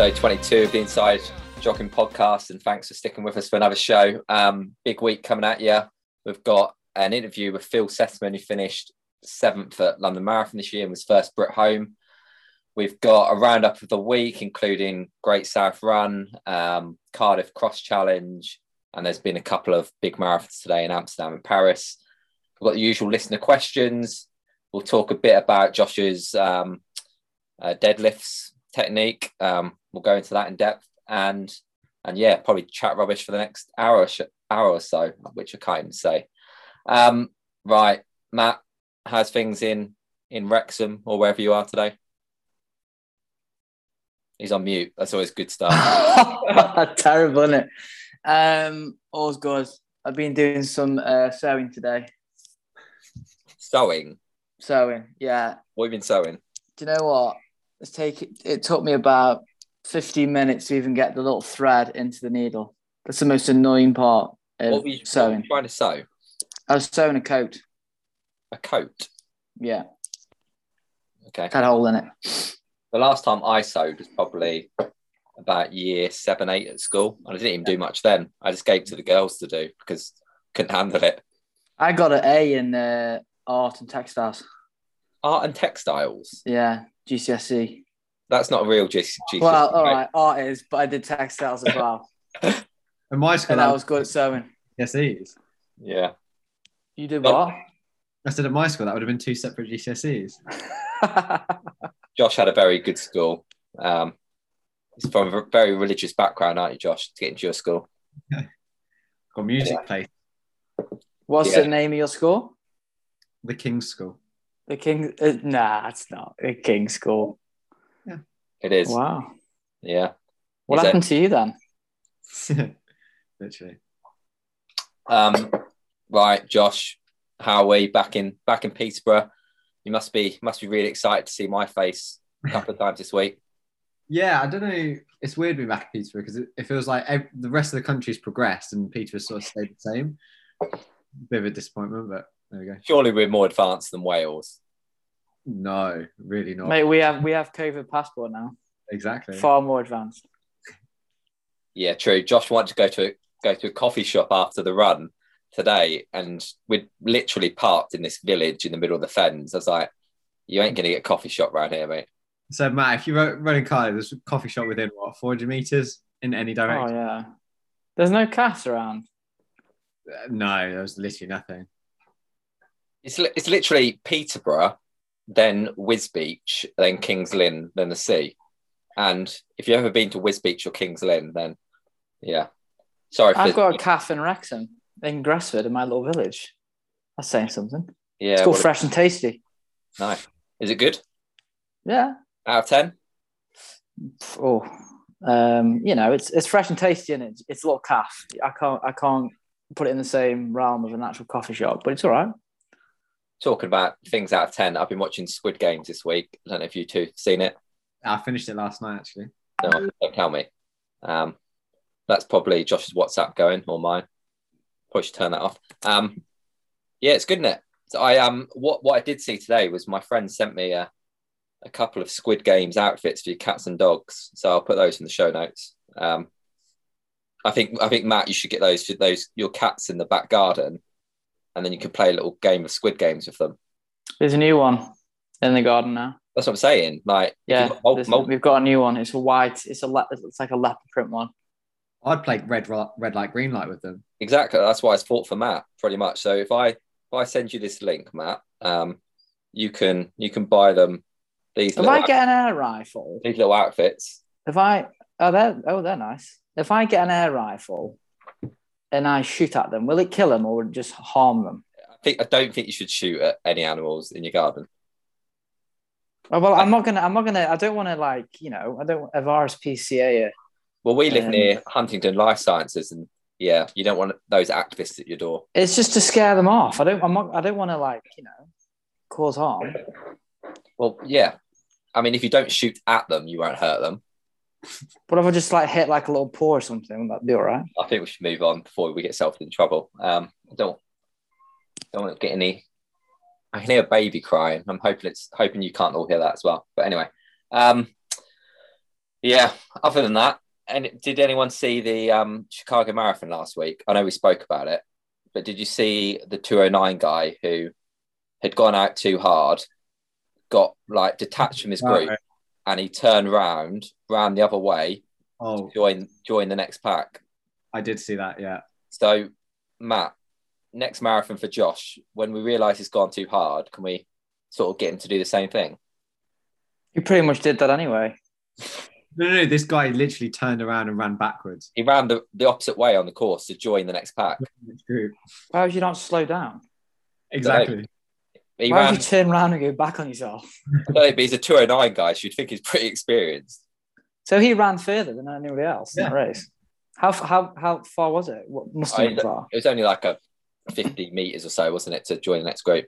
episode 22 of the Inside Jogging Podcast, and thanks for sticking with us for another show. Um, big week coming at you. We've got an interview with Phil Sesemann, who finished seventh at London Marathon this year and was first Brit home. We've got a roundup of the week, including Great South Run, um, Cardiff Cross Challenge, and there's been a couple of big marathons today in Amsterdam and Paris. We've got the usual listener questions. We'll talk a bit about Josh's um, uh, deadlifts technique. Um, we'll go into that in depth, and and yeah, probably chat rubbish for the next hour or sh- hour or so, which I can't even say. Um, right, Matt, how's things in in Wrexham or wherever you are today? He's on mute. That's always good stuff. Terrible, isn't it? Um, all's good. I've been doing some uh, sewing today. sewing. Sewing, yeah. What have you been sewing? Do you know what? It's take it took me about 15 minutes to even get the little thread into the needle. That's the most annoying part of What were you, what were sewing. you trying to sew? I was sewing a coat. A coat. Yeah, Okay. had a hole in it. The last time I sewed was probably about year seven, eight at school. And I didn't even do much then. I just gave to the girls to do because couldn't handle it. I got an A in uh, art and textiles. Art and textiles. Yeah, GCSE. That's not a real G- GCSE. Well, all right? right, art is, but I did textiles as well, In my school, and that I was good at sewing. GCSEs. Yeah. You did Oh. what? I said at my school that would have been two separate GCSEs. Josh had a very good school. Um, he's from a very religious background, aren't you, Josh, to get into your school? Got music Yeah. place, What's Yeah. the name of your school? the King's School. The King. Uh, nah, it's not the King's School. It is. Wow. Yeah. What Is it? happened to you then? Literally. Um, right, Josh, how are we back in back in Peterborough? You must be must be really excited to see my face a couple of times this week. Yeah, I don't know. It's weird being back in Peterborough because it, it feels like ev- the rest of the country's progressed and Peterborough sort of stayed the same. Bit of a disappointment, but there we go. Surely we're more advanced than Wales. No, really not. Mate, we have we have COVID passport now. Exactly. Far more advanced. Yeah, true. Josh wanted to go to a, go to a coffee shop after the run today, and we'd literally parked in this village in the middle of the fens. I was like, "You ain't gonna get a coffee shop around here, mate." So, Matt, if you're running Cardiff, there's a coffee shop within what, 400 meters in any direction. Oh yeah. There's no cast around. Uh, No, there was literally nothing. It's li- it's literally Peterborough, then Wisbech, then Kings Lynn, then the sea. And if you've ever been to Wisbech or Kings Lynn, then yeah. Sorry I've got a calf in Wrexham in Gresford in my little village. That's saying something. yeah. It's called Fresh and Tasty. no. Is it good? Yeah. Out of ten? Oh, um, you know, it's it's fresh and tasty and it. It's a little calf. I can't I can't put it in the same realm of an actual coffee shop, but it's all right. Talking about things out of ten. I've been watching Squid Games this week. I don't know if you two have seen it. I finished it last night, actually. No, don't tell me. Um, that's probably Josh's WhatsApp going or mine. Probably should turn that off. Um, yeah, it's good, isn't it? So I um, what what I did see today was my friend sent me a, a couple of Squid Games outfits for your cats and dogs. So I'll put those in the show notes. Um, I think I think Matt, you should get those for those your cats in the back garden, and then you can play a little game of Squid Games with them. There's a new one in the garden now. That's what I'm saying. Like, Yeah, got mul- there's- mul- we've got a new one. It's a white. It's a le- it's like a leopard print one. I'd play red, red light, green light with them. Exactly. That's why it's fought for Matt, pretty much. So if I if I send you this link, Matt, um, you can you can buy them these If I get an air rifle, these little outfits. if I oh they're oh they're nice. If I get an air rifle and I shoot at them, will it kill them or just harm them? I think I don't think you should shoot at any animals in your garden. Oh, well, I'm not gonna. I'm not gonna. I don't want to like you know. I don't have RSPCA. Well, we live Um, near Huntingdon Life Sciences, and yeah, you don't want those activists at your door. It's just to scare them off. I don't. I'm not. I don't want to like you know cause harm. Well, yeah. I mean, if you don't shoot at them, you won't hurt them. What if I just like hit like a little paw or something? Would that be all right? I think we should move on before we get self in trouble. Um, I don't don't want to get any. I can hear a baby crying. I'm hoping it's hoping you can't all hear that as well. But anyway, um, yeah. Other than that, and did anyone see the um, Chicago Marathon last week? I know we spoke about it, but did you see the 209 guy who had gone out too hard, got like detached from his group, Right. And he turned round, ran the other way, Oh, join join the next pack. I did see that. Yeah. So, Matt, next marathon for Josh, when we realise he's gone too hard, can we sort of get him to do the same thing? He pretty much did that anyway. No, no, no. This guy literally turned around and ran backwards. He ran the, the opposite way on the course to join the next pack. Which group? Why would you not slow down? Exactly. He Why ran, would you turn around and go back on yourself? I don't know, but he's a 209 guy, so you'd think he's pretty experienced. So he ran further than anybody else in that race. How how how far was it? What must have been I- far? It was only like a 50 metres or so, wasn't it, to join the next group?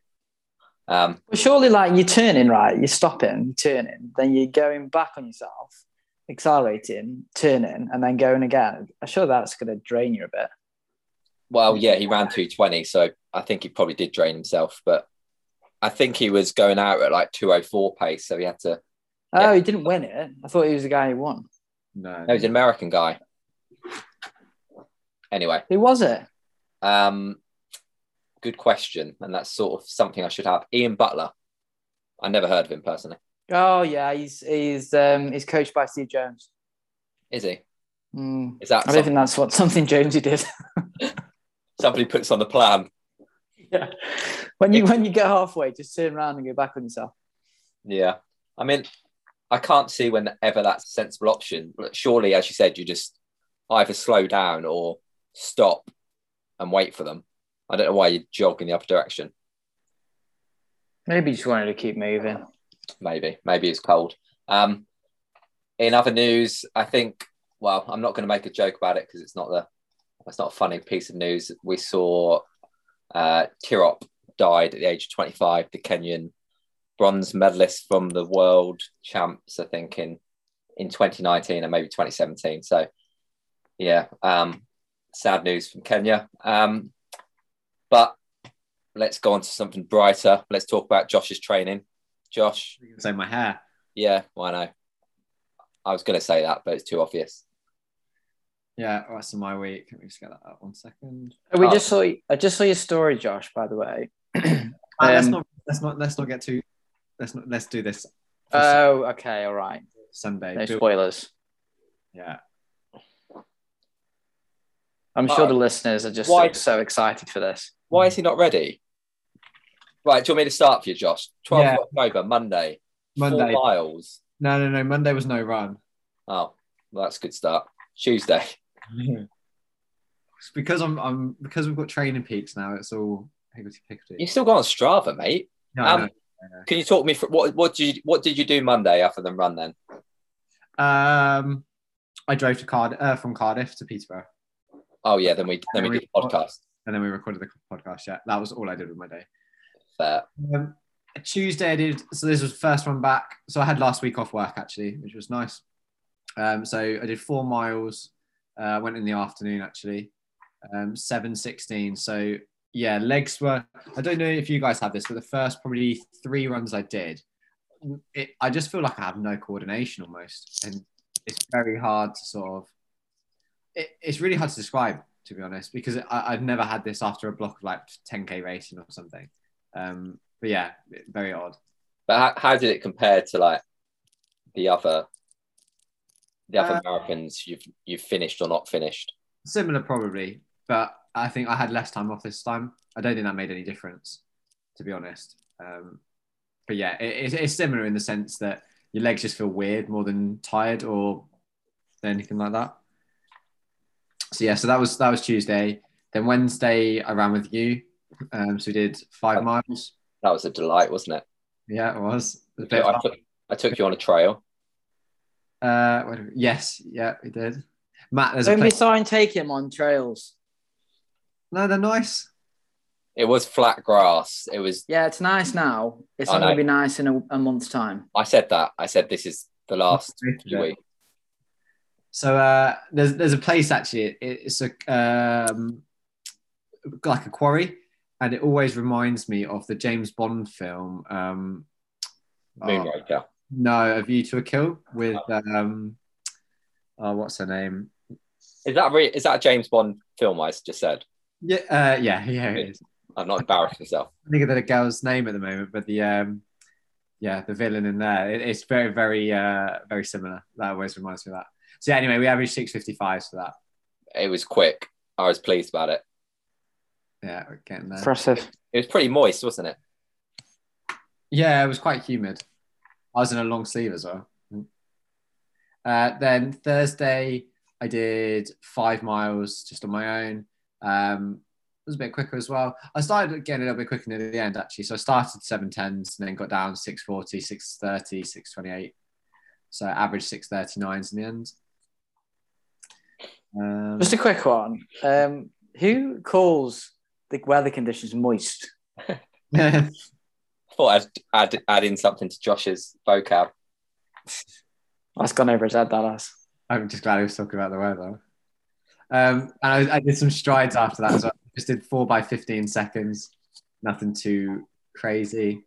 Um, But surely, like you're turning right, you're stopping, you're turning, then you're going back on yourself, accelerating, turning, and then going again. I'm sure that's going to drain you a bit. well, yeah, he ran 220, so I think he probably did drain himself, but I think he was going out at like 204 pace, so he had to. Oh, Yeah. he didn't win it. I thought he was the guy who won. No. No, he's an American guy. Anyway, Who was it? um, good question, and that's sort of something I should have. Ian Butler. I never heard of him personally. Oh yeah, he's he's um he's coached by Steve Jones. Is he? Mm. Is that I don't some- think that's what something Jonesy did. somebody puts on the plan? Yeah. When you when you get halfway, just turn around and go back on yourself. Yeah. I mean, I can't see whenever that's a sensible option. But surely, as you said, you just either slow down or stop and wait for them. I don't know why you jog in the other direction. Maybe he just wanted to keep moving. Maybe, maybe it's cold. Um, in other news, I think. Well, I'm not going to make a joke about it because it's not the. It's not a funny piece of news. We saw uh, Tirop died at the age of 25. The Kenyan bronze medalist from the World Champs, I think in in 2019 and maybe 2017. So, yeah, um, sad news from Kenya. Um, but let's go on to something brighter. Let's talk about Josh's training. Josh, Say my hair. yeah, well, I know. I was going to say that, but it's too obvious. Yeah, rest of my week. Let me just get that up one second. We Oh. just saw I just saw your story, Josh. By the way. Ah, let's Um, not let's not let's not get too let's not let's do this for Oh, okay, all right. Sunday. No spoilers. yeah. I'm sure Oh. the listeners are just Why- so excited for this. Why is he not ready? Right, do you want me to start for you, Josh? 12th Yeah. of October, Monday. Monday. Four miles. No, no, no. Monday was no run. Oh, well, that's a good start. Tuesday. It's because I'm I'm because we've got training peaks now. It's all higgledy You still got on Strava, mate. No, um, know, I Can you talk me for what what did you what did you do Monday other than run then? Um, I drove to Cardiff uh, from Cardiff to Peterborough, Oh yeah, then we then we we- did the podcast. and then we recorded the podcast. Yeah, that was all I did with my day. Fair. Um, Tuesday I did so this was first one back. So I had last week off work actually, which was nice. Um, so I did four miles. Uh, went in the afternoon actually. Um, seven sixteen. So yeah, legs were. I don't know if you guys have this, but the first probably three runs I did, it, I just feel like I have no coordination almost, and it's very hard to sort of. It, it's really hard to describe, to be honest, because I, I've never had this after a block of like 10k racing or something. Um, but yeah, very odd. But how, how did it compare to like the other the other Uh, marathons you've you've finished or not finished? Similar, probably, but I think I had less time off this time. I don't think that made any difference, to be honest. Um, but yeah, it, it's- it's similar in the sense that your legs just feel weird more than tired or anything like that. So yeah, so that was that was Tuesday. Then Wednesday I ran with you. Um, so we did five miles. That was a delight, wasn't it? Yeah, it was. It was I took, I took you on a trail. Uh, what- yes, yeah, we did. Matt, there's a Don't be place. and take him on trails. No, they're nice. It was flat grass. It was. Yeah, it's nice now. It's I not going to be nice in a, a month's time. I said that. I said this is the last few Yeah. weeks. So uh, there's there's a place actually. It's a um, like a quarry, and it always reminds me of the James Bond film. Um, oh, Moonraker. No, A View to a Kill with um, oh, what's her name? Is that re- is that a James Bond film? I just said. Yeah, uh, yeah, yeah. It is. I'm not embarrassed myself. I think of the girl's name at the moment, but the um, yeah, the villain in there, it, it's very, very, uh, very similar. That always reminds me of that. So yeah, anyway, we averaged six fifty five for that. It was quick. I was pleased about it. Yeah, we're getting there. Impressive. It was pretty moist, wasn't it? Yeah, it was quite humid. I was in a long sleeve as well. Uh, then Thursday, I did five miles just on my own. Um, it was a bit quicker as well. I started getting a little bit quicker near the end actually. So I started seven tens and then got down 640, 630, 628. So average 639s in the end. Um, Just a quick one. Um, who calls the weather conditions moist? I thought I'd add, add in something to Josh's vocab. That's gone over his head, that has. I'm just glad he was talking about the weather. Um, and I, I did some strides after that as well. Just did four by 15 seconds, nothing too crazy.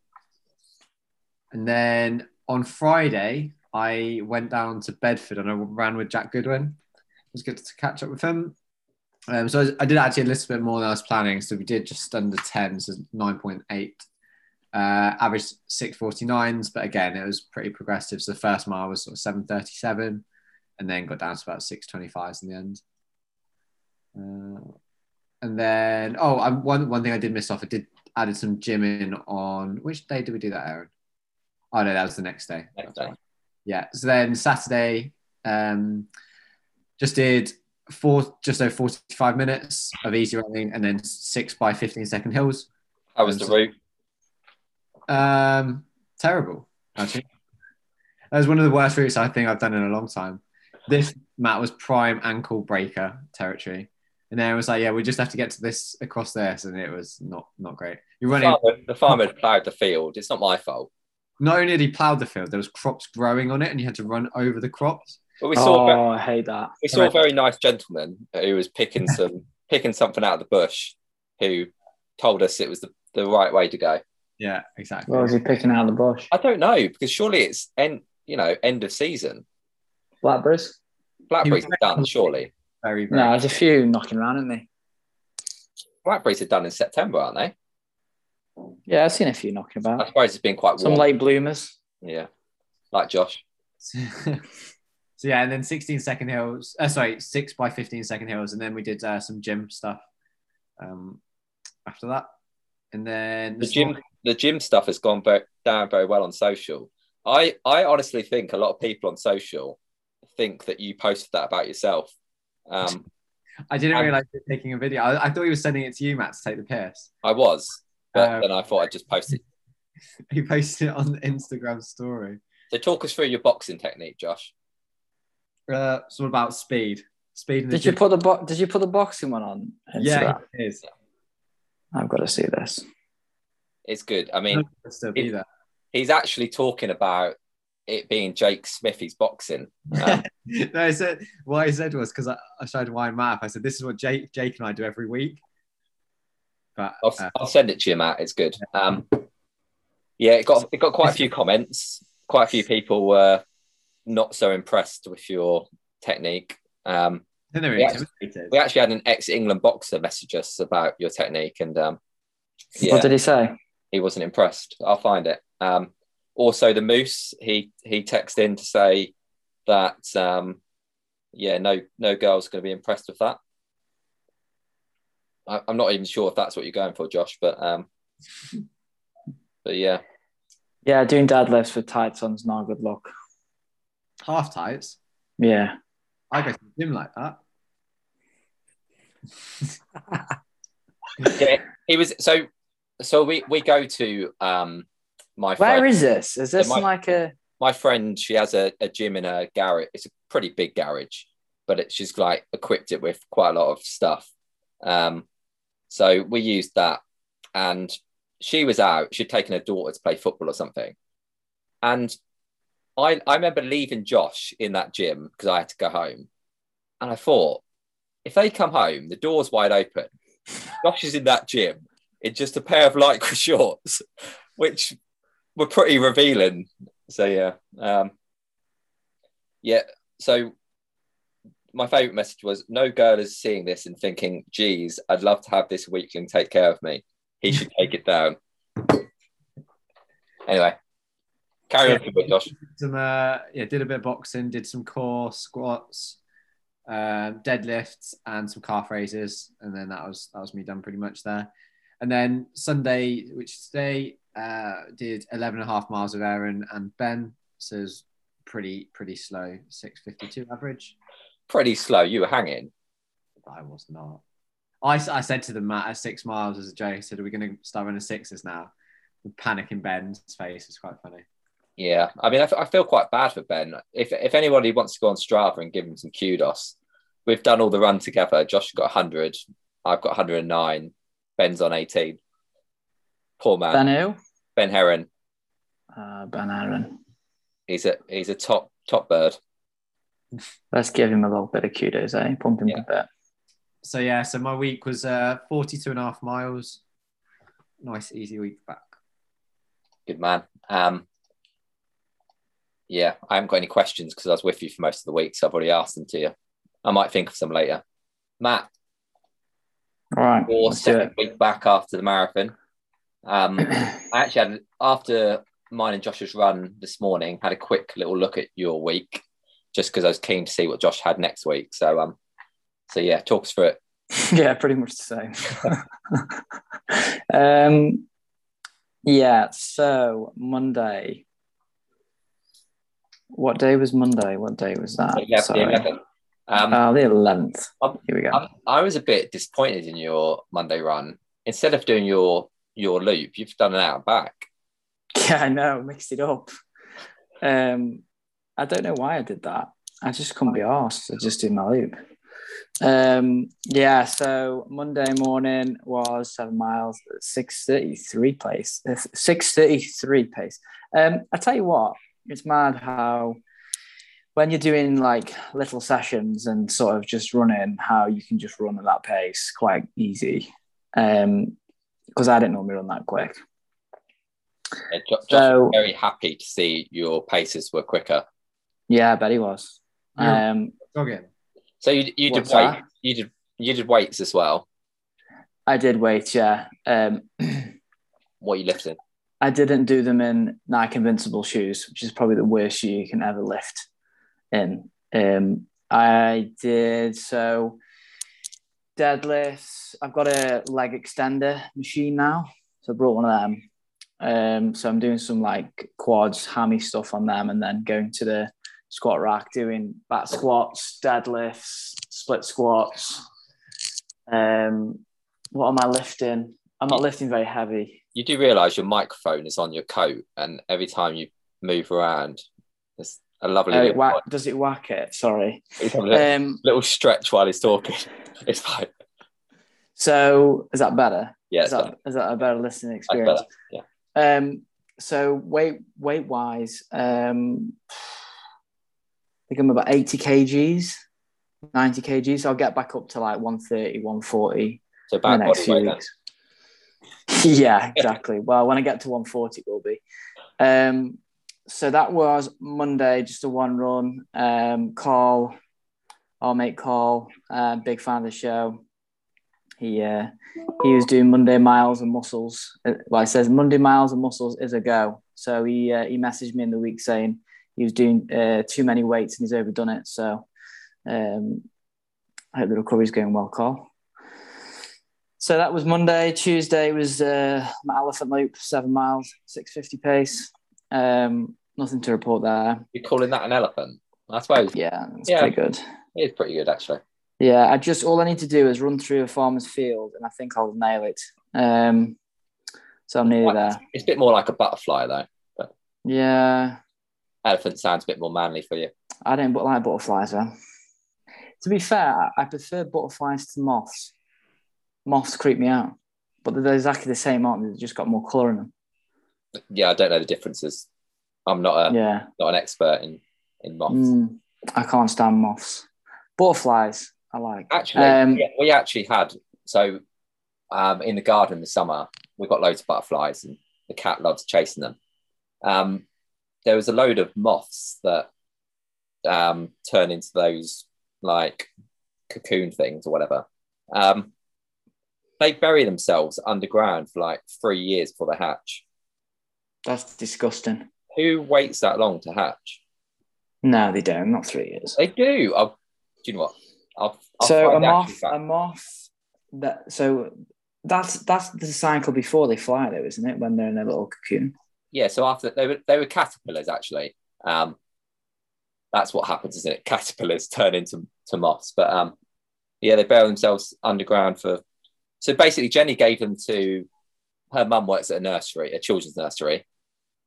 And then on Friday, I went down to Bedford and I ran with Jack Goodwin. It was good to catch up with him. Um, so I, I did actually a little bit more than I was planning. So we did just under 10, so 9.8. Uh, average 649s, but again, it was pretty progressive. So the first mile was sort of 737 and then got down to about 625s in the end. Uh, and then, oh, I, one, one thing I did miss off, I did added some gym in on, which day did we do that, Aaron? Oh, no, that was the next day. Next day. right. Yeah. So then Saturday, um, just did four, just over 45 minutes of easy running and then six by 15 second hills. How was the route? Um, terrible, actually. That was one of the worst routes I think I've done in a long time. This Matt was prime ankle breaker territory, and then it was like, yeah, we just have to get to this across this, and it was not not great. You're The running. farmer, the farmer had ploughed the field. It's not my fault. Not only did he plough the field, there was crops growing on it, and you had to run over the crops. But we saw oh, I hate that. we saw a very nice gentleman who was picking some picking something out of the bush, who told us it was the, the right way to go. Yeah, exactly. What was he picking out of the bush? I don't know because surely it's end you know end of season. Blackberries? Blackberries He are done surely. Very, very. No, there's a few knocking around, aren't there? Blackberries are done in September, aren't they? Yeah, I've seen a few knocking about. I suppose it's been quite Some late bloomers. Yeah, like Josh. so yeah, and then 16 second hills. Uh, sorry, six by 15 second hills, and then we did uh, some gym stuff um, after that. And then The this gym morning- the gym stuff has gone very, down very well on social. I I honestly think a lot of people on social think that you posted that about yourself. Um, I didn't and- realize you were taking a video. I, I thought he was sending it to you, Matt, to take the piss. I was, but Um, then I thought I'd just post it. He posted it on the Instagram story. So talk us through your boxing technique, Josh. Uh, it's all about speed. Speed in the Did you put the bo- Did you put the boxing one on? Instagram? Yeah, it is. I've got to see this. It's good. I mean, It'll be it- he's actually talking about it being Jake Smithy's boxing. Um, no, I said what I said was because I, I showed my map. I said this is what Jake, Jake and I do every week. But I'll, uh, I'll send it to you, Matt. It's good. Um, yeah, it got it got quite a few comments. Quite a few people were not so impressed with your technique. Um, then they're Yeah. intimidated. we actually had an ex-England boxer message us about your technique, and um, yeah, What did he say? He wasn't impressed. I'll find it. Um, also, the Moose he he texted in to say that um, yeah, no no girl's going to be impressed with that. I, I'm not even sure if that's what you're going for, Josh, but um, but yeah, Yeah, doing deadlifts with tights on is not a good look. Half tights. Yeah. I go to the gym like that. yeah, he was so so we we go to um my Where friend, is this? Is this might- like a? my friend she has a, a gym in a garage it's a pretty big garage but it, she's like equipped it with quite a lot of stuff um so we used that and she was out. She'd taken her daughter to play football or something, and I I remember leaving Josh in that gym because I had to go home, and I thought if they come home, the door's wide open. Josh is in that gym in just a pair of lycra shorts, which were pretty revealing. So yeah, um, yeah. So my favourite message was: No girl is seeing this and thinking, "Geez, I'd love to have this weakling take care of me. He should take it down." Anyway, carry on, with Josh. Some uh, yeah, did a bit of boxing, did some core squats, um, deadlifts, and some calf raises, and then that was that was me done pretty much there. And then Sunday, which is today, uh, did 11 and a half miles of Aaron and Ben. So pretty, pretty slow, 652 average. Pretty slow. You were hanging. I was not. I, I said to them Matt, at six miles as a joke, I said, Are we going to start running sixes now? The panic in Ben's face is quite funny. Yeah, I mean, I, f- I feel quite bad for Ben. If if anybody wants to go on Strava and give him some kudos, we've done all the run together. Josh got 100, I've got 109, Ben's on 18. Poor man, Ben Ben, who? Heron. Uh, ben Aaron. He's a he's a top top bird. Let's give him a little bit of kudos, eh? Pump him Yeah. a bit. So, yeah, so my week was uh, 42 and a half miles. Nice, easy week back. Good man. Um, yeah, I haven't got any questions because I was with you for most of the week, so I've already asked them to you. I might think of some later. Matt, All right. or second week back after the marathon. Um. I actually had after mine and Josh's run this morning, had a quick little look at your week, just because I was keen to see what Josh had next week. So um, so yeah, talks for it. yeah, pretty much the same. um, yeah, so Monday. What day was Monday? What day was that? Yeah, Sorry. 11th. Um, Oh, the 11th. Um, Here we go. I, I was a bit disappointed in your Monday run. Instead of doing your your loop, you've done an hour back. Yeah, I know, mixed it up. Um, I don't know why I did that. I just couldn't be asked. I just did my loop. Um, yeah, so Monday morning was seven miles, six thirty three pace, uh, six thirty three pace. Um, I tell you what, it's mad how when you're doing like little sessions and sort of just running, how you can just run at that pace quite easy. Um, because I didn't normally run that quick. Jo- Josh So- very happy to see your paces were quicker. Yeah, I bet he was. Yeah. Um, Jogging. So you, you did What's weight, that? you did you did weights as well. I did wait, yeah. Um, What are you lifting? I didn't do them in Nike Invincible shoes, which is probably the worst shoe you can ever lift in. Um, I did so deadlifts. I've got a leg extender machine now, so I brought one of them. Um, so I'm doing some like quads, hammy stuff on them, and then going to the squat rack, doing back squats, deadlifts, split squats. Um, what am I lifting? I'm not lifting very heavy. You do realise your microphone is on your coat, and every time you move around, there's a lovely Oh, it whack, does it whack it? Sorry. little, Um, little stretch while he's talking. It's fine. so is that better? Yeah, is that is that a better listening experience? better, Yeah. Um, so weight weight wise, um, I think I'm about 80 kgs, 90 kgs. So I'll get back up to like 130, 140 So in the back next few weeks. yeah, exactly. well, when I get to 140, it will be. Um, so that was Monday, just a one run. Um, Carl, our mate Carl, uh, big fan of the show. He uh, he was doing Monday miles and muscles. Uh, Well, it says Monday miles and muscles is a go. So he uh, he messaged me in the week saying he was doing uh, too many weights and he's overdone it. So um, I hope the recovery's going well, Carl. So that was Monday. Tuesday was uh, my elephant loop, seven miles, six fifty pace. Um, nothing to report there. You're calling that an elephant? I suppose Yeah, it's Yeah. pretty good. it is pretty good actually. Yeah, I just all I need to do is run through a farmer's field, and I think I'll nail it. Um, so I'm nearly there. It's a bit more like a butterfly though. Yeah, Elephant sounds a bit more manly for you. I don't like butterflies though. To be fair, I prefer butterflies to moths. Moths creep me out. but they're exactly the same, aren't they? They've just got more colour in them. Yeah, I don't know the differences. I'm not a Yeah. not an expert in in moths. Mm, I can't stand moths. Butterflies, I like. Actually, Um, yeah, we actually had so um, in the garden this summer we've got loads of butterflies and the cat loves chasing them. Um, there was a load of moths that um, turn into those like cocoon things or whatever. Um, they bury themselves underground for like three years before they hatch. That's disgusting. Who waits that long to hatch? No, they don't. Not three years. They do. I'll, do you know what? I'll, I'll so a find the actual moth, a moth. That so that's that's the cycle before they fly, though, isn't it? When they're in a little cocoon. yeah, so after they were they were caterpillars actually. Um, that's what happens, isn't it? Caterpillars turn into to moths, but um, yeah, they bury themselves underground for. So basically, Jenny gave them to her mum works at a nursery, a children's nursery,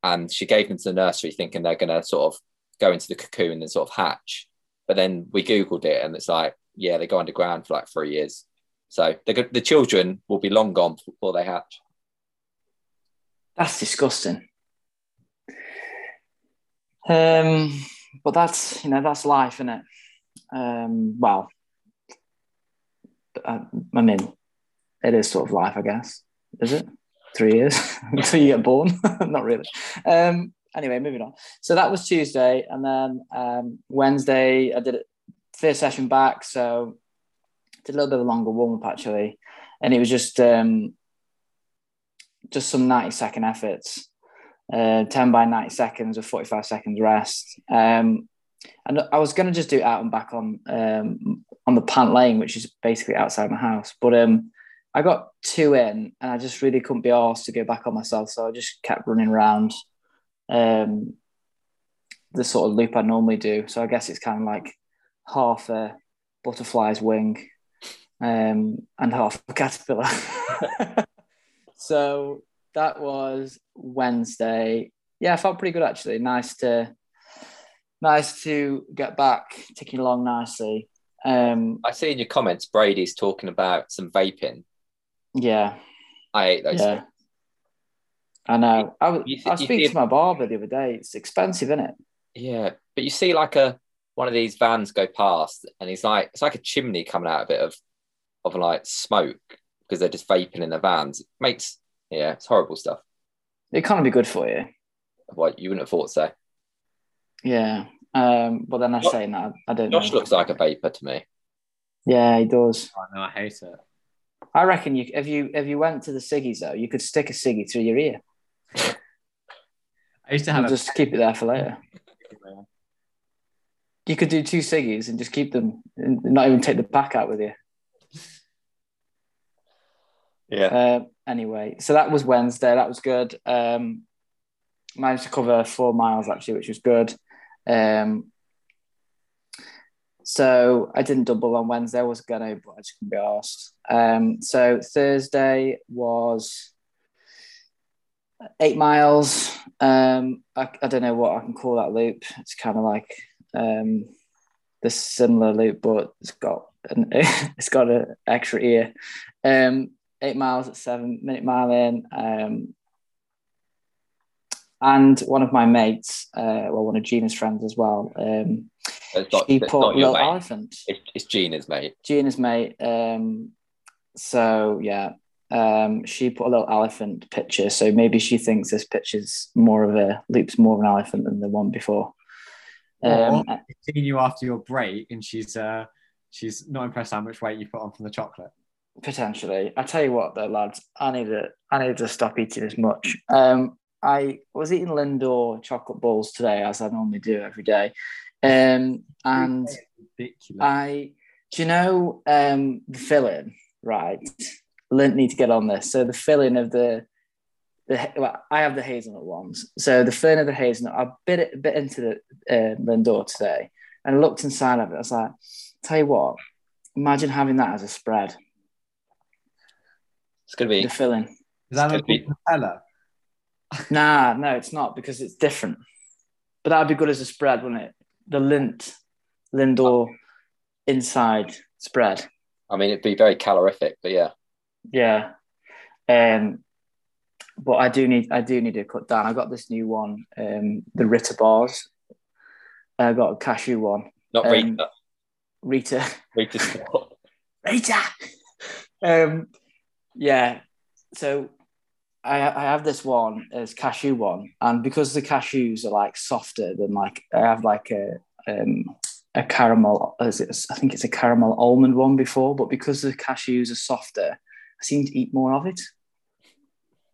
and she gave them to the nursery thinking they're going to sort of go into the cocoon and sort of hatch. But then we googled it, and it's like, yeah, they go underground for like three years. So the children will be long gone before they hatch. That's disgusting. Um, but that's you know that's life, isn't it? Um, well, I, I mean, it is sort of life, I guess. Is it three years until you get born? Not really. Um, anyway, moving on. So that was Tuesday, and then um, Wednesday I did it first session back, so did a little bit of a longer warm up actually, and it was just um, just some ninety second efforts uh, 10 by 90 seconds with 45 seconds rest. Um, and I was going to just do out and back on um, on the pant lane, which is basically outside my house. But um, I got two in and I just really couldn't be asked to go back on myself. So I just kept running around um, the sort of loop I normally do. So I guess it's kind of like half a butterfly's wing um, and half a caterpillar. so that was Wednesday. Yeah, I felt pretty good actually. Nice to nice to get back ticking along nicely. Um, I see in your comments Brady's talking about some vaping. Yeah, I hate those. yeah. I know. I was, You th- I was you speaking think- to my barber the other day. It's expensive, isn't it? Yeah, but you see like a one of these vans go past, and he's like it's like a chimney coming out of it of of like smoke because they're just vaping in the vans. It makes yeah, it's horrible stuff. It can't be good for you. What you wouldn't have thought so. Yeah. Um, but then I Jo- say that I don't Josh know. looks like a vapor to me. Yeah, he does. Oh, know. I hate it. I reckon you if you if you went to the ciggies though, you could stick a ciggy through your ear I used to have a just keep it there for later. You could do two ciggies and just keep them, and not even take the pack out with you. Yeah. Uh, anyway, so that was Wednesday. That was good. Um, managed to cover four miles actually, which was good. Um, so I didn't double on Wednesday. I was gonna, but I just couldn't be asked. Um, so Thursday was eight miles. Um, I, I don't know what I can call that loop. It's kind of like um, the similar loop, but it's got an, it's got an extra ear. Um, eight miles at seven minute mile in. Um, and one of my mates, uh, well, one of Gina's friends as well, um, It's not, she it's put not your little mate. elephant. It's, it's Gina's mate. Gina's mate. Um, so yeah, um, she put a little elephant picture. So maybe she thinks this picture's more of a loop's more of an elephant than the one before. Um, Or seeing you after your break, and she's uh, she's not impressed how much weight you put on from the chocolate. potentially. I tell you what, though, lads, I need to I need to stop eating as much. Um, I was eating Lindor chocolate balls today, as I normally do every day, um, and Ridiculous. I, do you know um, the filling? Right, Lindt need to get on this. So the filling of the, the well, I have the hazelnut ones. So the filling of the hazelnut, I bit it bit into the uh, Lindor today, and I looked inside of it. I was like, tell you what, imagine having that as a spread. It's gonna be The filling. Is that It's not gonna be- Nutella? Nah, no, it's not because it's different. But that'd be good as a spread, wouldn't it? The Lindt, Lindor inside spread. I mean it'd be very calorific, but yeah. Yeah. Um, but I do need I do need to cut down. I got this new one, um, the Ritter bars. I got a cashew one. Not Um, Rita. Rita. Rita Rita. um, yeah. So I, I have this one as cashew one, and because the cashews are like softer than like I have like a um, a caramel. I think it's a caramel almond one before, but because the cashews are softer, I seem to eat more of it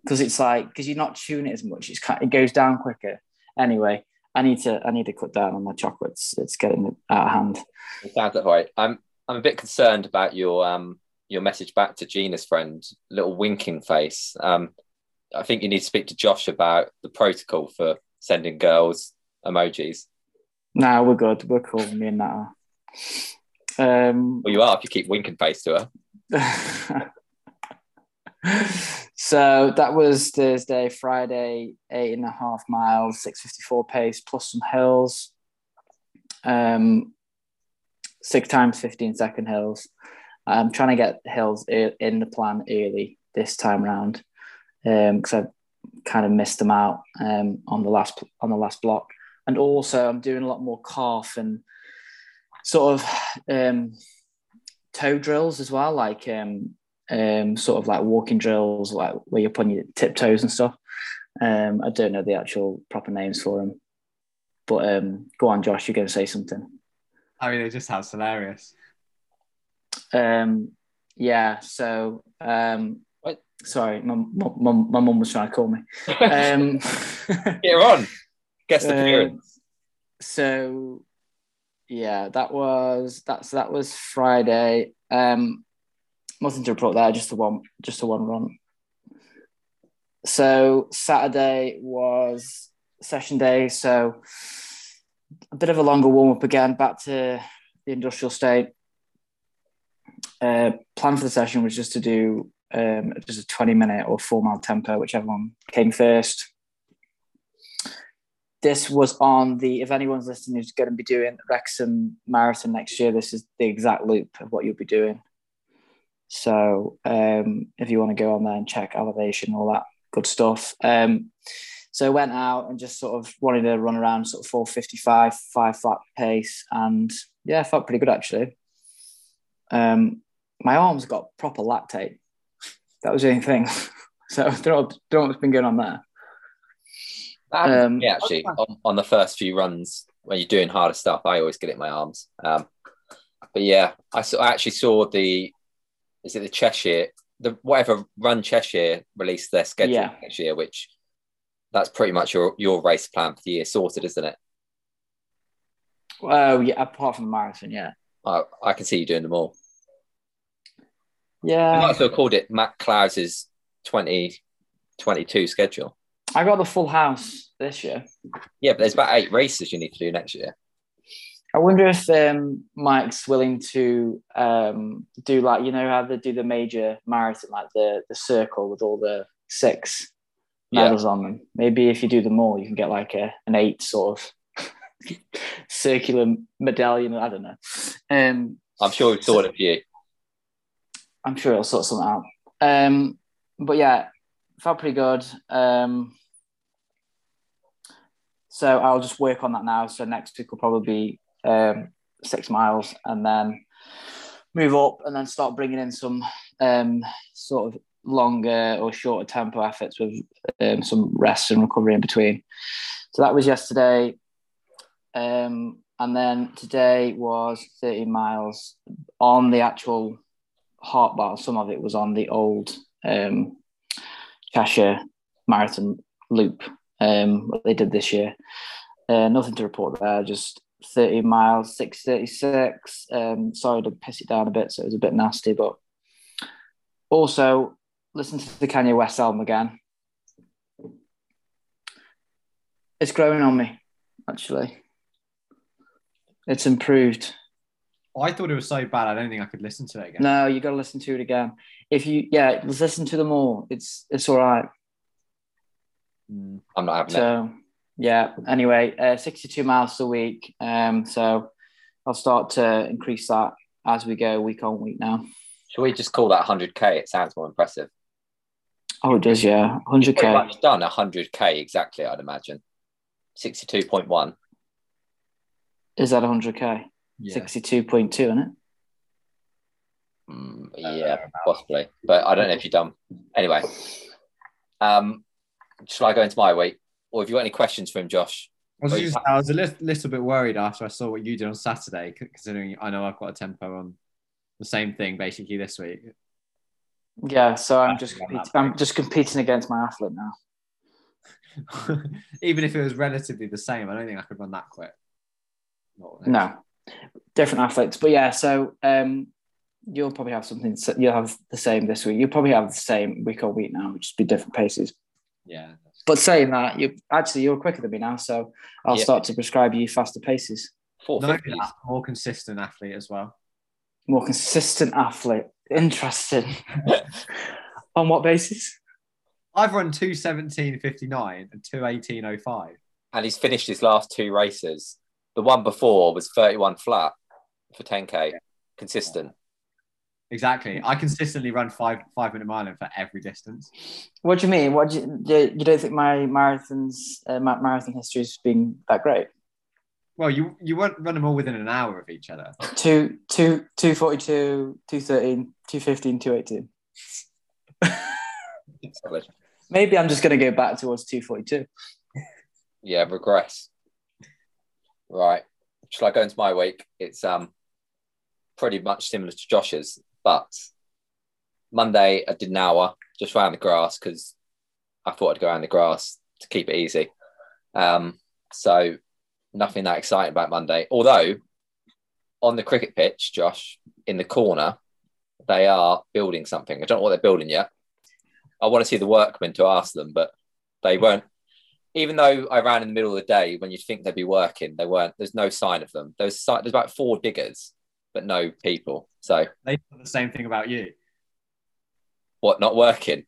because it's like because you're not chewing it as much. It's kind, it goes down quicker. Anyway, I need to I need to cut down on my chocolates. It's getting out of hand. Sounds way. I'm I'm a bit concerned about your um your message back to Gina's friend, little winking face. Um, I think you need to speak to Josh about the protocol for sending girls emojis. Nah, we're good. We're cool. Me and that. are. Um, Well, you are if you keep winking face to her. so that was Thursday, Friday, eight and a half miles, 654 pace plus some hills. Um, six times 15 second hills. I'm trying to get hills in the plan early this time round because I've kind of missed them out um, on the last on the last block. And also, I'm doing a lot more calf and sort of um, toe drills as well, like um, um, sort of like walking drills, like where you're putting your tiptoes and stuff. Um, I don't know the actual proper names for them, but um, go on, Josh. You're going to say something. I mean, it just sounds hilarious. Um, yeah. So, um? Sorry, my my my mum was trying to call me. Um, Get her on. Guest Uh, appearance. so yeah that was that's that was friday um nothing to report there just the one just the one run so saturday was session day so a bit of a longer warm up again back to the industrial state uh plan for the session was just to do um just a 20 minute or four mile tempo whichever one came first this was on the if anyone's listening who's going to be doing Wrexham Marathon next year, this is the exact loop of what you'll be doing. So um, if you want to go on there and check elevation, all that good stuff. Um, so I went out and just sort of wanted to run around sort of 455, five flat pace. And yeah, I felt pretty good actually. Um, my arms got proper lactate. That was the only thing. so don't know, don't what's been going on there. um, yeah, actually, on, on the first few runs when you're doing harder stuff, I always get it in my arms. Um, but yeah, I, saw, I actually saw the is it the Cheshire the whatever run Cheshire released their schedule Yeah. next year, which that's pretty much your your race plan for the year sorted, isn't it? Well, yeah, apart from the marathon, yeah. I, I can see you doing them all. I Yeah. might as well called it Matt Clouse's 2022 schedule. I got the full house this year. Yeah, but there's about eight races you need to do next year. I wonder if um, Mike's willing to um, do like you know how they do the major marathon, like the the circle with all the six Yeah. medals on them. Maybe if you do them all, you can get like a an eight sort of circular medallion. I don't know. Um, I'm sure we've thought of you. I'm sure he'll sort something out. Um, but yeah, felt pretty good. Um, so I'll just work on that now. So next week will probably be um, six miles, and then move up, and then start bringing in some um, sort of longer or shorter tempo efforts with um, some rest and recovery in between. So that was yesterday. Um, and then today was 30 miles on the actual heart bar. Some of it was on the old um, Cheshire Marathon loop, um, what they did this year. Uh, nothing to report there, just 30 miles, 636. Um, sorry to piss it down a bit, so it was a bit nasty, but also listen to the Kanye West album again. It's growing on me, actually. It's improved. I thought it was so bad. I don't think I could listen to it again. No, you got to listen to it again. If you, yeah, listen to them all. It's it's all right. Mm. I'm not having it. So yeah. Anyway, uh, 62 miles a week. Um, so I'll start to increase that as we go week on week now. Should we just call that 100k? It sounds more impressive. Oh, it does, yeah. 100k. much done 100k exactly, I'd imagine. 62.1. Is that 100k? Yeah. 62.2, isn't it? Mm, Uh, yeah, possibly. But I don't know if you've done. Anyway, um, shall I go into my week? Or have you got any questions for him, Josh? I was, just, I was a little, little bit worried after I saw what you did on Saturday, considering I know I've got a tempo on the same thing basically this week. Yeah, so I'm just Yeah, competing, I'm just competing against my athlete now. Even if it was relatively the same, I don't think I could run that quick. Not- No, different athletes, but yeah. So um, you'll probably have something. You'll have the same this week. You'll probably have the same week or week now, which just be different paces. Yeah. But saying that, you actually you're quicker than me now, so I'll Yeah. start to prescribe you faster paces. Not 450s. only that, more consistent athlete as well. More consistent athlete. Interesting. On what basis? I've run 217.59 and 218.05. and he's finished his last two races. The one before was 31 flat for 10k, consistent. Exactly. I consistently run five five minute mile for every distance. What do you mean? What do you, you you don't think my marathons uh, ma- marathon history has been that great? Well, you you won't run them all within an hour of each other. Two, two, 242, 213, 215, 218. Maybe I'm just going to go back towards 242. Yeah, regress. Right. Shall I go into my week? It's um pretty much similar to Josh's, but Monday I did an hour just around the grass because I thought I'd go around the grass to keep it easy. Um, so nothing that exciting about Monday. Although on the cricket pitch, Josh, in the corner, they are building something. I don't know what they're building yet. I want to see the workmen to ask them, but they weren't even though I ran in the middle of the day when you'd think they'd be working, they weren't. There's no sign of them. There's si- there's about four diggers, but no people. So They thought the same thing about you. what? Not working.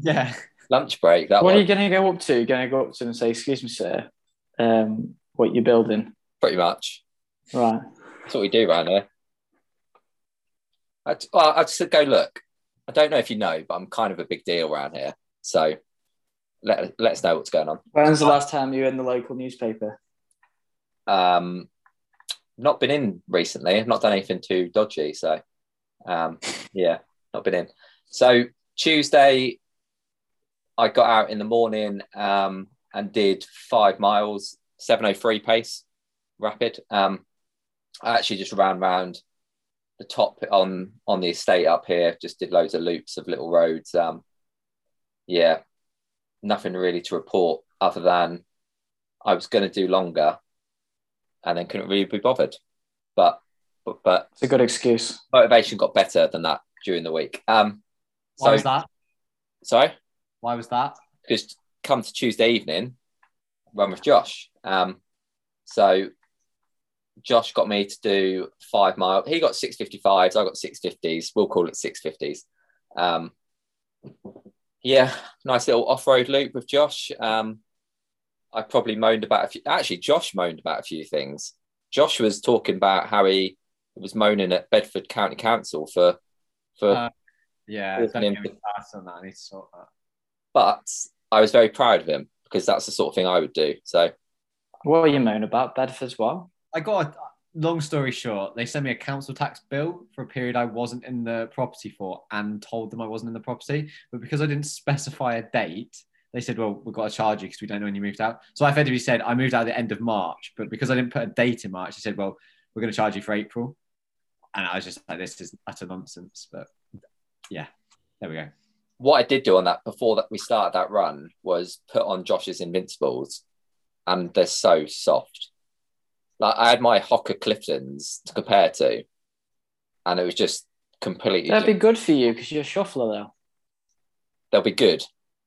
Yeah. Lunch break. That what one are you going to go up to? You're going to go up to them and say, "Excuse me, sir, um, what you're building?" pretty much. Right. That's what we do around here. I well, I'd just go look. I don't know if you know, but I'm kind of a big deal around here. So let let us know what's going on. When's the last time you were in the local newspaper? Um, not been in recently. I've not done anything too dodgy. So, um, yeah, not been in. So Tuesday, I got out in the morning um, and did five miles, seven oh three pace, rapid. Um, I actually just ran round the top on on the estate up here. Just did loads of loops of little roads. Um, yeah, nothing really to report other than I was going to do longer and then couldn't really be bothered. But but, but It's a good excuse. motivation got better than that during the week. Um, Why so was that? sorry, Why was that? because come to Tuesday evening, run with Josh. Um, so Josh got me to do five mile. He got six fifty fives. I got six fifties. We'll call it six fifties. Um, yeah, nice little off road loop with Josh. Um, I probably moaned about a few. Actually, Josh moaned about a few things. Josh was talking about how he was moaning at Bedford County Council for for Uh, Yeah, Walking don't in- get me started on that. I need to sort that. but I was very proud of him because that's the sort of thing I would do. So What are you moaning about? Bedford as well? I got a long story short, they sent me a council tax bill for a period I wasn't in the property for and told them I wasn't in the property. But because I didn't specify a date, they said, Well, we've got to charge you because we don't know when you moved out. So I effectively said, I moved out at the end of March. But because I didn't put a date in March, they said, Well, we're going to charge you for April. And I was just like, This is utter nonsense. But yeah, there we go. what I did do on that before that we started that run was put on Josh's Invincibles, and they're so soft. Like I had my Hoka Cliftons to compare to, and it was just completely. That'd be good for you because you're a shuffler, though. they'll be good.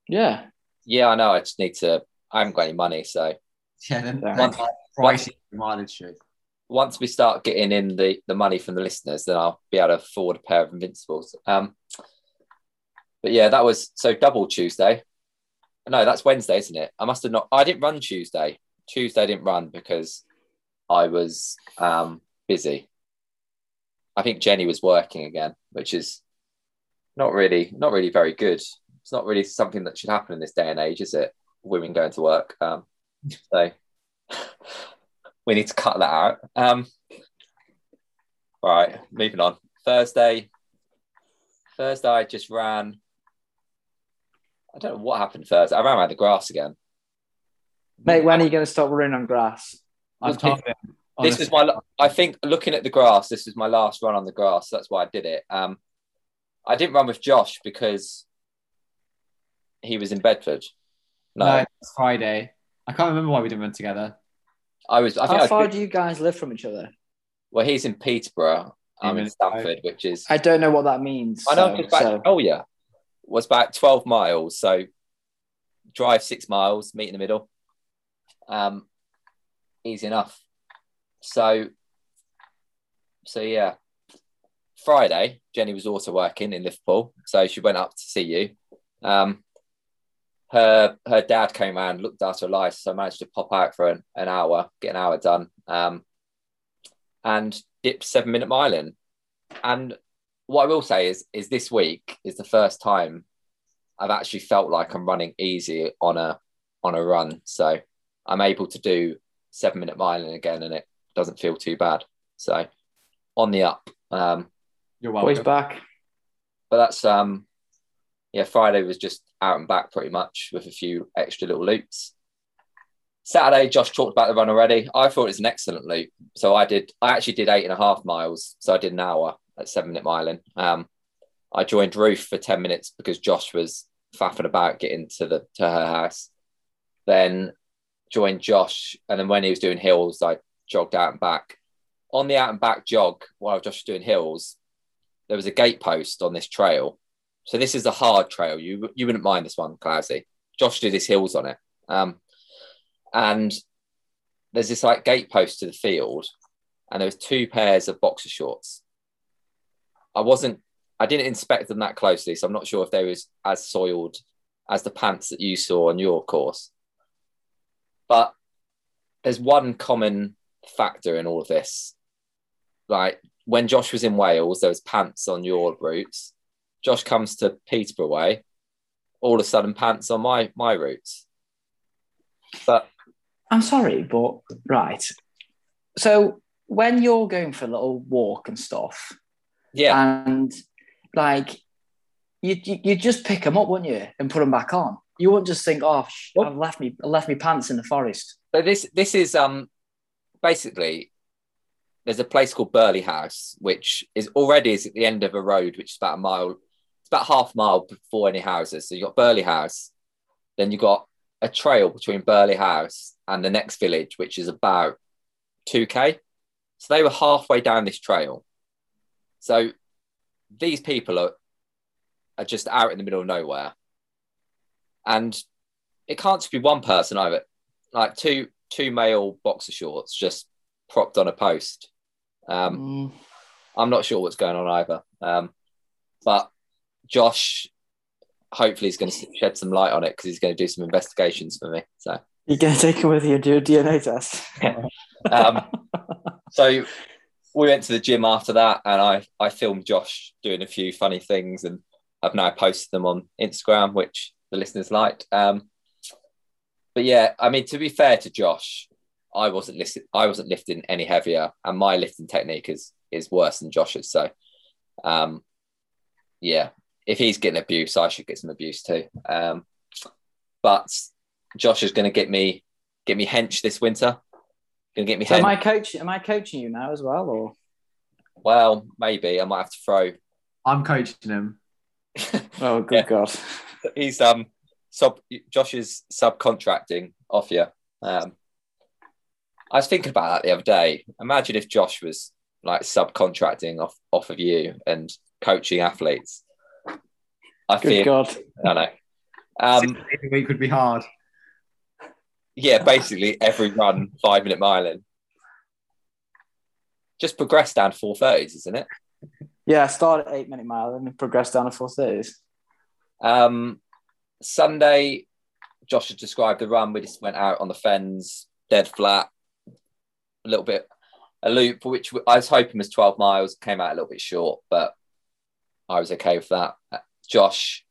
Yeah. Yeah, I know. I just need to. I haven't got any money, so Yeah, then once, pricey mileage should. once we start getting in the the money from the listeners, then I'll be able to afford a pair of Invincibles. Um, but yeah, that was so double Tuesday. No, that's Wednesday, isn't it? I must have not. I didn't run Tuesday. Tuesday I didn't run because I was um, busy. I think Jenny was working again, which is not really not really very good. it's not really something that should happen in this day and age, is it? Women going to work. Um, so we need to cut that out. Um, all right, moving on. Thursday. Thursday, I just ran. I don't know what happened Thursday. I ran around the grass again. Mate, when are you going to stop running on grass? I've told him. This was my. I think looking at the grass, this was my last run on the grass. That's why I did it. Um, I didn't run with Josh because he was in Bedford. No, no, it's Friday. I can't remember why we didn't run together. I was. I think I How was, far do you guys live from each other? well, he's in Peterborough. I'm in minutes Stamford, which is I don't know what that means. I know so- just so- Oh yeah, was about twelve miles. So drive six miles, meet in the middle. Um, easy enough. So, so yeah. Friday, Jenny was also working in Liverpool, so she went up to see you. Um, her her dad came around, looked after her life, so I managed to pop out for an, an hour, get an hour done, um, and dipped seven minute mile in. And what I will say is, is this week is the first time I've actually felt like I'm running easy on a on a run. So I'm able to do seven minute miling again, and it doesn't feel too bad. So on the up. Um, You're Boys welcome. back. but that's um, yeah. Friday was just out and back pretty much with a few extra little loops. Saturday, Josh talked about the run already. I thought it was an excellent loop. So I did. I actually did eight and a half miles. So I did an hour at seven minute miling. Um, I joined Ruth for ten minutes because Josh was faffing about getting to the to her house. Then joined Josh, and then when he was doing hills, I jogged out and back. On the out and back jog while Josh was doing hills, there was a gate post on this trail. So this is a hard trail. You you wouldn't mind this one, Clausy. Josh did his hills on it. Um, and there's this like gate post to the field, and there was two pairs of boxer shorts. I wasn't, I didn't inspect them that closely, so I'm not sure if they was as soiled as the pants that you saw on your course. But there's one common factor in all of this. Like when Josh was in Wales, there was pants on your routes. Josh comes to Peterborough way, all of a sudden pants on my my routes. But I'm sorry, but right. So when you're going for a little walk and stuff, yeah, and like you, you you just pick them up, wouldn't you, and put them back on? You won't just think, "Oh, sh-? I've left me I left me pants in the forest." So this this is um basically there's a place called Burghley House, which is already is at the end of a road, which is about a mile, it's about half a mile before any houses. So you've got Burghley House, then you've got a trail between Burghley House and the next village, which is about 2k. So they were halfway down this trail. So these people are are just out in the middle of nowhere. And it can't just be one person either like two two male boxer shorts just propped on a post. Um, Mm. I'm not sure what's going on either. Um, but Josh, hopefully, is going to shed some light on it because he's going to do some investigations for me. So, You're gonna take him with you and do a DNA test. um, so we went to the gym after that, and I I filmed Josh doing a few funny things, and I've now posted them on Instagram, which the listeners liked. Um, but yeah, I mean, to be fair to Josh, I wasn't lifting, I wasn't lifting any heavier, and my lifting technique is is worse than Josh's. So, um, yeah, if he's getting abuse, I should get some abuse too. Um, but Josh is going to get me get me hench this winter. Going to get me So hench. am I coach? Am I coaching you now as well, or Well, maybe I might have to throw. I'm coaching him. Oh, good Yeah. god! He's um sub Josh is subcontracting off you. Um, I was thinking about that the other day. Imagine if Josh was like subcontracting off off of you and coaching athletes. I Good feel god! I know. Um, Six days a week would be hard. yeah, basically every run five minute mile in. Just progress down to four thirties, isn't it? Yeah, start at eight minute mile and progressed down to four thirties. Um, Sunday, Josh has described the run. We just went out on the fens, dead flat, a little bit, a loop, which I was hoping was 12 miles, came out a little bit short, but I was okay with that. Uh, Josh,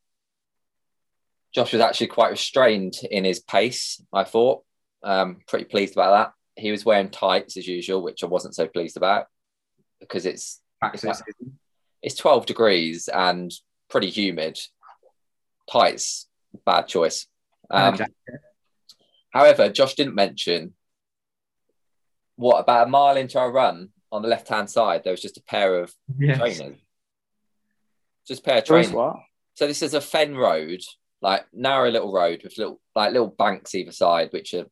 Josh was actually quite restrained in his pace. I thought, um, pretty pleased about that. He was wearing tights as usual, which I wasn't so pleased about because it's Back to like- season. It's 12 degrees and pretty humid. Tights, bad choice. Um. However, Josh didn't mention what about a mile into our run on the left hand side, there was just a pair of Yes. trainers. Just a pair of trainers. what? So this is a fen road, like narrow little road with little like little banks either side, which are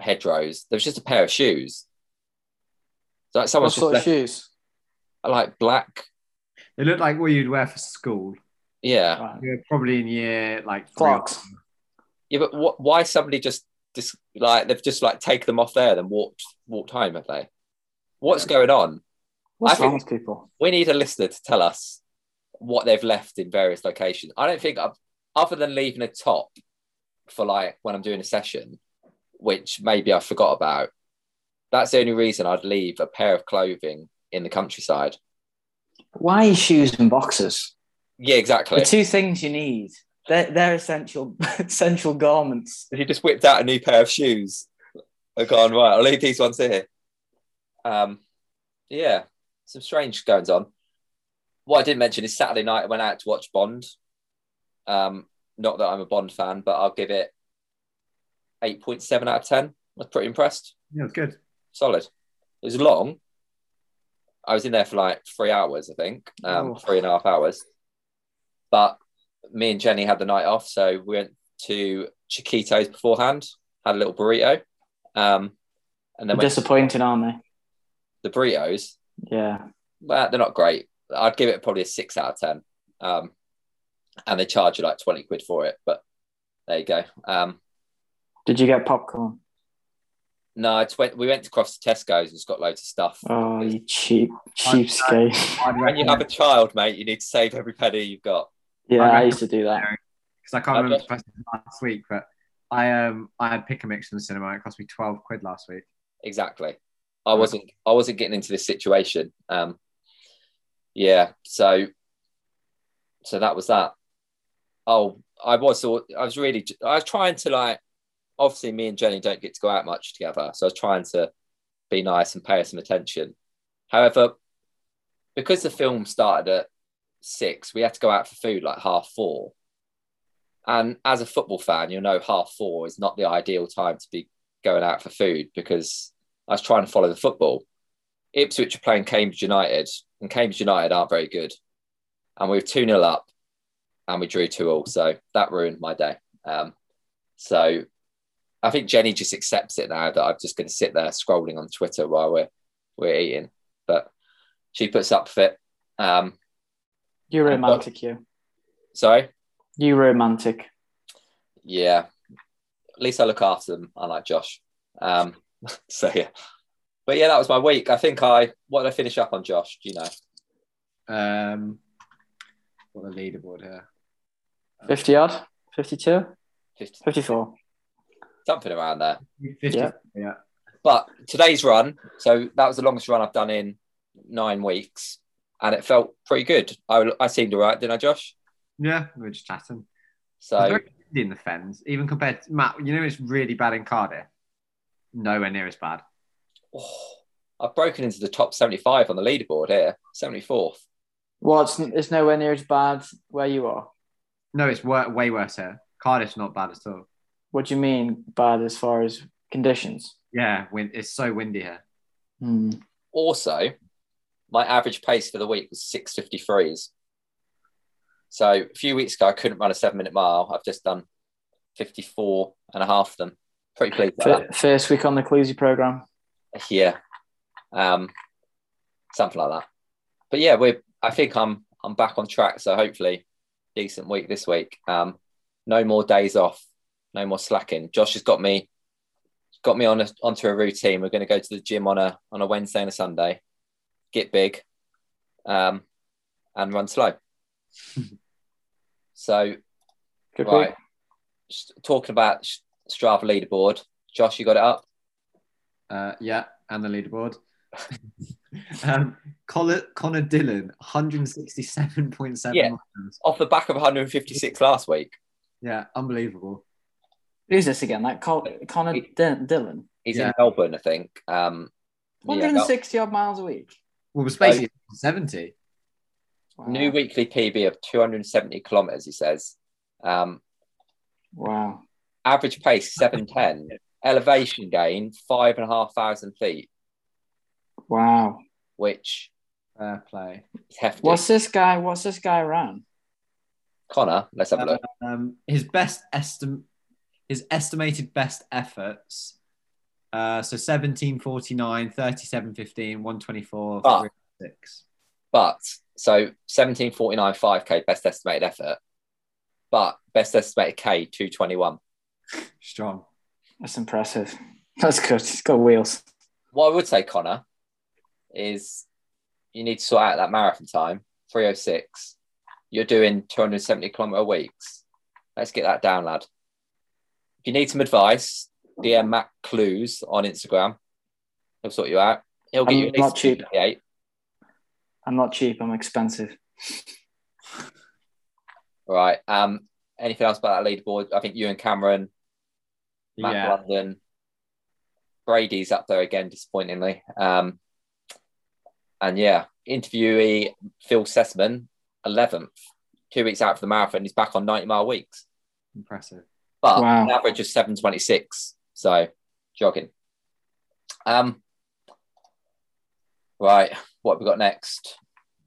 hedgerows. There was just a pair of shoes. So like What someone's just sort of shoes? like black. They looked like what you'd wear for school. Yeah. You're probably in year like Clarks. Yeah, but what, why somebody just just like they've just like taken them off there then walked walked home, have they? What's going on? What's I wrong with people? we need a listener to tell us what they've left in various locations. I don't think I've, other than leaving a top for like when I'm doing a session, which maybe I forgot about. That's the only reason I'd leave a pair of clothing in the countryside. Why shoes and boxers? Yeah, exactly. The two things you need. They're, they're essential essential garments. He just whipped out a new pair of shoes. I've gone right. I'll leave these ones here. Um, yeah, some strange goings on. What I didn't mention is Saturday night I went out to watch Bond. Um, not that I'm a Bond fan, but I'll give it eight point seven out of ten. I was pretty impressed. Yeah, it's good. Solid. It was long. I was in there for like three hours, I think, um, Oh. three and a half hours. But me and Jenny had the night off, so we went to Chiquitos beforehand, had a little burrito, um, and then disappointing, aren't they? the burritos. Yeah. Well, they're not great. I'd give it probably a six out of ten. Um, and they charge you like twenty quid for it, but there you go. Um, Did you get popcorn? No, it's went, we went to cross to Tesco's and just got loads of stuff. Oh, you cheap cheapskate. I'd When you have a child, mate, you need to save every penny you've got. Yeah, I'd I used to do that. because I can't remember the price last week, but I um I had pick a mix from the cinema. It cost me twelve quid last week. exactly i wasn't i wasn't getting into this situation um yeah so so that was that oh i was i was really i was trying to like obviously me and jenny don't get to go out much together so i was trying to be nice and pay her some attention however because the film started at six we had to go out for food like half four and as a football fan you'll know half four is not the ideal time to be going out for food because I was trying to follow the football. Ipswich are playing Cambridge United, and Cambridge United aren't very good. And we were 2 0 up, and we drew 2 all. So that ruined my day. Um, so I think Jenny just accepts it now that I'm just going to sit there scrolling on Twitter while we're, we're eating. But she puts up with it. Um, You romantic, you. sorry? You romantic. Yeah. At least I look after them, unlike Josh. Um, so yeah. But yeah, that was my week. I think I what did I finish up on, Josh? Do you know? Um, what the leaderboard here? 50 odd? 52? 50, 54. Something around there. 50, Yeah. yeah. But today's run, so that was the longest run I've done in nine weeks, and it felt pretty good. I, I seemed all right, didn't I, Josh? Yeah, we were just chatting. So very in the fens, even compared to Matt. You know, it's really bad in Cardiff. Nowhere near as bad. oh, I've broken into the top 75 on the leaderboard here, 74th. Well, it's, it's nowhere near as bad where you are. No, it's wor- way worse here. Cardiff's not bad at all. What do you mean bad as far as conditions? Yeah, wind, it's so windy here. Hmm. Also, my average pace for the week was 653s. So a few weeks ago, I couldn't run a seven minute mile. I've just done 54 and a half of them. Pretty pleased. F- First week on the Cluesy program. Yeah. Um, something like that. But yeah, we're I think I'm I'm back on track. So hopefully decent week this week. Um, no more days off, no more slacking. Josh has got me got me on a, onto a routine. We're going to go to the gym on a on a Wednesday and a Sunday, get big, um, and run slow. so Good right, talking about Strava leaderboard. Josh, you got it up. Uh, yeah, and the leaderboard. um, Connor, Connor Dillon, 167.7 Yeah. miles. Off the back of 156 last week. Yeah, unbelievable. Who's this again? Like Col- Connor He- Dil- Dillon. He's Yeah. in Melbourne, I think. Um, yeah, 160 odd miles a week. Well, it was basically 70. Wow. new weekly PB of 270 kilometers. He says. Um, Wow. average pace 710. Elevation gain five and a half thousand feet, Wow. which Fair play. is hefty. What's this guy? What's this guy ran? Connor? Let's have a look. Um, his best estim- his estimated best efforts. Uh, so 17, 49, 37, 15, 124, Ah. 36. But so 1749 5k best estimated effort, but best estimated K 221. Strong. That's impressive. That's good. He's got wheels. What I would say, Connor, is you need to sort out that marathon time 306. You're doing 270 kilometer weeks. Let's get that down, lad. If you need some advice, DM Matt Clues on Instagram. He'll sort you out. He'll get I'm you at not cheap. 258. I'm not cheap. I'm expensive. All right. Um, anything else about that leaderboard? I think you and Cameron, Matt yeah. London, Brady's up there again, disappointingly. Um, and yeah, interviewee Phil Sesemann, 11th, two weeks out for the marathon. He's back on 90 mile weeks, Impressive. But Wow. an average of 726. So jogging. Um, right. What have we got next?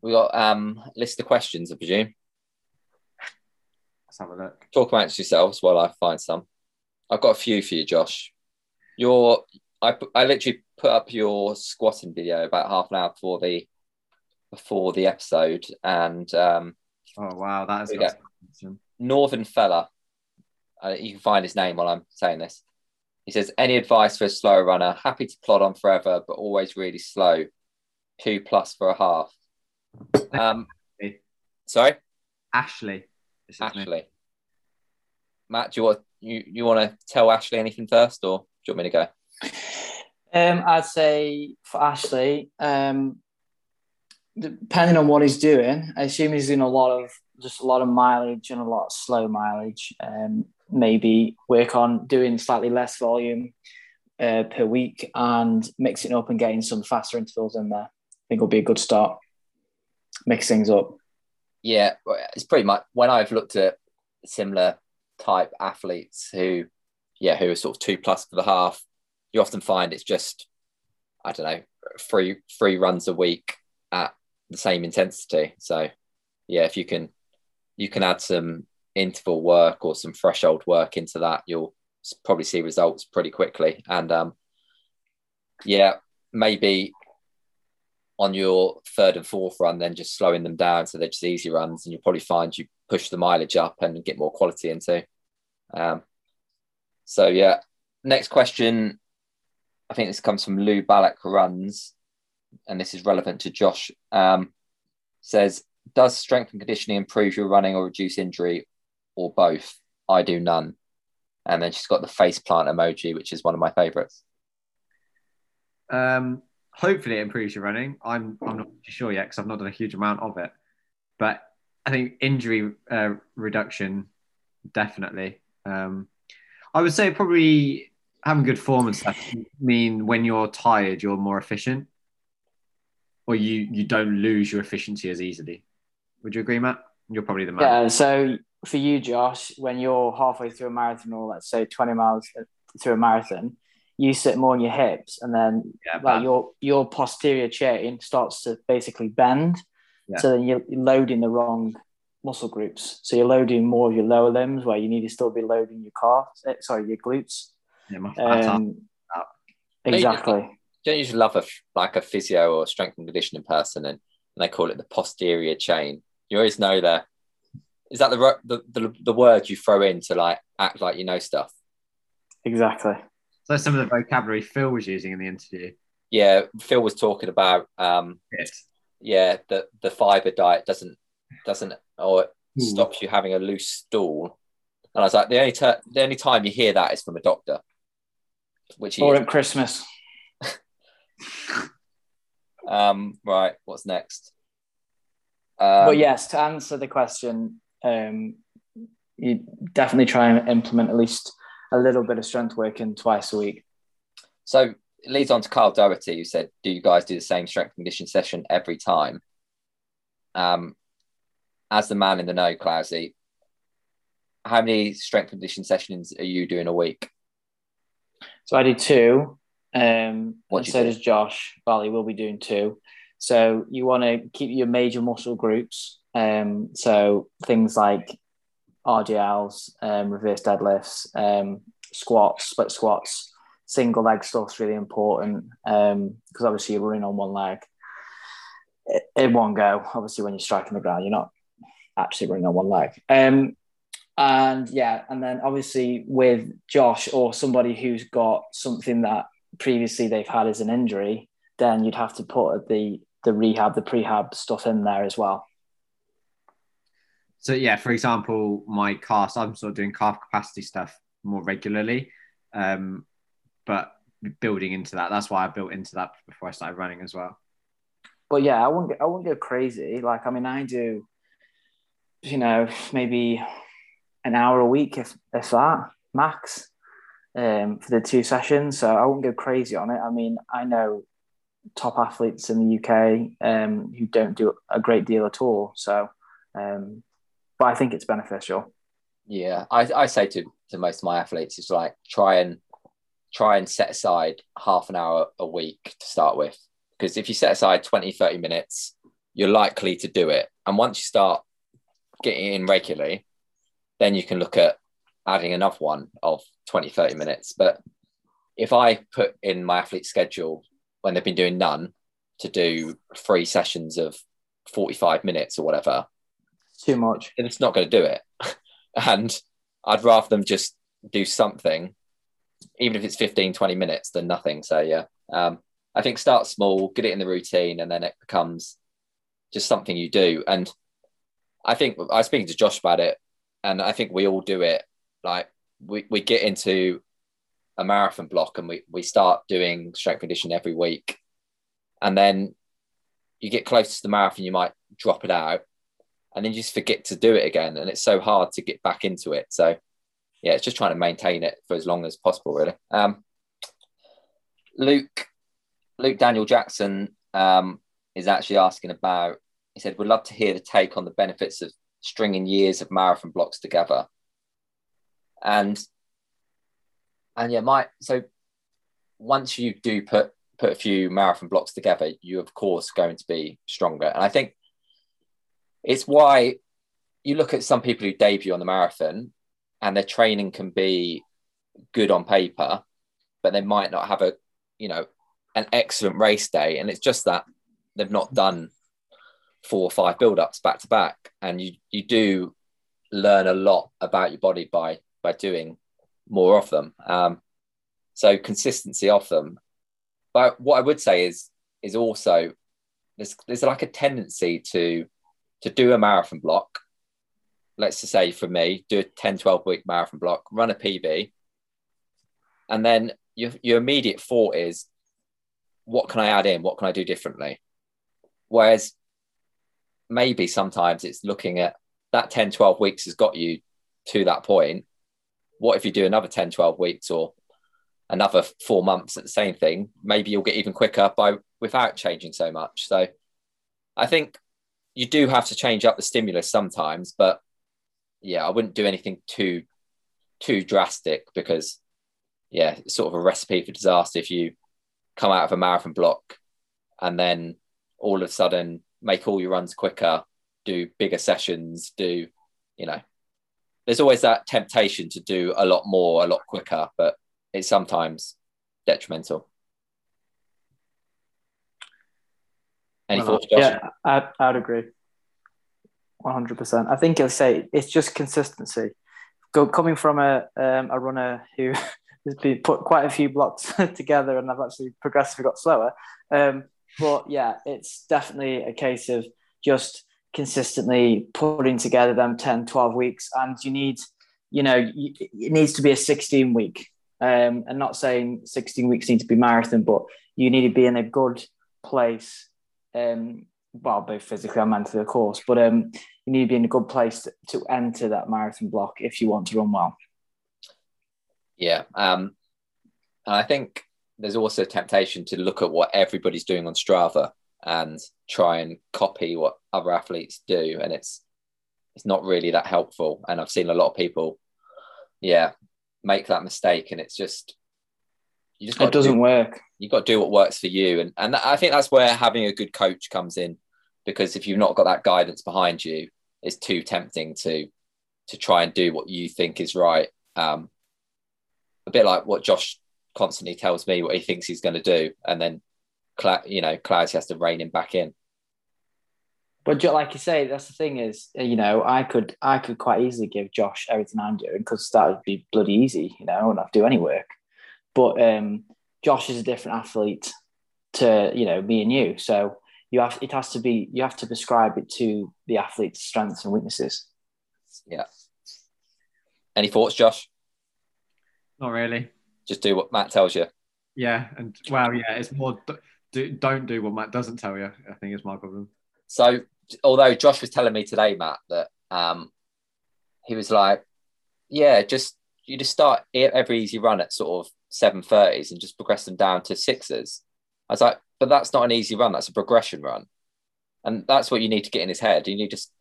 We got um list of questions, I presume. Let's have a look. talk amongst yourselves while I find some. I've got a few for you, Josh. Your, I, I literally put up your squatting video about half an hour before the before the episode, and um, Oh, wow. That is Here we go. awesome. Northern fella, uh, you can find his name while I'm saying this. He says, "Any advice for a slow runner? Happy to plod on forever, but always really slow. Two plus for a half." Um, sorry. Ashley. is his name. Ashley. Matt, do you want you, you want to tell Ashley anything first, or do you want me to go? Um, I'd say for Ashley, um, depending on what he's doing, I assume he's doing a lot of just a lot of mileage and a lot of slow mileage. Um, maybe work on doing slightly less volume uh, per week and mixing up and getting some faster intervals in there. I think will be a good start. Mix things up. Yeah, it's pretty much when I've looked at similar type athletes who, yeah, who are sort of two plus for the half. You often find it's just, I don't know, three three runs a week at the same intensity. So, yeah, if you can, you can add some interval work or some threshold work into that, you'll probably see results pretty quickly. And um, yeah, maybe on your third and fourth run, then just slowing them down so they're just easy runs, and you'll probably find you push the mileage up and get more quality into. Um, so yeah, next question. I think this comes from Lou Ballack runs, and this is relevant to Josh. Um, says, does strength and conditioning improve your running or reduce injury, or both? I do none. And then she's got the face plant emoji, which is one of my favorites. Um, hopefully, it improves your running. I'm I'm not sure yet because I've not done a huge amount of it, but I think injury uh, reduction definitely. Um, I would say probably having good form and stuff mean when you're tired, you're more efficient, or you you don't lose your efficiency as easily. Would you agree, Matt? You're probably the man. Yeah. So for you, Josh, when you're halfway through a marathon, or let's say 20 miles through a marathon, you sit more on your hips, and then Yeah, like bad. your your posterior chain starts to basically bend. Yeah. So then you're you're loading the wrong muscle groups. So you're loading more of your lower limbs where you need to still be loading your calves. eh, Sorry, your glutes. Yeah, my. Um, exactly. don't you just love a like a physio or strength and conditioning person and, and they call it the posterior chain you always know that is that the, ro- the the the word you throw in to like act like you know stuff Exactly. So some of the vocabulary Phil was using in the interview. yeah phil was talking about um It. yeah the the fiber diet doesn't doesn't or it stops you having a loose stool and i was like the only ter- the only time you hear that is from a doctor which Or at Christmas. um right what's next um, but yes, to answer the question, um, you definitely try and implement at least a little bit of strength working twice a week. So it leads on to Carl Doherty, who said, "Do you guys do the same strength condition session every time?" Um, as the man in the know, Clousey, how many strength condition sessions are you doing a week? So I do two. Um, What do you so do? does Josh. Valley will be doing two. So you want to keep your major muscle groups. Um, so things like RDLs, um, reverse deadlifts, um, squats, split squats, single leg stuff's really important because obviously you're running on one leg i- in one go. Obviously, when you're striking the ground, you're not actually running on one leg. Um, and yeah, and then obviously with Josh or somebody who's got something that previously they've had as an injury, then you'd have to put the the rehab, the prehab stuff in there as well. So yeah, for example, my cast, I'm sort of doing calf capacity stuff more regularly, um, but building into that. That's why I built into that before I started running as well. But yeah, I won't go, I wouldn't go crazy. Like I mean, I do, you know, maybe an hour a week, if if that max, um, for the two sessions. So I won't go crazy on it. I mean, I know top athletes in the UK um, who don't do a great deal at all. So, um, but I think it's beneficial. Yeah, I, I say to to most of my athletes, it's like try and try and set aside half an hour a week to start with. Because if you set aside 20, 30 minutes, you're likely to do it. And once you start getting in regularly, then you can look at adding another one of 20, 30 minutes. But if I put in my athlete schedule when they've been doing none to do three sessions of 45 minutes or whatever, Too much. then it's not going to do it. and I'd rather them just do something, even if it's 15, 20 minutes, than nothing. So, yeah, um, I think start small, get it in the routine, and then it becomes just something you do. And I think I was speaking to Josh about it, and I think we all do it. Like, we, we get into a marathon block and we, we start doing strength conditioning every week. And then you get close to the marathon, you might drop it out and then you just forget to do it again. And it's so hard to get back into it. So yeah, it's just trying to maintain it for as long as possible, really. Um, Luke, Luke Daniel Jackson um, is actually asking about, he said, "We'd love to hear the take on the benefits of stringing years of marathon blocks together. And and yeah, my so once you do put put a few marathon blocks together, you're of course going to be stronger. And I think it's why you look at some people who debut on the marathon and their training can be good on paper, but they might not have a, you know, an excellent race day. And it's just that they've not done four or five build-ups back to back. And you you do learn a lot about your body by by doing more of them. Um, so consistency of them. But what I would say is is also there's there's like a tendency to to do a marathon block. Let's just say for me, do a 10, 12 week marathon block, run a PB. And then your, your immediate thought is, what can I add in? What can I do differently? Whereas maybe sometimes it's looking at that 10, 12 weeks has got you to that point. What if you do another 10, 12 weeks or another four months at the same thing? Maybe you'll get even quicker by without changing so much. So I think you do have to change up the stimulus sometimes, but yeah, I wouldn't do anything too too drastic because yeah, it's sort of a recipe for disaster if you come out of a marathon block and then all of a sudden make all your runs quicker, do bigger sessions, do you know, there's always that temptation to do a lot more, a lot quicker, but it's sometimes detrimental. Any Well, thoughts, Josh? Yeah, I, I'd agree. 100%. I think I'll say it's just consistency. Go, coming from a, um, a runner who has been put quite a few blocks together and I've actually progressively got slower. Um, but yeah, it's definitely a case of just consistently putting together them 10, 12 weeks. And you need, you know, you, it needs to be a 16 week. Um, and not saying 16 weeks need to be marathon, but you need to be in a good place um, well, both physically and mentally, of course. But um, you need to be in a good place to, to enter that marathon block if you want to run well. Yeah. Um, and I think there's also a temptation to look at what everybody's doing on Strava and try and copy what other athletes do. And it's it's not really that helpful. And I've seen a lot of people, yeah, make that mistake. And it's just you just It doesn't do, work. you got to do what works for you. And and I think that's where having a good coach comes in. Because if you've not got that guidance behind you, it's too tempting to to try and do what you think is right. Um, a bit like what Josh constantly tells me what he thinks he's going to do, and then you know Klaus has to rein him back in. But like you say, that's the thing is, you know, I could I could quite easily give Josh everything I'm doing because that would be bloody easy, you know, and I'd do any work. But um, Josh is a different athlete to you know me and you, so you have it has to be you have to prescribe it to the athlete's strengths and weaknesses. Yeah. Any thoughts, Josh? Not really. Just do what Matt tells you. Yeah, and well, yeah, it's more do, don't do what Matt doesn't tell you. I think is my problem. So, although Josh was telling me today, Matt, that um, he was like, "Yeah, just you just start every easy run at sort of seven thirties and just progress them down to sixes. I was like, "But that's not an easy run. That's a progression run, and that's what you need to get in his head. You need to just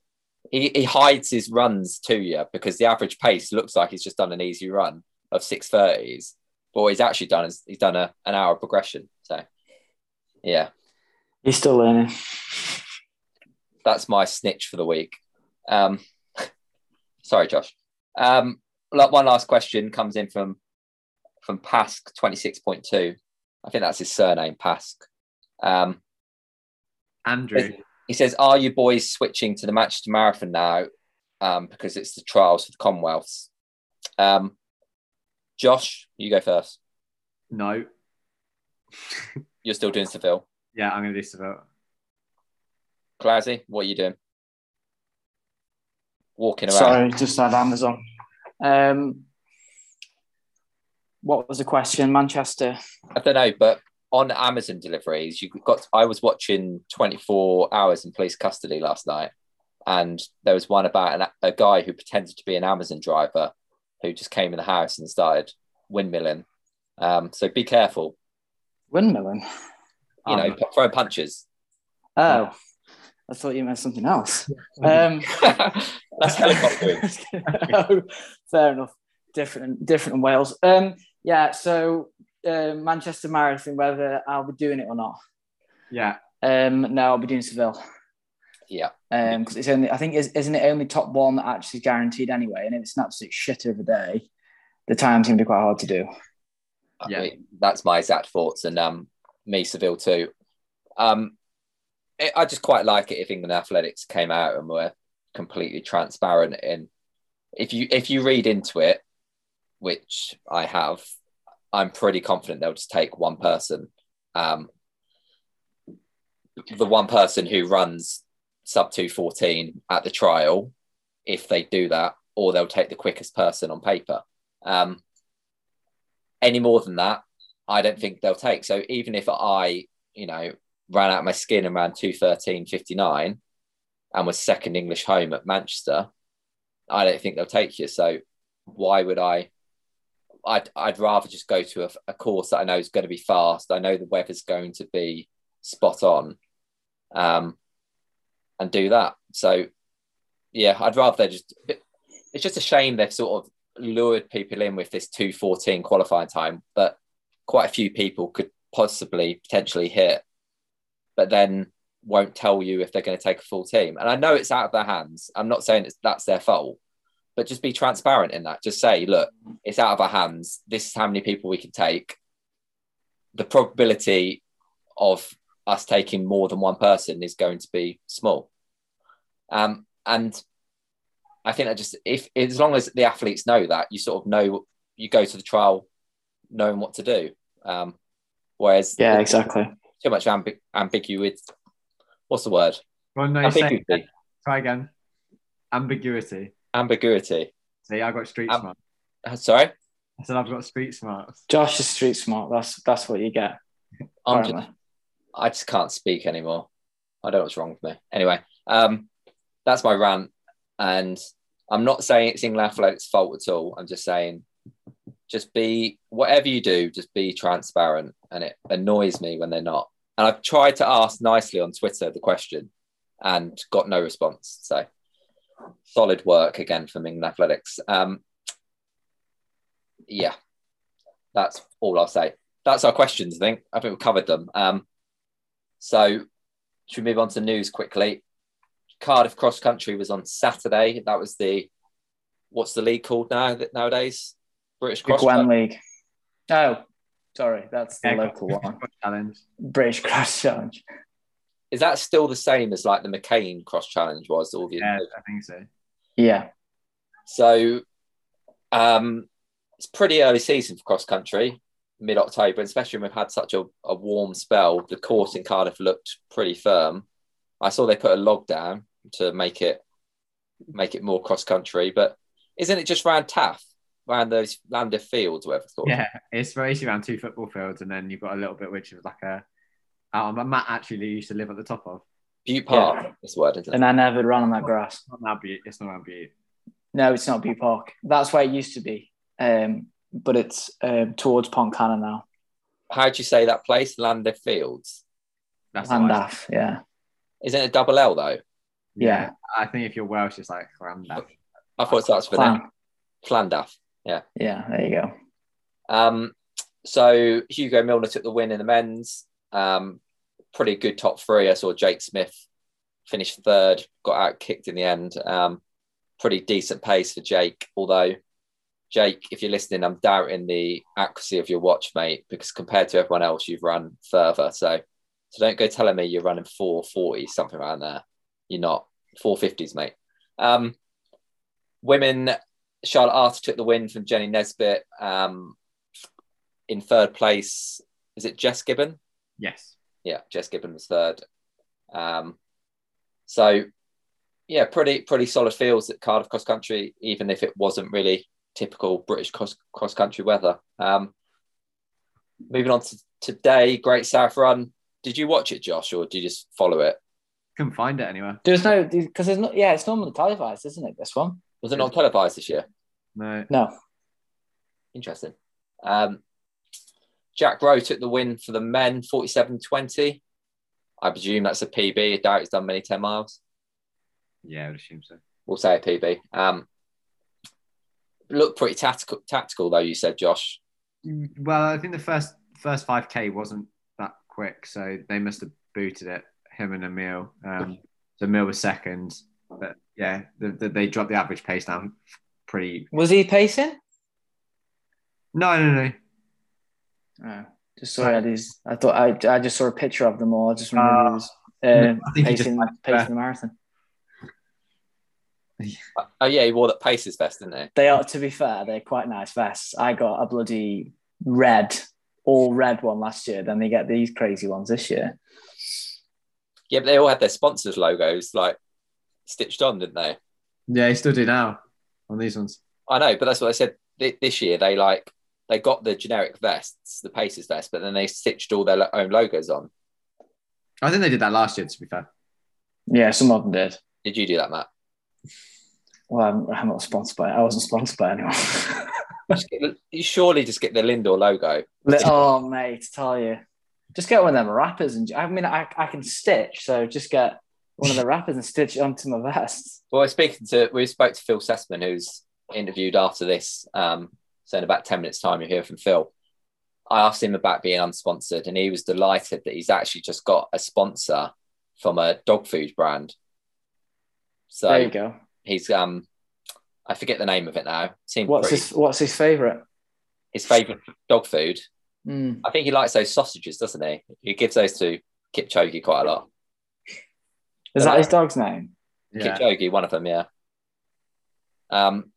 he, he hides his runs to you because the average pace looks like he's just done an easy run of six thirties, but what he's actually done is he's done a, an hour progression. So, yeah." He's still learning. that's my snitch for the week. Um, sorry, Josh. Um, like one last question comes in from from Pask twenty six point two. I think that's his surname, Pask. Um, Andrew, he says, "Are you boys switching to the Manchester Marathon now um, because it's the trials for the Commonwealths?" Um, Josh, you go first. no, You're still doing Seville. yeah, I'm gonna do Seville. Clausy, what are you doing? Walking around. Sorry, just had Amazon. Um, what was the question? Manchester. I don't know, but on Amazon deliveries, you got. I was watching 24 Hours in Police Custody last night, and there was one about an, a guy who pretended to be an Amazon driver who just came in the house and started windmilling. Um, so be careful, Windmilling. you know, Um, throwing punches. Oh, I thought you meant something else. Um, That's helicoptering. oh, fair enough. Different, different in Wales. Um, yeah. So uh, Manchester Marathon, whether I'll be doing it or not. Yeah, Um, no, I'll be doing Seville. Yeah, Um, because it's only, I think, is, isn't it only top one that actually is guaranteed anyway? And if it's an absolute shit of a day, the time's gonna be quite hard to do. I Yeah. mean, that's my exact thoughts, and um, me Seville too. Um, it, I just quite like it if England Athletics came out and were completely transparent. In if you if you read into it, which I have, I'm pretty confident they'll just take one person. Um, the one person who runs sub 214 at the trial, if they do that, or they'll take the quickest person on paper. Um, any more than that, I don't think they'll take. So even if I, you know, ran out my skin and ran 213.59 and was second English home at Manchester, I don't think they'll take you. So why would I? I'd, I'd rather just go to a, a course that I know is going to be fast. I know the weather's going to be spot on um, and do that. So, yeah, I'd rather they just. It's just a shame they've sort of lured people in with this 214 qualifying time, but quite a few people could possibly potentially hit, but then won't tell you if they're going to take a full team. And I know it's out of their hands. I'm not saying it's, that's their fault, but just be transparent in that. Just say, look, it's out of our hands. This is how many people we can take. The probability of us taking more than one person is going to be small. Um, and I think that just if as long as the athletes know that, you sort of know you go to the trial knowing what to do. Um, whereas Yeah, exactly. too much ambi- ambiguity. What's the word? well, no, say, Ambiguity. try again. Ambiguity. Ambiguity. See, I got street Um, smart. Uh, Sorry, I said I've got street smarts. Josh is street smart. That's that's what you get. I'm just. I just can't speak anymore. I don't know what's wrong with me. Anyway, um, that's my rant. And I'm not saying it's England Athletics' fault at all. I'm just saying, just be whatever you do, just be transparent. And it annoys me when they're not. And I've tried to ask nicely on Twitter the question and got no response. So solid work again from England Athletics. Um, yeah, that's all I'll say. That's our questions, I think. I think we've covered them. Um, so should we move on to news quickly? Cardiff Cross Country was on Saturday. That was the what's the league called now nowadays? British Cross Gwent Country. League. Oh, sorry, that's the Yeah, local one. Challenge. British Cross Challenge. Is that still the same as like the McCain Cross Challenge was? All the Yeah, I think so. Yeah. So um, it's pretty early season for cross country, mid October, especially when we've had such a, a warm spell. The course in Cardiff looked pretty firm. I saw they put a log down to make it make it more cross country, but isn't it just round Taff, round those Lander fields, whatever it's called? Yeah, it's basically around two football fields, and then you've got a little bit which is like a. Oh, but Matt actually used to live at the top of. Bute Park, this word, isn't it? And I never ran on that grass. It's not that beaut- It's not that beaut. No, it's not Bute Park. That's where it used to be. Um, but it's um, towards Pontcanna now. How do you say that place? Lander Fields. That's what Llandaff, yeah. Isn't it double L though? Yeah. I think if you're Welsh, it's like Llandaff. I thought it starts with an Clan. Llandaff. Yeah, yeah there you go. Um, so Hugo Milner took the win in the men's. Um, pretty good top three. I saw Jake Smith finish third, got out kicked in the end. Um, pretty decent pace for Jake, although Jake, if you're listening, I'm doubting the accuracy of your watch, mate, because compared to everyone else, you've run further. So, so don't go telling me you're running 440, something around there. You're not 450s, mate. Um, women, Charlotte Arthur took the win from Jenny Nesbitt. Um, in third place, is it Jess Gibbon? Yes. Yeah, Jess Gibbon was third. Um, so yeah, pretty pretty solid fields at Cardiff cross country, even if it wasn't really typical British cross cross country weather. Um, moving on to today, Great South Run. Did you watch it, Josh, or did you just follow it? Couldn't find it anywhere. There's no because there's not. Yeah, it's normally televised, isn't it? This one. Was it not televised this year? No. No. Interesting. Um, Jack Rowe took the win for the men, 47-20. I presume that's a PB. I doubt he's done many 10 miles. Yeah, I would assume so. We'll say a PB. Um, looked pretty tactical, tactical though. You said, Josh. Well, I think the first first 5k wasn't that quick, so they must have booted it. Him and Emile. Um, so Emile was second, but yeah, the, the, they dropped the average pace down pretty. Was he pacing? No, no, no. Oh, just saw it. His, I thought I, I just saw a picture of them all. I just remember he was um, I think just pacing, pacing that. the marathon. Oh yeah, he wore that Pacers vest, didn't he? They are, to be fair, they're quite nice vests. I got a bloody red, all red one last year. Then they get these crazy ones this year. Yeah, but they all had their sponsors logos like stitched on, didn't they? Yeah, he still do now on these ones. I know, but that's what I said. This year they like they got the generic vests, the Pacers vest, but then they stitched all their lo- own logos on. I think they did that last year. To be fair, Yeah, some of them did. Did you do that, Matt? Well, I'm, I'm not sponsored by. I wasn't sponsored by anyone. Just get the- you surely just get the Lindor logo. Li- oh, mate, tell you, just get one of them wrappers, and I mean, I, I can stitch, so just get one of the wrappers and stitch it onto my vest. Well, we're speaking to we spoke to Phil Sesemann, who's interviewed after this. Um, so in about ten minutes' time, you'll hear from Phil. I asked him about being unsponsored, and he was delighted that he's actually just got a sponsor from a dog food brand. So there you go. he's um, I forget the name of it now. Seemed What's pretty, his What's his favorite? his favorite dog food. Mm. I think he likes those sausages, doesn't he? He gives those to Kipchoge quite a lot. Is that his dog's name? yeah. Kipchoge, one of them, yeah. Um,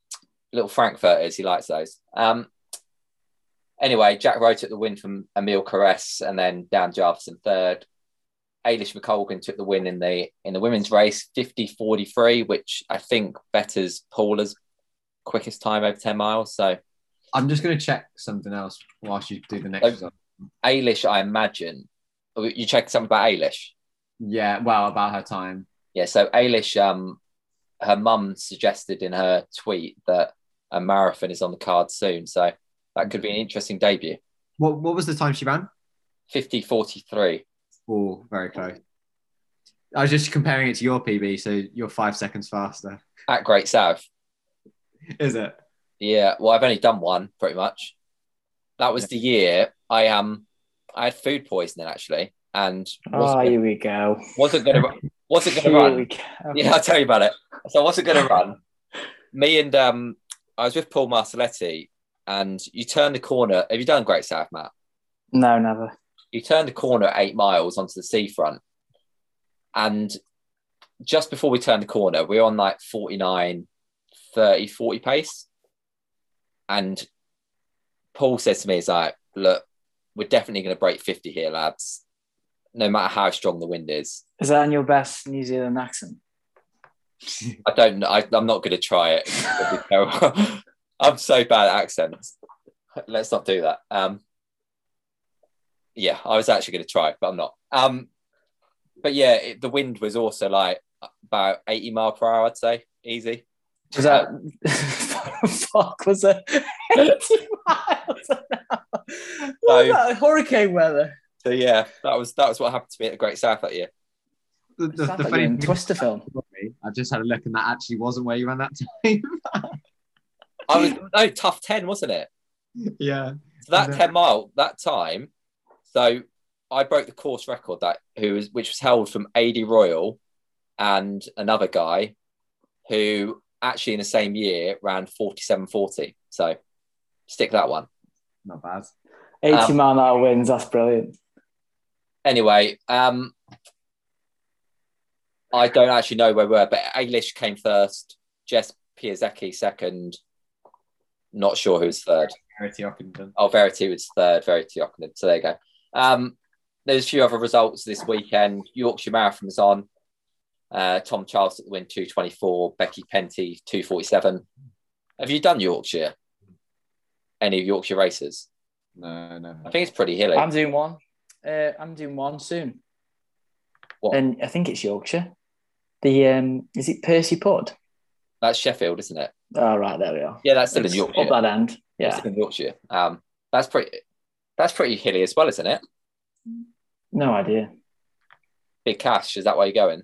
little Frankfurters, he likes those. Um, anyway, Jack Rowe took the win from Emile Cairess and then Dan Jarvis in third. Eilish McColgan took the win in the in the women's race, 50-43, which I think betters Paula's quickest time over 10 miles. So I'm just going to check something else whilst you do the next Oh. result. Eilish, I imagine. oh, You check something about Eilish. Yeah, well, about her time. Yeah, so Eilish, um, her mum suggested in her tweet that a marathon is on the card soon. So that could be an interesting debut. What What was the time she ran? 50 43. Oh, very close. I was just comparing it to your PB, so you're five seconds faster. at Great South. Is it? Yeah, well, I've only done one pretty much. That was the year I um I had food poisoning actually, and Oh, wasn't, here we go. wasn't gonna wasn't gonna run. go. Yeah, I'll tell you about it. So I wasn't gonna run. Me and um I was with Paul Martelletti, and you turn the corner. Have you done Great South, Matt? No, never. you turn the corner at eight miles onto the seafront and just before we turn the corner we are on like 49 30 40 pace and paul says to me he's like look we're definitely going to break 50 here lads no matter how strong the wind is Is that in your best New Zealand accent? I don't know I, i'm not going to try it It'll be terrible. i'm so bad at accents let's not do that um yeah i was actually going to try but i'm not um but yeah it, the wind was also like about 80 mile per hour i'd say easy Was that fuck? Was it 80 miles an hour? What No. about hurricane weather? so yeah that was that was what happened to me at the great south that year The, the, the like funny you're in thing- Twister film. I just had a look, and that actually wasn't where you ran that time. i was no tough 10 wasn't it yeah. So that Yeah. 10 mile that time so i broke the course record that who was which was held from ad royal and another guy who actually in the same year ran 4740 so stick that one Not bad. 80 Um, mile an hour winds. That's brilliant. anyway um i don't actually know where we were but Eilish came first jess piasecki second not sure who's third Verity Ockenden. Oh, Verity was third, Verity Ockenden. So there you go. Um, there's a few other results this weekend. Yorkshire Marathon was on. Uh, Tom Charles at the win, 224. Becky Penty, 247. Have you done Yorkshire? Any of Yorkshire races? No, no. I think it's pretty hilly. I'm doing one. Uh, I'm doing one soon. What? And I think it's Yorkshire. The um, is it Percy Pud? That's Sheffield, isn't it? Oh, right, there we are. Yeah, that's still in Yorkshire. Up that end. Yeah. still in Yorkshire. Um, that's pretty. That's pretty hilly as well, isn't it? No idea. Big Cash, is that where you're going?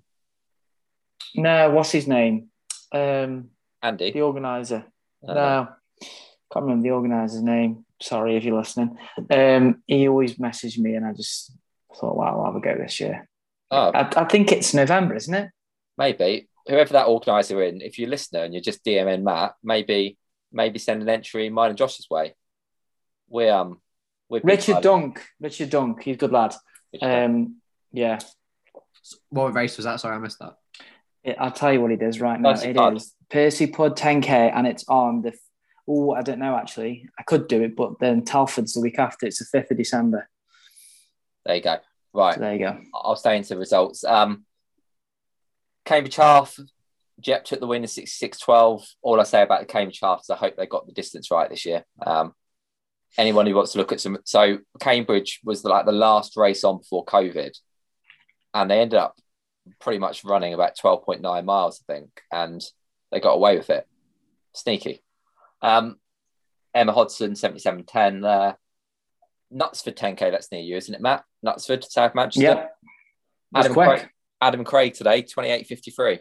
No, what's his name? Um, Andy? the organizer. Uh, No, can't remember the organizer's name. Sorry if you're listening. Um, he always messaged me, and I just thought, "Wow, I'll have a go this year." Oh, I, I think it's November, isn't it? Maybe whoever that organizer in, if you're a listener and you're just DMing Matt, maybe maybe send an entry mine and Josh's way. We're um we're Richard fans. Dunk. Richard Dunk. He's a good lad. Richard Dunk. Um, yeah, What race was that? Sorry, I missed that. It- I'll tell you what it is right now. Percy It Pud. is Percy Pud 10k, and it's on the. Oh, I don't know actually. I could do it, but then Telford's the week after. It's the fifth of December. there you go. Right, So there you go. I'll stay into the results. Um, Cambridge Half, Jep took the win in 66-12. All I say about the Cambridge Half is I hope they got the distance right this year. Um, anyone who wants to look at some, so Cambridge was like the last race on before COVID, and they ended up pretty much running about 12.9 miles, I think, and they got away with it. Sneaky. Um, Emma Hodson, 77.10 there. Knutsford 10k, that's near you, isn't it, Matt? Knutsford, South Manchester. Yeah, Adam quick. Craig, Adam Craig today, 28.53.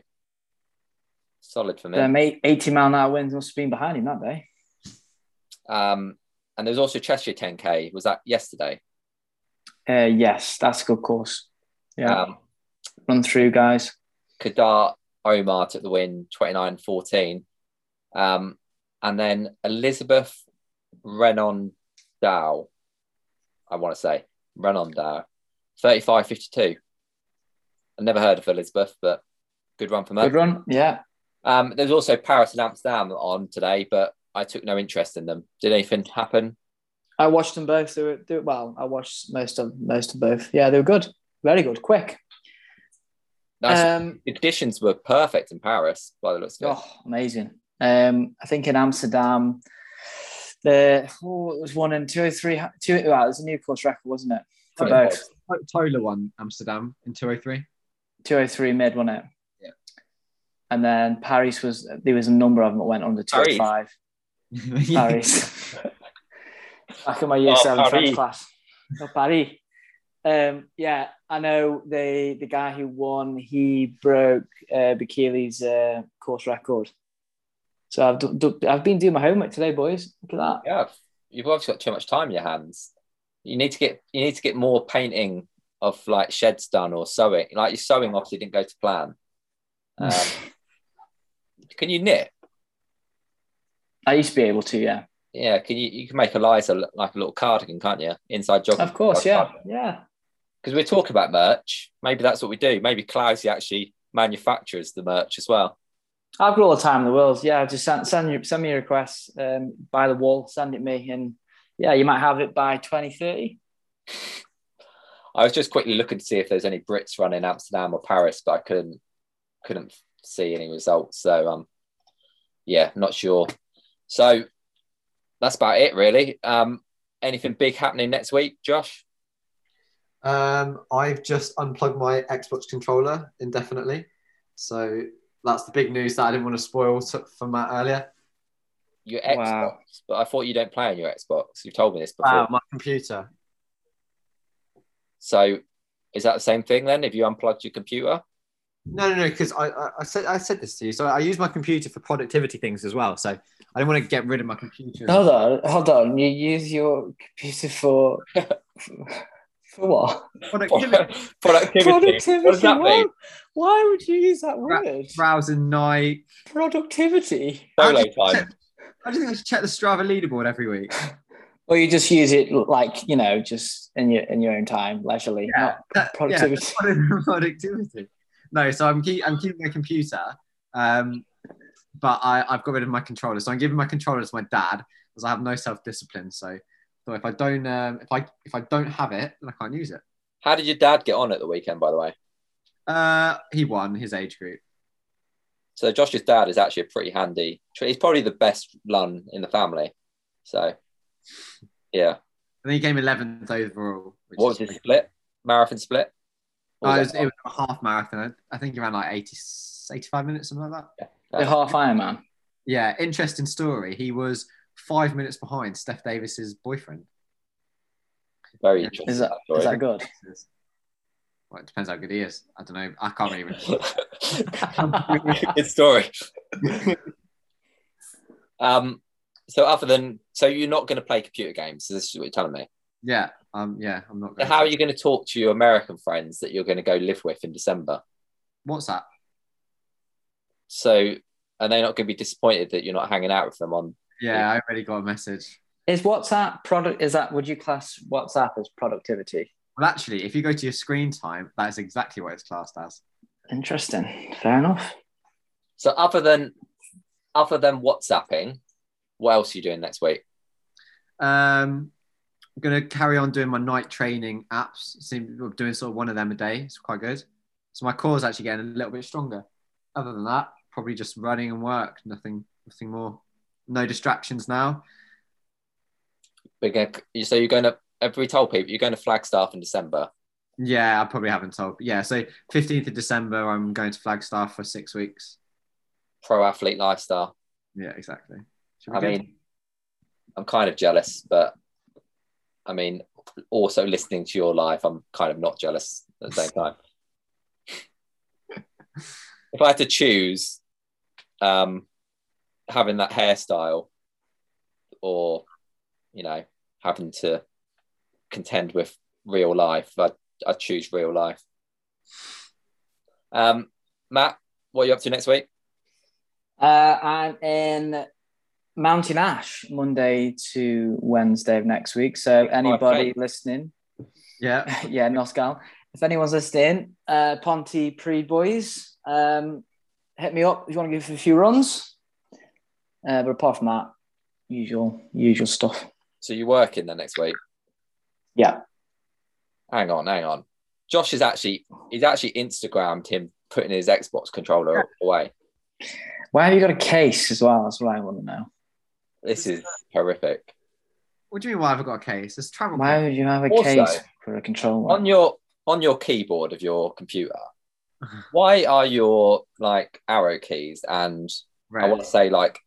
Solid for me. Um, 80 mile an hour winds must have been behind him that day. Um, and there's also Cheshire 10k. Was that yesterday? Uh, yes, that's a good course. Yeah, Um, run through, guys. Kadar Omar took the win, 29.14. Um, and then Elizabeth Renon Dow, I want to say Renon Dow, 35.52. I've never heard of Elizabeth, but good run from her. Good run. Yeah. Um, there's also Paris and Amsterdam on today, but I took no interest in them. Did anything happen? I watched them both. They were, they were- well. I watched most of most of both. Yeah, they were good. Very good. Quick. Nice. Um, the conditions were perfect in Paris, by the looks of it. oh, amazing. Um, I think in Amsterdam, the oh, it was one and two or three. Two. Well, it was a new course record, wasn't it? For both. was. To- Tola won Amsterdam in 203. 203 mid, wasn't it? Yeah. And then Paris was there was a number of them that went under Paris. 205. Paris. Back in my year Oh, seven French class. Oh, Paris. Um, yeah, I know the the guy who won. He broke uh, Bekele's uh, course record. So I've d- d- I've been doing my homework today, boys. Look at that. Yeah, you've obviously got too much time in your hands. You need to get you need to get more painting of like sheds done or sewing. Like your sewing obviously didn't go to plan. Um, can you knit? I used to be able to, yeah. Yeah, can you you can make Eliza look like a little cardigan, can't you? Inside jogging. Of course, yeah, yeah. Because we're talking about merch. Maybe that's what we do. Maybe Clousey actually manufactures the merch as well. I've got all the time in the world. Yeah, just send send, your, send me a request um, by the wall, send it me, and yeah, you might have it by 2030. I was just quickly looking to see if there's any Brits running Amsterdam or Paris, but I couldn't couldn't see any results. So um, yeah, not sure. So that's about it, really. Um, anything big happening next week, Josh? Um, I've just unplugged my Xbox controller indefinitely. So that's the big news that I didn't want to spoil t- for Matt earlier. Your Xbox, Wow. but I thought you don't play on your Xbox. You've told me this before. Wow, my computer. So is that the same thing then? If you unplugged your computer? No, no, no, because I, I, I said I said this to you. So I use my computer for productivity things as well. So I don't want to get rid of my computer. Hold on, hold on. You use your computer for for what? Productivity, Productivity. What does that Why, mean? why would you use that Ra- word? browsing night. Productivity. Solo I just time. check- I just think I should check the Strava leaderboard every week. Or you just use it like you know, just in your in your own time, leisurely, not That- productivity. Yeah, productivity. No, so I'm keep, I'm keeping my computer, um, but I, I've got rid of my controller. So I'm giving my controller to my dad because I have no self discipline. So, so if I don't um, if I if I don't have it, then I can't use it. How did your dad get on at the weekend, by the way? Uh, he won his age group. So Josh's dad is actually a pretty handy. He's probably the best run in the family. So yeah. And he came 11th overall. Which What was is his split? Marathon split? Oh, it, was was, it was a half marathon. I think he ran like 80, 85 minutes, something like that. The half Ironman. Yeah, interesting story. He was five minutes behind Steph Davis's boyfriend. very Yeah. interesting. Is that story. is that good? Well, it depends how good he is. I don't know. I can't really. remember. Good story. um, so other than so you're not going to play computer games. So this is what you're telling me. yeah, um, yeah, I'm not. So Going how are you going to talk to your American friends that you're going to go live with in December? What's that? So are they not going to be disappointed that you're not hanging out with them on? Yeah, I already got a message. Is WhatsApp product? Is that would you class WhatsApp as productivity? Well, actually, if you go to your screen time, that is exactly what it's classed as. Interesting. Fair enough. So other than other than WhatsApping, what else are you doing next week? Um, I'm gonna carry on doing my night training apps. Seem doing sort of one of them a day. It's quite good. So my core is actually getting a little bit stronger. Other than that, probably just running and work. Nothing, nothing more. No distractions now. We're so you're going to. Have we told people you're going to Flagstaff in December? Yeah, I probably haven't told. Yeah, so 15th of December, I'm going to Flagstaff for six weeks. Pro athlete lifestyle. Yeah, exactly. I good. mean, I'm kind of jealous, but I mean, also listening to your life, I'm kind of not jealous at the same time. if I had to choose um, having that hairstyle or, you know, having to contend with real life, I'd, I'd choose real life. Um, Matt, what are you up to next week? Uh, I'm in Mountain Ash Monday to Wednesday of next week. So anybody listening, yeah, yeah, Noscal. If anyone's listening, uh, Ponty Pre boys, um, hit me up if you want to give a few runs. Uh, but apart from that, usual usual stuff. So you're working the next week? Yeah. Hang on, hang on. Josh is actually he's actually Instagrammed him putting his Xbox controller away. Why have you got a case as well? That's what I want to know. This is horrific. What do you mean? Why have I got a case? It's travel. Why would you have a Also, case for a controller? On your on your keyboard of your computer, Why are your like arrow keys and I want to say like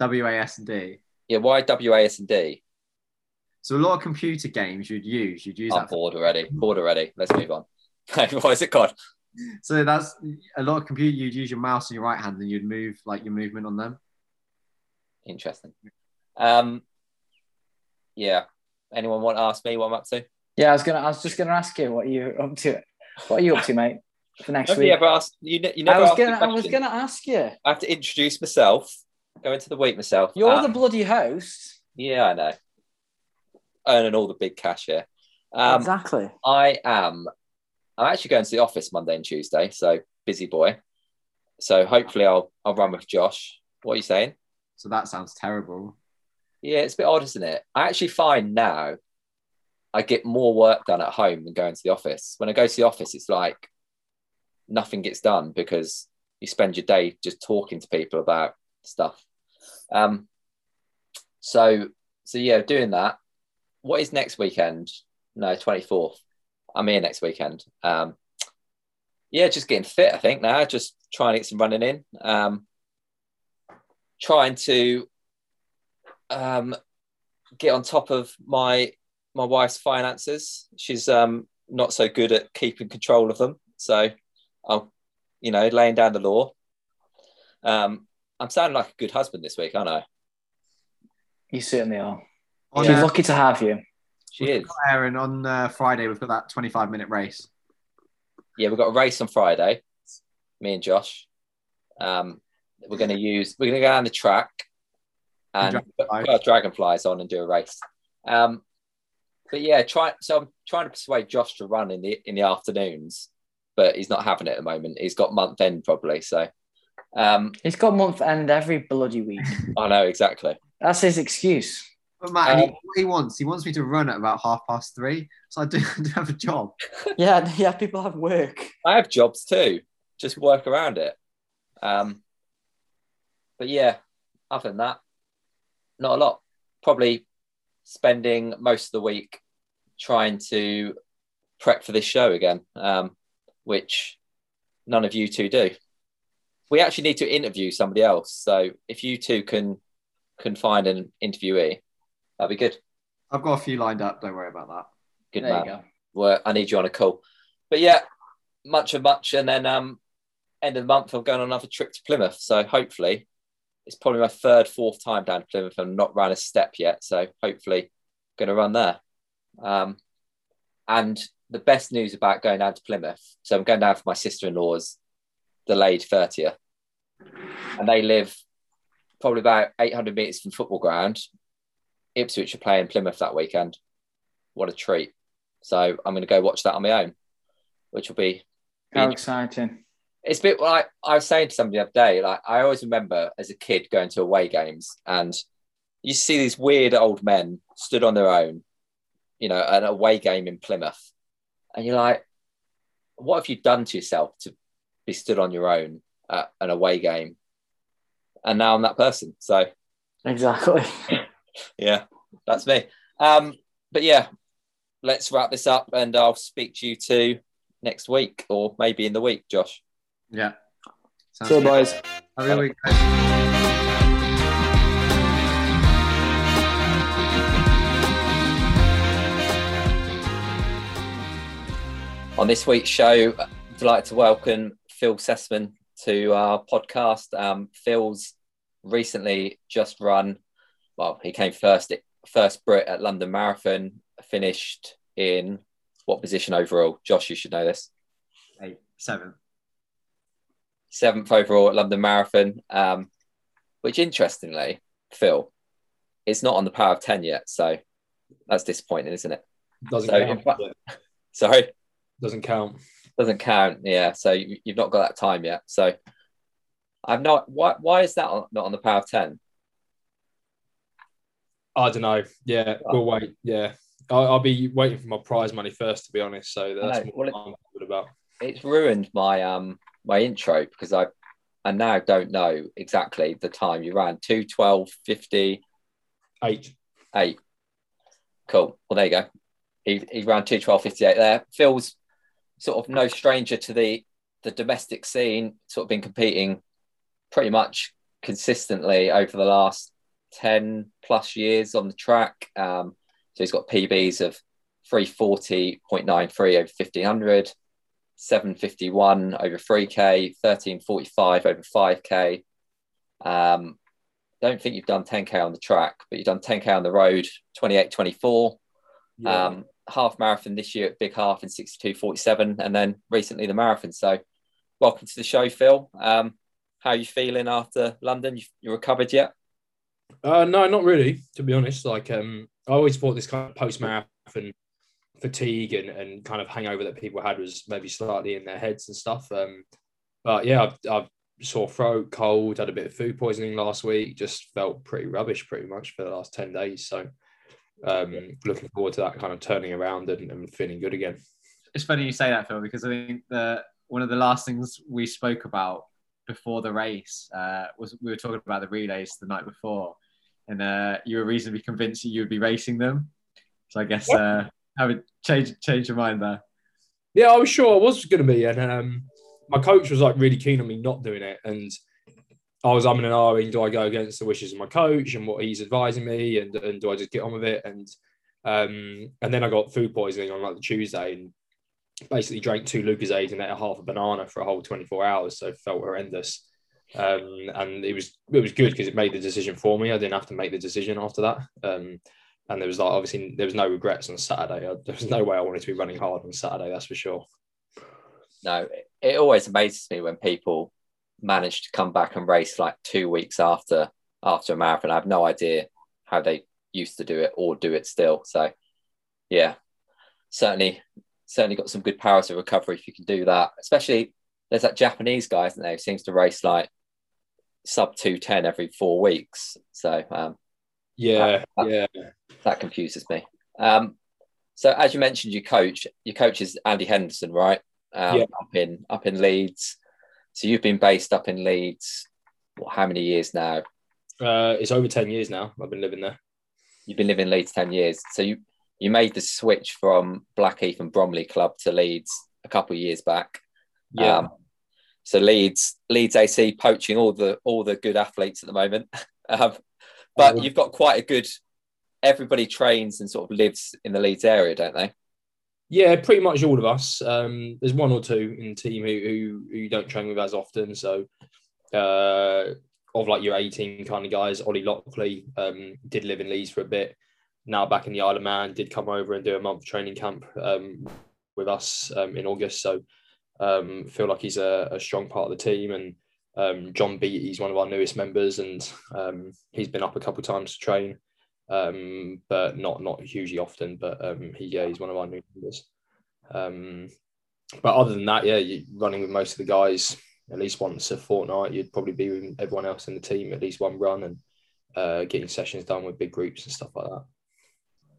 W A S and D. yeah, why WAS and D? So a lot of computer games you'd use, you'd use I'm that. For, bored already. Bored already. Let's move on. what is it called? so that's a lot of computer. You'd use your mouse in your right hand, and you'd move like your movement on them. Interesting. Um, yeah. Anyone want to ask me what I'm up to? Yeah, I was gonna. I was just gonna ask you what you're up to. What are you up to, mate? For next Nobody week. ever asked. You, you I was gonna. I was gonna ask you. I have to introduce myself. Go into the week myself. You're Um, the bloody host. Yeah, I know. Earning all the big cash here. Um, exactly. I am. I'm actually going to the office Monday and Tuesday, so busy boy. So hopefully I'll I'll run with Josh. What are you saying? So that sounds terrible. Yeah, it's a bit odd, isn't it? I actually find now I get more work done at home than going to the office. When I go to the office, it's like nothing gets done because you spend your day just talking to people about stuff. Um, so, so yeah, doing that. What is next weekend? No, twenty fourth. I'm here next weekend. Um, yeah, just getting fit. I think now, just trying to get some running in. Um, trying to um, get on top of my my wife's finances. She's um, not so good at keeping control of them, so I'm, you know, laying down the law. Um, I'm sounding like a good husband this week, aren't I? You certainly are. On, She's uh, lucky to have you. She is. Aaron, on uh, Friday we've got that 25 minute race. Yeah, we've got a race on Friday. Me and Josh. Um, we're going to use. We're going to go down the track and put, put our dragonflies on and do a race. Um, but yeah, try. So I'm trying to persuade Josh to run in the in the afternoons, but he's not having it at the moment. He's got month end probably. So um, He's got month end every bloody week. I know exactly. That's his excuse. But Matt, he, Um, what he wants, he wants me to run at about half past three. So I do, I do have a job. Yeah, yeah. People have work. I have jobs too. Just work around it. Um, but yeah, other than that, not a lot. Probably spending most of the week trying to prep for this show again, um, which none of you two do. We actually need to interview somebody else. So if you two can can find an interviewee, that'd be good. I've got a few lined up. Don't worry about that. Good there man. you go. Well, I need you on a call. But yeah, much of much, and then um, end of the month I'm going on another trip to Plymouth. So hopefully, it's probably my third, fourth time down to Plymouth. and not run a step yet, so hopefully, going to run there. Um, and the best news about going down to Plymouth. So I'm going down for my sister-in-law's delayed thirtieth, and they live probably about 800 meters from football ground. Ipswich are playing Plymouth that weekend. What a treat! So I'm going to go watch that on my own, which will be How exciting. It's a bit like I was saying to somebody the other day. Like I always remember as a kid going to away games, and you see these weird old men stood on their own, you know, an away game in Plymouth, and you're like, what have you done to yourself to be stood on your own at an away game? And now I'm that person. So Exactly. yeah, that's me. Um, but yeah, let's wrap this up, and I'll speak to you two next week, or maybe in the week, Josh. Yeah. Sounds So, good. boys. Have a good week. guys. On this week's show, I'd like to welcome Phil Sesemann to our podcast. Um, Phil's recently just run, well, he came first, first Brit at London Marathon, finished in what position overall? Josh, you should know this. Eight, seven. Seventh overall at London Marathon, um, which interestingly, Phil, it's not on the power of 10 yet. So that's disappointing, isn't it? Doesn't So, count. fact- Sorry. Doesn't count. doesn't count. Yeah, so you, you've not got that time yet. So I've not. Why? Why is that not on the power of ten? I don't know. Yeah, we'll wait. Yeah, I'll, I'll be waiting for my prize money first, to be honest. So that's what Well, I'm about. It's ruined my um my intro because I I now don't know exactly the time you ran. Two twelve fifty Eight. Eight. Cool. Well, there you go. He he ran two twelve fifty eight there. Phil's sort of no stranger to the the domestic scene sort of been competing pretty much consistently over the last 10 plus years on the track. Um, so he's got PBs of 340.93 over 1500, 751 over 3K, 1345 over 5K. Um, don't think you've done 10K on the track, but you've done 10K on the road, 28 24. Yeah. Um, half marathon this year at Big Half in 62.47, and then recently the marathon. So, welcome to the show, Phil. Um, how are you feeling after London? You, you recovered yet? Uh, no, not really. To be honest, like um, I always thought this kind of post marathon fatigue and, and kind of hangover that people had was maybe slightly in their heads and stuff. Um, but yeah, I've, I've sore throat, cold, had a bit of food poisoning last week. Just felt pretty rubbish, pretty much for the last ten days. So um, looking forward to that kind of turning around and, and feeling good again. It's funny you say that, Phil, because I think the one of the last things we spoke about before the race uh, was we were talking about the relays the night before, and uh, you were reasonably convinced that you would be racing them. So I guess uh, haven't changed change your mind there. Yeah, I was sure I was going to be, and um, my coach was like really keen on me not doing it, and I was umming and ahhing, do I go against the wishes of my coach and what he's advising me, and, and do I just get on with it? And um, and then I got food poisoning on like the Tuesday, and basically drank two Lucozade and ate a half a banana for a whole 24 hours, so felt horrendous. Um, and it was it was good because it made the decision for me. I didn't have to make the decision after that. Um, and there was like obviously there was no regrets on Saturday. There was no way I wanted to be running hard on Saturday. That's for sure. No, it, always amazes me when people manage to come back and race like two weeks after after a marathon. I have no idea how they used to do it or do it still. So, yeah, certainly, certainly got some good powers of recovery if you can do that. Especially there's that Japanese guy, isn't there, who seems to race like sub two ten every four weeks. So, um, Yeah, Uh, yeah. that confuses me. Um, so as you mentioned, your coach, your coach is Andy Henderson, right? Um, Yeah. Up in up in Leeds. So you've been based up in Leeds. What, how many years now? Uh, it's over 10 years now. I've been living there. You've been living in Leeds ten years. So you you made the switch from Blackheath and Bromley Club to Leeds a couple of years back. Yeah. Um, so Leeds Leeds AC poaching all the all the good athletes at the moment. um, but Oh. you've got quite a good. Everybody trains and sort of lives in the Leeds area, don't they? Yeah, pretty much all of us. Um, there's one or two in the team who, who, who you don't train with as often. So, uh, of like your 18 kind of guys, Ollie Lockley um, did live in Leeds for a bit. Now back in the Isle of Man, did come over and do a month training camp um, with us um, in August. So, um, feel like he's a, a strong part of the team. And um, John Beattie's one of our newest members, and um, he's been up a couple of times to train um, but not not hugely often. But um, he yeah, he's one of our new members. Um, but other than that, yeah, you're running with most of the guys at least once a fortnight. You'd probably be with everyone else in the team at least one run and uh, getting sessions done with big groups and stuff like that.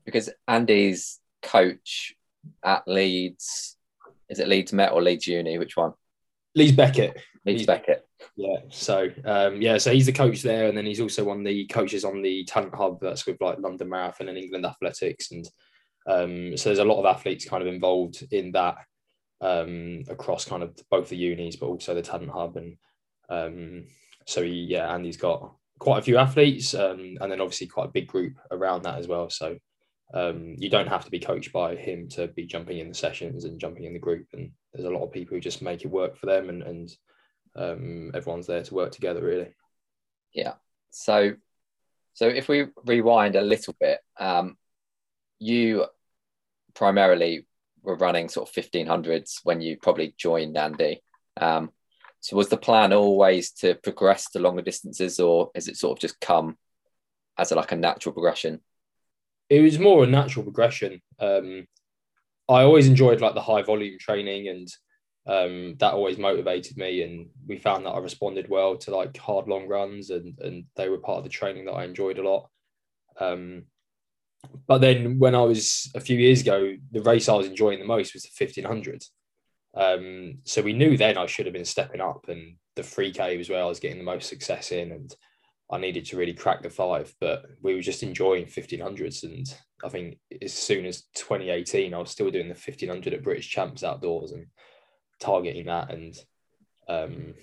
because Andy's coach at Leeds is it Leeds Met or Leeds Uni? Which one? Leeds Beckett, Leeds Beckett. Yeah. So um, yeah, so he's the coach there, and then he's also one of the coaches on the talent hub that's with like London Marathon and England Athletics, and um, so there's a lot of athletes kind of involved in that um, across kind of both the unis, but also the talent hub, and um, so he, yeah, Andy's got quite a few athletes, um, and then obviously quite a big group around that as well. So um, you don't have to be coached by him to be jumping in the sessions and jumping in the group, and there's a lot of people who just make it work for them, and and um, everyone's there to work together really. Yeah. So, so if we rewind a little bit, um, you primarily were running sort of fifteen hundreds when you probably joined Andy. Um, so was the plan always to progress to longer distances, or is it sort of just come as a, like a natural progression? It was more a natural progression. Um, I always enjoyed like the high volume training and um, that always motivated me and we found that I responded well to like hard long runs and and they were part of the training that I enjoyed a lot. Um, but then when I was a few years ago, the race I was enjoying the most was the fifteen hundred. Um, so we knew then I should have been stepping up and the 3K was where I was getting the most success in and I needed to really crack the five, but we were just enjoying 1500s. And I think as soon as 2018, I was still doing the 1500 at British Champs outdoors and targeting that. And Um,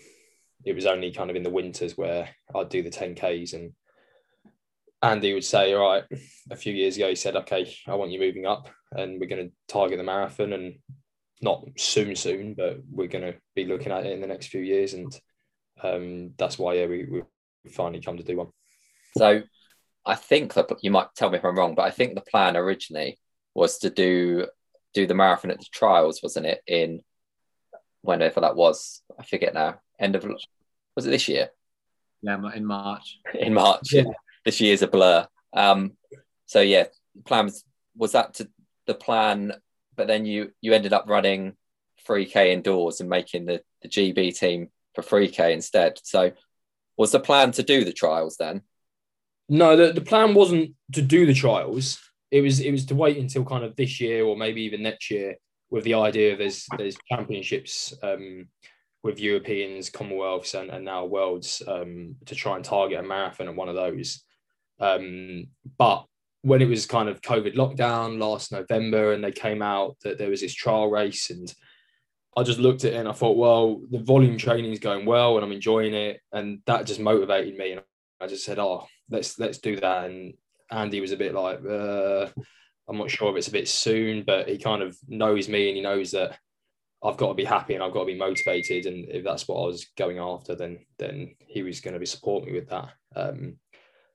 it was only kind of in the winters where I'd do the 10Ks and Andy would say, all right, a few years ago, he said, okay, I want you moving up and we're going to target the marathon and not soon, soon, but we're going to be looking at it in the next few years. And um, that's why, yeah, we, we finally come to do one. So I think that you might tell me if I'm wrong, but I think the plan originally was to do do the marathon at the trials, wasn't it? In whenever that was, I forget now. End of was it this year? Yeah, in March. In March. Yeah. This year's a blur. Um, so yeah, plans was, was that to the plan, but then you you ended up running 3k indoors and making the, the GB team for 3k instead. So was the plan to do the trials then? No, the, the plan wasn't to do the trials. It was it was to wait until kind of this year or maybe even next year with the idea of there's there's championships um, with Europeans, Commonwealths, and, and now Worlds um, to try and target a marathon at one of those. Um, but when it was kind of COVID lockdown last November and they came out that there was this trial race and I just looked at it and I thought, well, the volume training is going well and I'm enjoying it. And that just motivated me. And I just said, oh, let's let's do that. And Andy was a bit like, uh, I'm not sure if it's a bit soon, but he kind of knows me and he knows that I've got to be happy and I've got to be motivated. And if that's what I was going after, then then he was going to be supporting me with that. Um,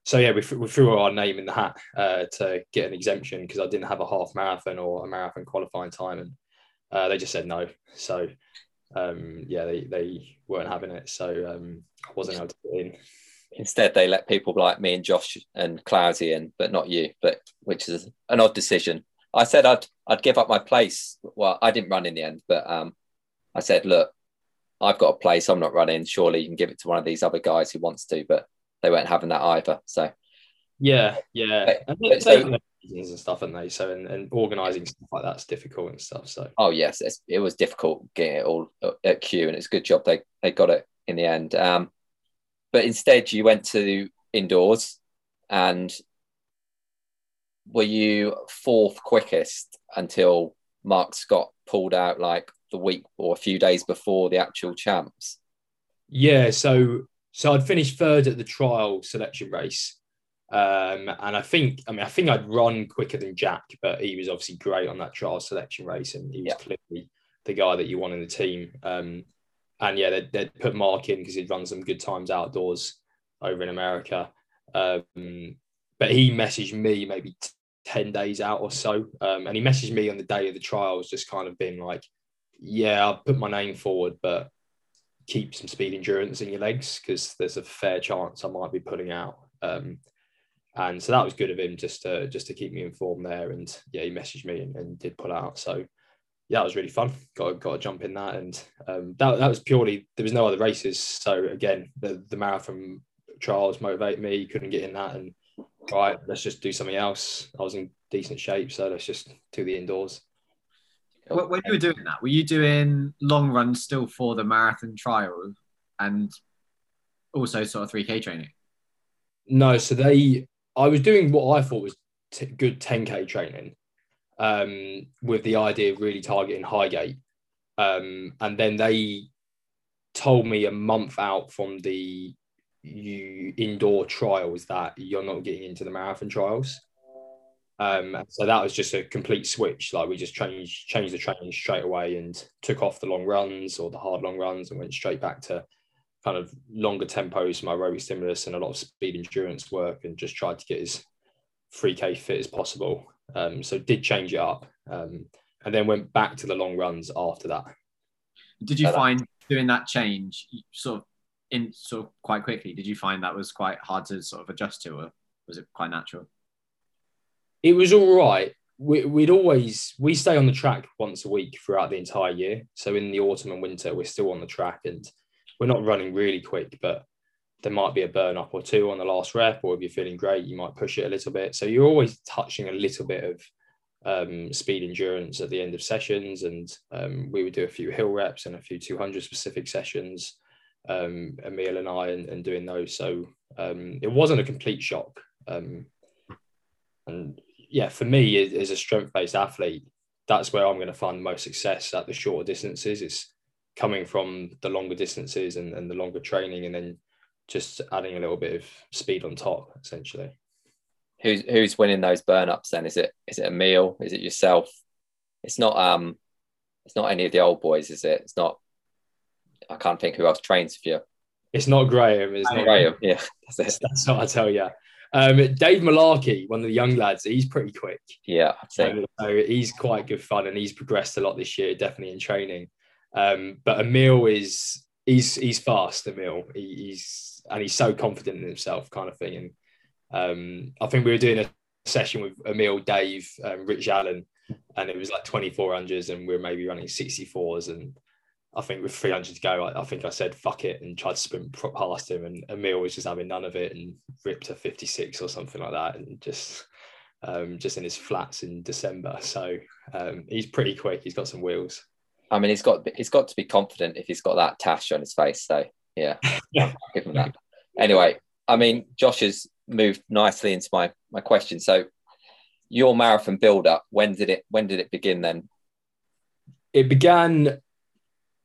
so yeah, we, we threw our name in the hat uh, to get an exemption because I didn't have a half marathon or a marathon qualifying time, and uh, they just said no. So um, yeah, they, they weren't having it, so um, I wasn't able to get in. Instead, they let people like me and Josh and Cloudy in, but not you. But which is an odd decision. I said I'd I'd give up my place. Well, I didn't run in the end, but um, I said, look, I've got a place. I'm not running. Surely you can give it to one of these other guys who wants to. But they weren't having that either. So Yeah, yeah, But- and they, so- and stuff, and they so and, and organising stuff like that's difficult and stuff. So oh yes, it's, it was difficult getting it all at Q, and it's a good job they they got it in the end. Um, but instead, you went to indoors, and were you fourth quickest until Mark Scott pulled out like the week or a few days before the actual champs? Yeah, so so I'd finished third at the trial selection race. Um, and I think, I mean, I think I'd run quicker than Jack, but he was obviously great on that trial selection race, and he was Yeah. clearly the guy that you want in the team. Um, and yeah, they'd, they'd put Mark in because he'd run some good times outdoors over in America. Um, but he messaged me maybe t- 10 days out or so. Um, and he messaged me on the day of the trials, just kind of being like, yeah, I'll put my name forward, but keep some speed endurance in your legs because there's a fair chance I might be pulling out. Um, and so that was good of him just to just to keep me informed there. And yeah, he messaged me and, and did pull out. So yeah, that was really fun. Got got to jump in that, and um, that that was purely there was no other races. So again, the the marathon trials motivate me. Couldn't get in that, and right, let's just do something else. I was in decent shape, so let's just do the indoors. When you were doing that, were you doing long runs still for the marathon trial and also sort of 3K training? No, so they, I was doing what I thought was t- good 10k training, um, with the idea of really targeting Highgate, um, and then they told me a month out from the you indoor trials that you're not getting into the marathon trials. Um, so that was just a complete switch. Like we just changed changed the training straight away and took off the long runs or the hard long runs and went straight back to kind of longer tempos, my aerobic stimulus, and a lot of speed endurance work, and just tried to get as 3k fit as possible. Um, so did change it up, um, and then went back to the long runs after that. Did you Uh, find doing that change sort of in sort of quite quickly? Did you find that was quite hard to sort of adjust to, or was it quite natural? It was all right. We, we'd always we stay on the track once a week throughout the entire year. So in the autumn and winter, we're still on the track, and we're not running really quick, but there might be a burn up or two on the last rep, or if you're feeling great, you might push it a little bit. So you're always touching a little bit of um, speed endurance at the end of sessions, and um, we would do a few hill reps and a few 200 specific sessions. Um, Emile and I, and, and doing those. So um, it wasn't a complete shock. Um, and yeah, for me as- a strength based athlete, that's where I'm going to find the most success at the shorter distances. It's coming from the longer distances and, and the longer training, and then just adding a little bit of speed on top, essentially. Who's who's winning those burn ups then? Is it is it Emile? Is it yourself? It's not um it's not any of the old boys, is it? It's not I can't think who else trains with you. It's not Graham. It's not Graham, yeah. That's it. That's what I tell you. Um, Dave Malarkey, one of the young lads, he's pretty quick. Yeah. So, so he's quite good fun and he's progressed a lot this year, definitely in training. Um, but Emile is he's he's fast, Emile. He, he's and he's so confident in himself, kind of thing. And um, I think we were doing a session with Emile, Dave, um, Rich Allen, and it was like 2400s, and we were maybe running 64s. And I think with 300 to go, I, I think I said fuck it and tried to sprint past him, and Emile was just having none of it and ripped a 56 or something like that, and just um, just in his flats in December. So um, he's pretty quick. He's got some wheels. I mean, he's got he's got to be confident if he's got that tash on his face. So yeah, Yeah. Give him that. Anyway, I mean, Josh has moved nicely into my my question. So your marathon build up, when did it when did it begin then? It began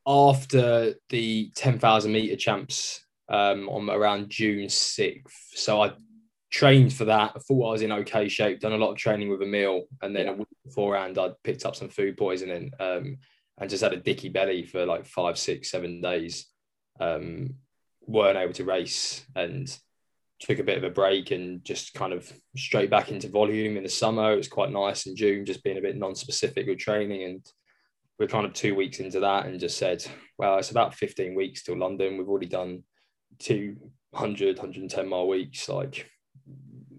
after the 10,000 meter champs um, on around June 6th. So I trained for that. I thought I was in okay shape, done a lot of training with Emile. And then a week beforehand, I'd picked up some food poisoning um, and just had a dicky belly for like five, six, seven days. Um, weren't able to race and took a bit of a break and just kind of straight back into volume in the summer. It was quite nice in June, just being a bit non-specific with training. And we're kind of two weeks into that and just said, well, it's about 15 weeks till London. We've already done 200, 110 mile weeks. Like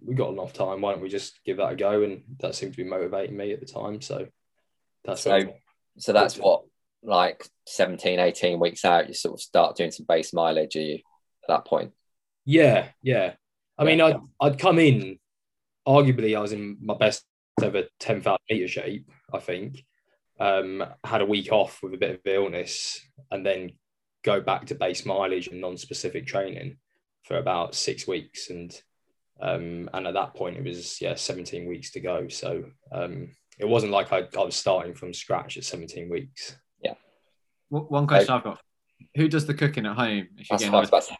we got enough time. Why don't we just give that a go? And that seemed to be motivating me at the time. So that's So so that's what like 17, 18 weeks out, you sort of start doing some base mileage, are you at that point? Yeah, yeah. I mean, I'd, I'd come in, arguably, I was in my best ever 10,000 meter shape, I think. Um, had a week off with a bit of illness and then go back to base mileage and non specific training for about six weeks. And um, and at that point, it was, yeah, 17 weeks to go. So um, it wasn't like I, I was starting from scratch at 17 weeks. W- One question I've got: Who does the cooking at home? If you're That's getting what I was about to say.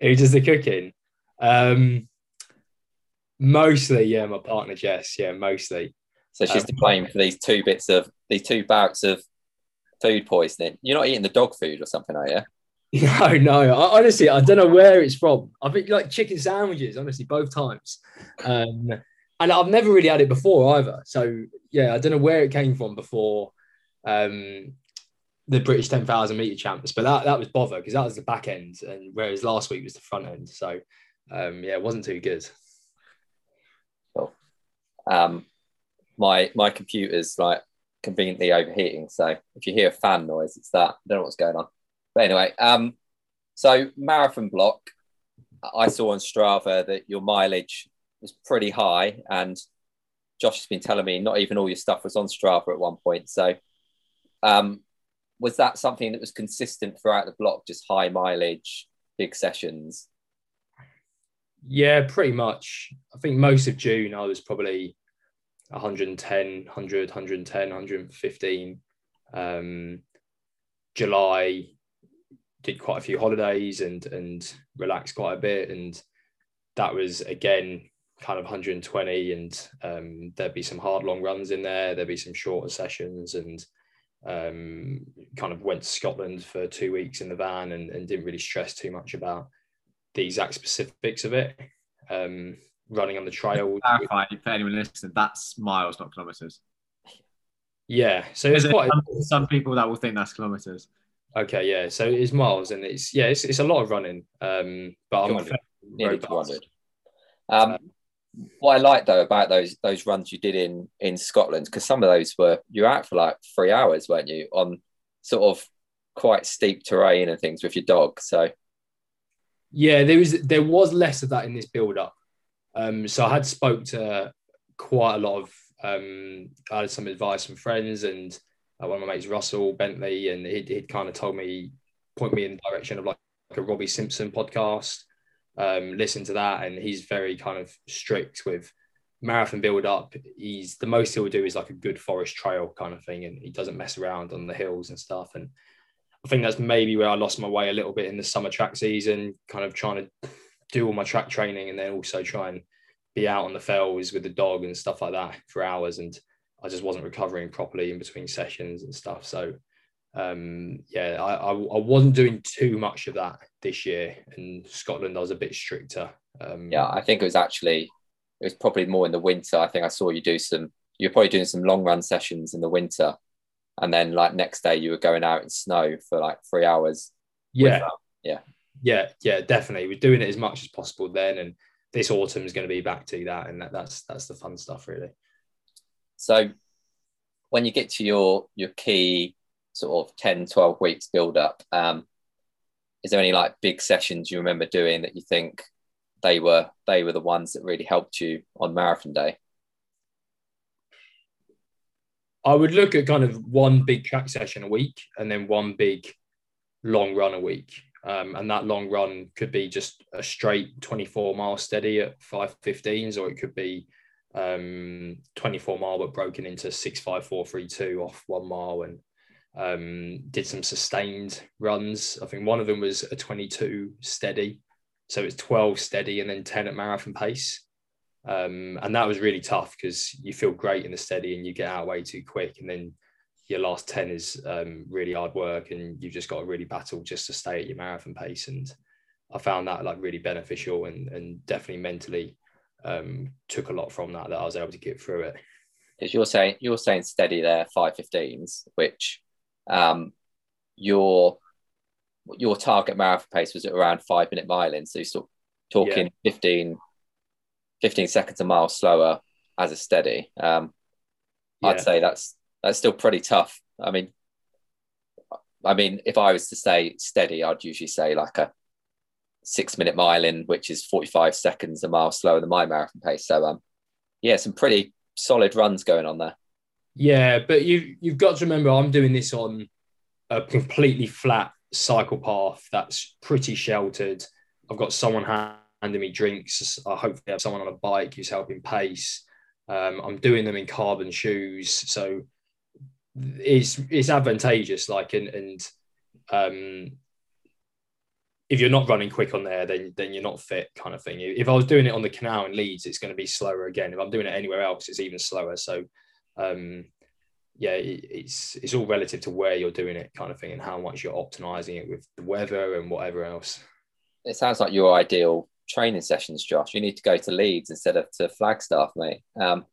Who does the cooking? Um, mostly, yeah, my partner Jess. Yeah, mostly. So she's Um, to blame for these two bits of these two bouts of food poisoning. You're not eating the dog food or something, are you? No, no. I, honestly, I don't know where it's from. I think like chicken sandwiches. Honestly, both times. Um, and I've never really had it before either. So yeah, I don't know where it came from before um, the British ten thousand meter champs. But that that was bother because that was the back end, and whereas last week was the front end. So um, yeah, it wasn't too good. Um, my my computer's like conveniently overheating, so if you hear a fan noise, it's that. I don't know what's going on. But anyway, um, so marathon block, I saw on Strava that your mileage was pretty high, and Josh has been telling me not even all your stuff was on Strava at one point. So, um, was that something that was consistent throughout the block, just high mileage, big sessions? Yeah, pretty much. I think most of June I was probably 110, 100, 110, 115. Um, July did quite a few holidays and and relaxed quite a bit, and that was again kind of 120. And um, there'd be some hard long runs in there. There'd be some shorter sessions, and um, kind of went to Scotland for two weeks in the van and, and didn't really stress too much about the exact specifics of it. Um, running on the trail. clarify for anyone listening, that's miles, not kilometers. Yeah, so it's There's quite some, some people that will think that's kilometers. okay. Yeah, so it's miles, and it's yeah, it's, it's a lot of running. Um, but I'm 200, Nearly 200. Um, what I like though about those those runs you did in in Scotland, because some of those were you were out for like three hours, weren't you, on sort of quite steep terrain and things with your dog. So Yeah, there was there was less of that in this build up. Um, so I had spoke to quite a lot of um, I had some advice from friends and uh, one of my mates Russell Bentley, and he'd, he'd kind of told me point me in the direction of like, a Robbie Simpson podcast. Um, listen to that, and he's very kind of strict with marathon build up, he's the most he'll do is like a good forest trail kind of thing, and he doesn't mess around on the hills and stuff. And I think that's maybe where I lost my way a little bit in the summer track season, kind of trying to do all my track training and then also try and be out on the fells with the dog and stuff like that for hours. And I just wasn't recovering properly in between sessions and stuff. So um, yeah, I, I, I wasn't doing too much of that this year. In Scotland, I was a bit stricter. Um, Yeah, I think it was actually it was probably more in the winter. I think I saw you do some. You're probably doing some long run sessions in the winter, and then like next day you were going out in snow for like three hours. yeah, yeah. yeah, yeah, definitely. We're doing it as much as possible then, and this autumn is going to be back to that, and that, that's that's the fun stuff, really. So when you get to your your key sort of 10, 12 weeks build up, um, is there any like big sessions you remember doing that you think they were they were the ones that really helped you on marathon day? I would look at kind of one big track session a week and then one big long run a week. Um, and that long run could be just a straight 24 mile steady at 515s, or it could be um, 24 mile but broken into 65432 off one mile and um, did some sustained runs. I think one of them was a 22 steady. So it's 12 steady and then 10 at marathon pace. Um, and that was really tough because you feel great in the steady and you get out way too quick. And then your last 10 is um, really hard work and you've just got to really battle just to stay at your marathon pace. And I found that like really beneficial and, and definitely mentally um, took a lot from that, that I was able to get through it. Because you're saying you're saying steady there, five fifteens, which um, your your target marathon pace was at around five minute mile in. So you're sort of talking 15, 15 seconds a mile slower as a steady. Um, Yeah. I'd say that's that's still pretty tough. I mean, I mean, if I was to say steady, I'd usually say like a six minute mile in, which is 45 seconds a mile slower than my marathon pace. So um yeah, some pretty solid runs going on there. Yeah, but you you've got to remember I'm doing this on a completely flat cycle path that's pretty sheltered. I've got someone handing me drinks. I hopefully have someone on a bike who's helping pace. Um, I'm doing them in carbon shoes, so it's it's advantageous. Like and and um, if you're not running quick on there, then then you're not fit, kind of thing. If I was doing it on the canal in Leeds, it's going to be slower again. If I'm doing it anywhere else, it's even slower. So um, yeah, it, it's it's all relative to where you're doing it, kind of thing, and how much you're optimizing it with the weather and whatever else. It sounds like your ideal training sessions, Josh. You need to go to Leeds instead of to Flagstaff, mate. Um,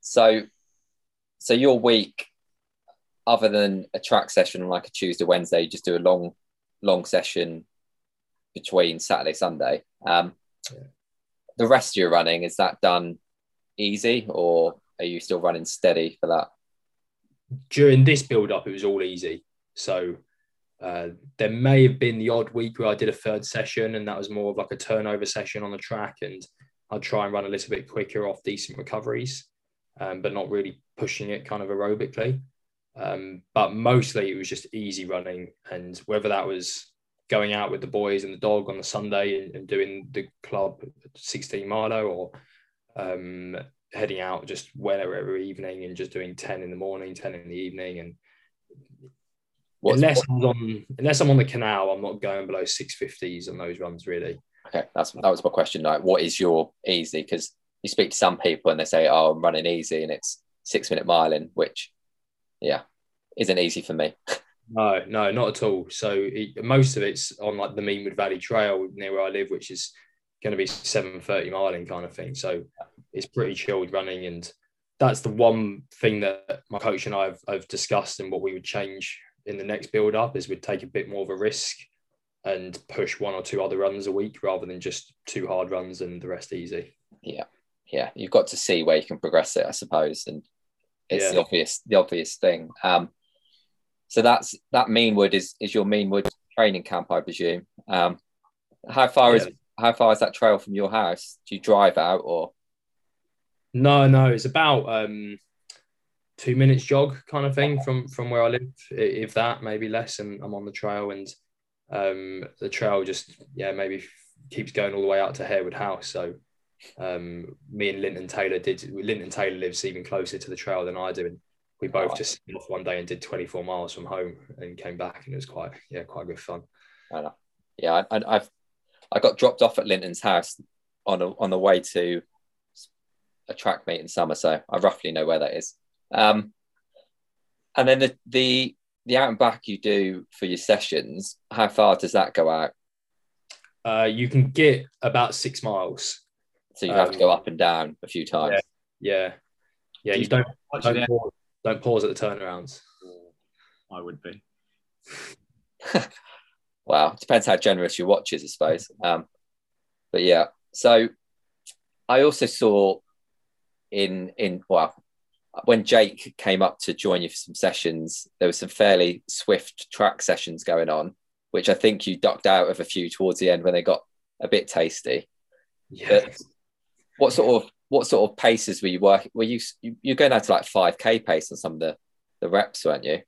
so, so your week, other than a track session on like a Tuesday, Wednesday, you just do a long, long session between Saturday, Sunday. Um, Yeah. The rest of your running is that done easy, or are you still running steady for that? During this build up, it was all easy. So uh, there may have been the odd week where I did a third session, and that was more of like a turnover session on the track, and I'd try and run a little bit quicker off decent recoveries, um, but not really pushing it kind of aerobically. Um, but mostly it was just easy running, and whether that was going out with the boys and the dog on the Sunday and, and doing the club 16 miler or um, heading out just whenever every evening and just doing 10 in the morning, 10 in the evening. And What's, unless I'm on unless I'm on the canal, I'm not going below 650s on those runs really. Okay, that's that was my question. Like, what is your easy? Because you speak to some people and they say, "Oh, I'm running easy," and it's six minute miling, which, yeah, isn't easy for me. No, no, not at all. So it, most of it's on like the Meanwood Valley Trail near where I live, which is going to be 730 miling kind of thing. So it's pretty chilled running. And that's the one thing that my coach and I have, have discussed and what we would change in the next build up is we'd take a bit more of a risk and push one or two other runs a week rather than just two hard runs and the rest easy. yeah, Yeah. you've got to see where you can progress it, I suppose, and it's the obvious the obvious thing. Um, so that's that Meanwood is is your mean Meanwood training camp, I presume. Um, how far is how far is that trail from your house? Do you drive out or? No, no, it's about um, two minutes jog kind of thing from from where I live, if that, maybe less. And I'm on the trail, and um, the trail just yeah maybe keeps going all the way out to Harewood House. So um, me and Linton Taylor did. Linton Taylor lives even closer to the trail than I do, and we both Oh. just off one day and did 24 miles from home and came back, and it was quite yeah quite good fun. I know. Yeah, I, I, I've I got dropped off at Linton's house on a, on the way to a track meet in summer, so I roughly know where that is. Um, and then the the the out and back you do for your sessions, how far does that go out? Uh, you can get about six miles. So you have to Um, go up and down a few times. Yeah, yeah. Do You you- don't Watch don't pause, don't pause at the turnarounds. I would be. Wow, it depends how generous your watch is, I suppose. Um, but yeah, so I also saw in in well when Jake came up to join you for some sessions, there were some fairly swift track sessions going on, which I think you ducked out of a few towards the end when they got a bit tasty. Yeah, But what sort of what sort of paces were you working? Were you you- you're going out to like five k pace on some of the the reps, weren't you?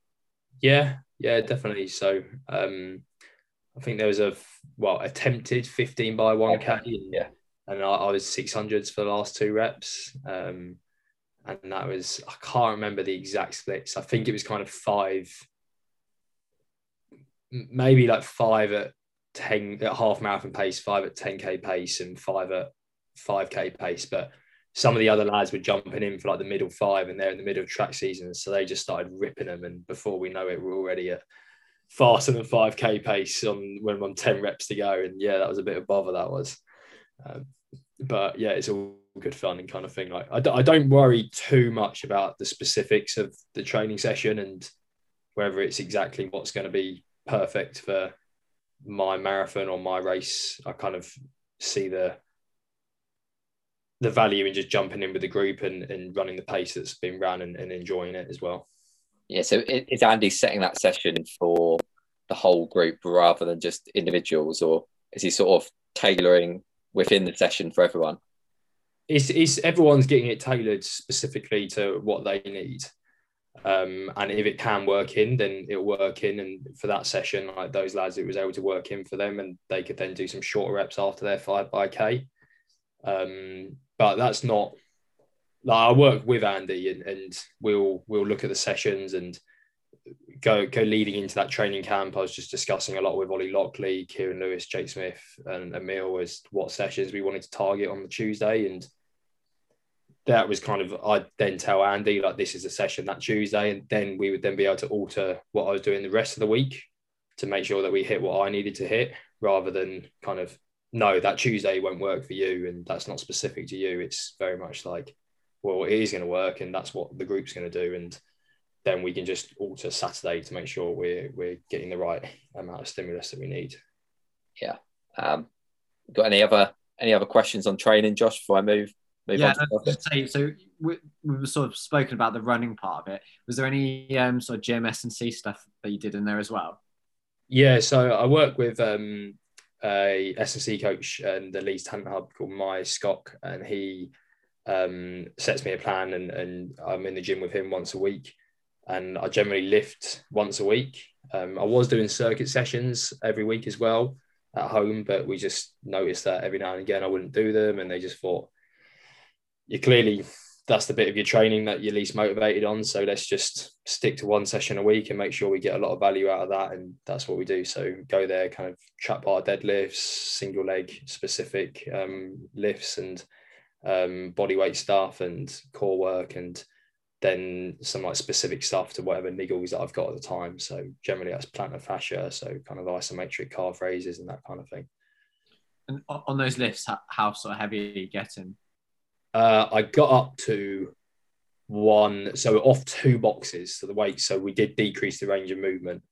yeah, yeah, definitely. So, um, I think there was a well attempted 15 by 1k. yeah. And I, I was 600s for the last two reps. Um, and that was, I can't remember the exact splits. I think it was kind of five, maybe like five at 10 at half marathon pace, five at 10k pace, and five at 5k pace. But some of the other lads were jumping in for like the middle five, and they're in the middle of track season. So they just started ripping them. And before we know it, we're already at faster than 5k pace on when I'm on 10 reps to go. And yeah, that was a bit of bother, that was. Um, but yeah, it's all good fun and kind of thing. Like I, d- I don't worry too much about the specifics of the training session and whether it's exactly what's going to be perfect for my marathon or my race. I kind of see the the value in just jumping in with the group and, and running the pace that's been run and, and enjoying it as well. Yeah, so is Andy setting that session for the whole group rather than just individuals, or is he sort of tailoring within the session for everyone? it's, it's everyone's getting it tailored specifically to what they need. Um, and if it can work in, then it'll work in. And for that session, like those lads, it was able to work in for them, and they could then do some shorter reps after their five by k. Um, but that's not like I work with Andy, and, and we'll we'll look at the sessions and go go leading into that training camp. I was just discussing a lot with Ollie Lockley, Kieran Lewis, Jake Smith, and Emile as what sessions we wanted to target on the Tuesday, and that was kind of I'd then tell Andy like this is a session that Tuesday, and then we would then be able to alter what I was doing the rest of the week to make sure that we hit what I needed to hit, rather than kind of no that Tuesday won't work for you, and that's not specific to you. It's very much like well it is going to work, and that's what the group's going to do, and then we can just alter Saturday to make sure we're we're getting the right amount of stimulus that we need. Yeah. Um, got any other any other questions on training, Josh? Before I move move yeah, on to I was topic? just saying, so we, we were sort of spoken about the running part of it. Was there any um, sort of GMS and C stuff that you did in there as well? Yeah, so I work with um, a S&C coach and the Leeds Talent Hub called My Scott, and he um, sets me a plan, and, and I'm in the gym with him once a week, and I generally lift once a week. Um, I was doing circuit sessions every week as well at home, but we just noticed that every now and again I wouldn't do them, and they just thought you clearly that's the bit of your training that you're least motivated on. So let's just stick to one session a week and make sure we get a lot of value out of that. And that's what we do. So go there, kind of trap bar deadlifts, single leg specific um, lifts and um, body weight stuff and core work and then some like specific stuff to whatever niggles that I've got at the time. So generally that's plantar fascia, so kind of isometric calf raises and that kind of thing. And on those lifts, how, how sort of heavy are you getting? Uh, I got up to one, so off two boxes. to the weight, so we did decrease the range of movement,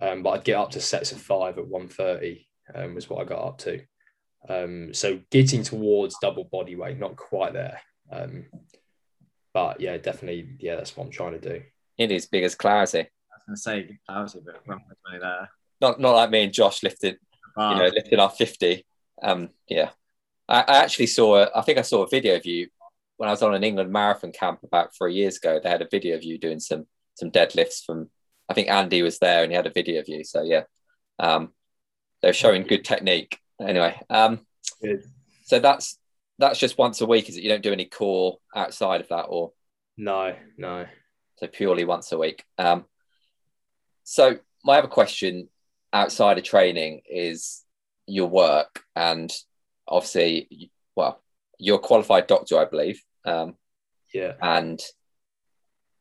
um, but I'd get up to sets of five at 130 um, was what I got up to. Um, so getting towards double body weight, not quite there. Um, but yeah, definitely, yeah, that's what I'm trying to do. It is big as clarity. I was going to say, clarity, but wrong with money there. Not not like me and Josh lifted Ah, you know, lifting our 50. Um, yeah. I, I actually saw, a, I think I saw a video of you when I was on an England marathon camp about three years ago. They had a video of you doing some some deadlifts from, I think Andy was there and he had a video of you. So yeah, um, they're showing good technique. Anyway, um, Good. so that's that's just once a week, is it? You don't do any core outside of that, or No, no. so purely once a week. Um, so my other question outside of training is your work, and obviously, well, you're a qualified doctor, I believe, um, Yeah. and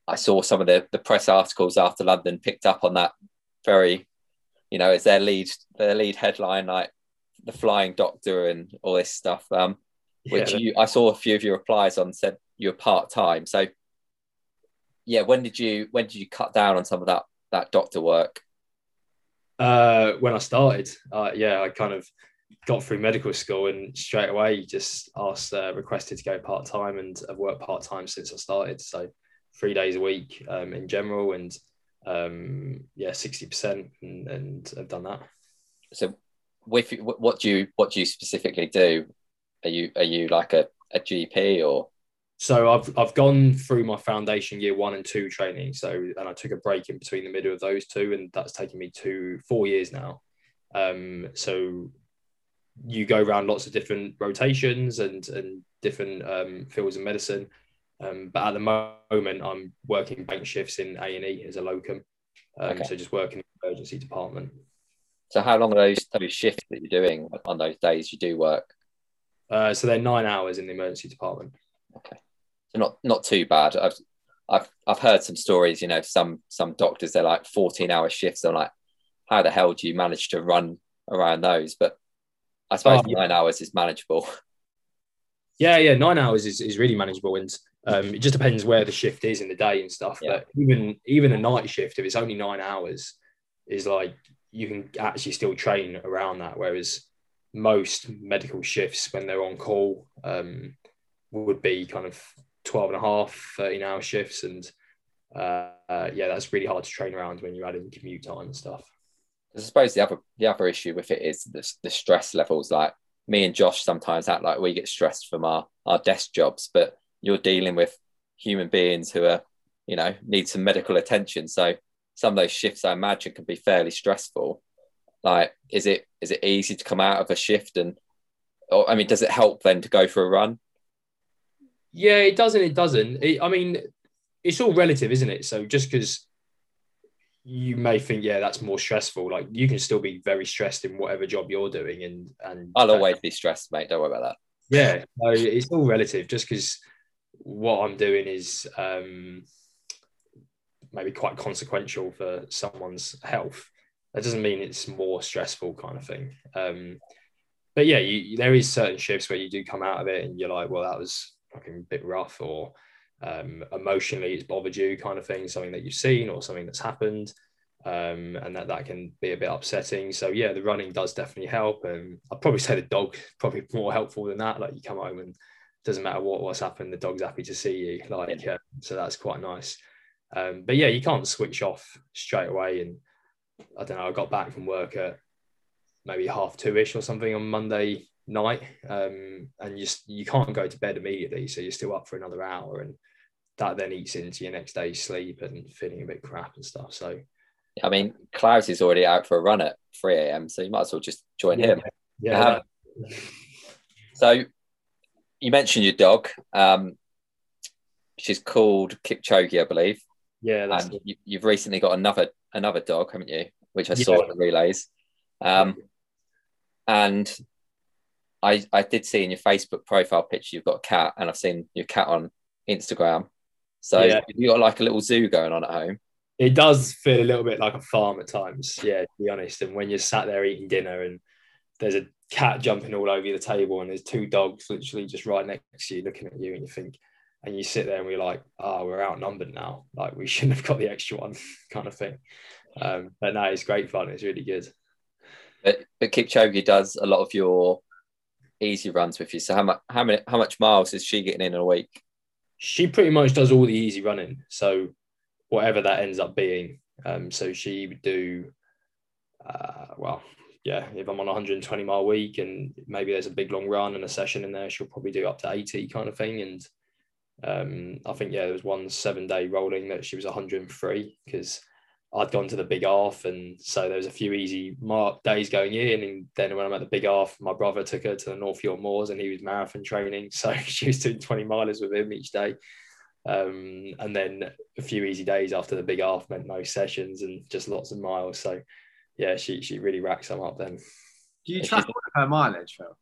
I saw some of the the press articles after London picked up on that very, you know, as their lead their lead headline, like the flying doctor and all this stuff. Um, which yeah. you I saw a few of your replies on said you're part time. So yeah, when did you when did you cut down on some of that that doctor work? Uh, when I started, uh, yeah, I kind of got through medical school and straight away just asked, uh, requested to go part time, and I've worked part time since I started. So three days a week um, in general, and um, yeah, sixty percent, and, and I've done that. So with what do you what do you specifically do? Are you are you like a, a GP or So I've I've gone through my foundation year one and two training. So and I took a break in between the middle of those two, and that's taken me to four years now. Um, so you go around lots of different rotations and and different um, fields of medicine. Um, but at the moment, I'm working bank shifts in A and E as a locum. Um, Okay. So just working in the emergency department. so how long are those those shifts that you're doing on those days you do work? Uh, so they're nine hours in the emergency department. Okay, so not not too bad. I've I've I've heard some stories, you know, some some doctors they're like 14 hour shifts. I'm like, how the hell do you manage to run around those? But I suppose Oh, yeah. nine hours is manageable. Yeah, yeah, nine hours is, is really manageable, and um, it just depends where the shift is in the day and stuff. Yeah. But even even a night shift, if it's only nine hours, is like you can actually still train around that. Whereas most medical shifts, when they're on call, um, would be kind of 12 and a half, 13 hour shifts, and uh, uh, yeah, that's really hard to train around when you're adding commute time and stuff. I suppose the other the other issue with it is the, the stress levels. Like me and Josh sometimes act like we get stressed from our our desk jobs, but you're dealing with human beings who are, you know, need some medical attention. So some of those shifts, I imagine, can be fairly stressful. Like, is it is it easy to come out of a shift and, or I mean, does it help then to go for a run? Yeah, it doesn't. It doesn't. It, I mean, it's all relative, isn't it? So just because you may think, yeah, that's more stressful, like you can still be very stressed in whatever job you're doing, and and I'll always be stressed, mate. Don't worry about that. yeah, so it's all relative. Just because what I'm doing is um, maybe quite consequential for someone's health, that doesn't mean it's more stressful, kind of thing. Um, but yeah, you, there is certain shifts where you do come out of it and you're like, well, that was fucking a bit rough, or um, emotionally it's bothered you, kind of thing, something that you've seen or something that's happened. Um, and that that can be a bit upsetting. So yeah, the running does definitely help, and I'd probably say the dog probably more helpful than that. Like you come home and doesn't matter what what's happened, the dog's happy to see you. Like uh, so that's quite nice. Um, but yeah, you can't switch off straight away. And I don't know. I got back from work at maybe half two ish or something on Monday night, um, and you you can't go to bed immediately, so you're still up for another hour, and that then eats into your next day's sleep and feeling a bit crap and stuff. So I mean, Klaus is already out for a run at 3 a.m., so you might as well just join him. yeah, Um, So you mentioned your dog. Um, she's called Kipchoge, I believe. yeah, that's and you, you've recently got another another dog, haven't you? Which I saw Yeah. at the relays. Um, and I I did see in your Facebook profile picture you've got a cat, and I've seen your cat on Instagram. So Yeah. you got like a little zoo going on at home. it does feel a little bit like a farm at times, yeah, to be honest. And when you're sat there eating dinner and there's a cat jumping all over the table and there's two dogs literally just right next to you looking at you and you think and you sit there and we're like, oh, we're outnumbered now. Like we shouldn't have got the extra one, kind of thing. Um, but no, it's great fun. It's really good. But but Kipchoge does a lot of your easy runs with you. So how much how many how much miles is she getting in a week? She pretty much does all the easy running. So whatever that ends up being. Um, so she would do, uh, well, yeah, if I'm on a 120 mile week and maybe there's a big long run and a session in there, she'll probably do up to 80 kind of thing. And um, I think, yeah, there was one seven day rolling that she was 103 because I'd gone to the big half, and so there was a few easy mark days going in, and then when I'm at the big half, my brother took her to the North York Moors, and he was marathon training, so she was doing 20 milers with him each day. Um, and then a few easy days after the big half meant no sessions and just lots of miles. So yeah, she she really racks them up then. Do you track her mileage, Phil?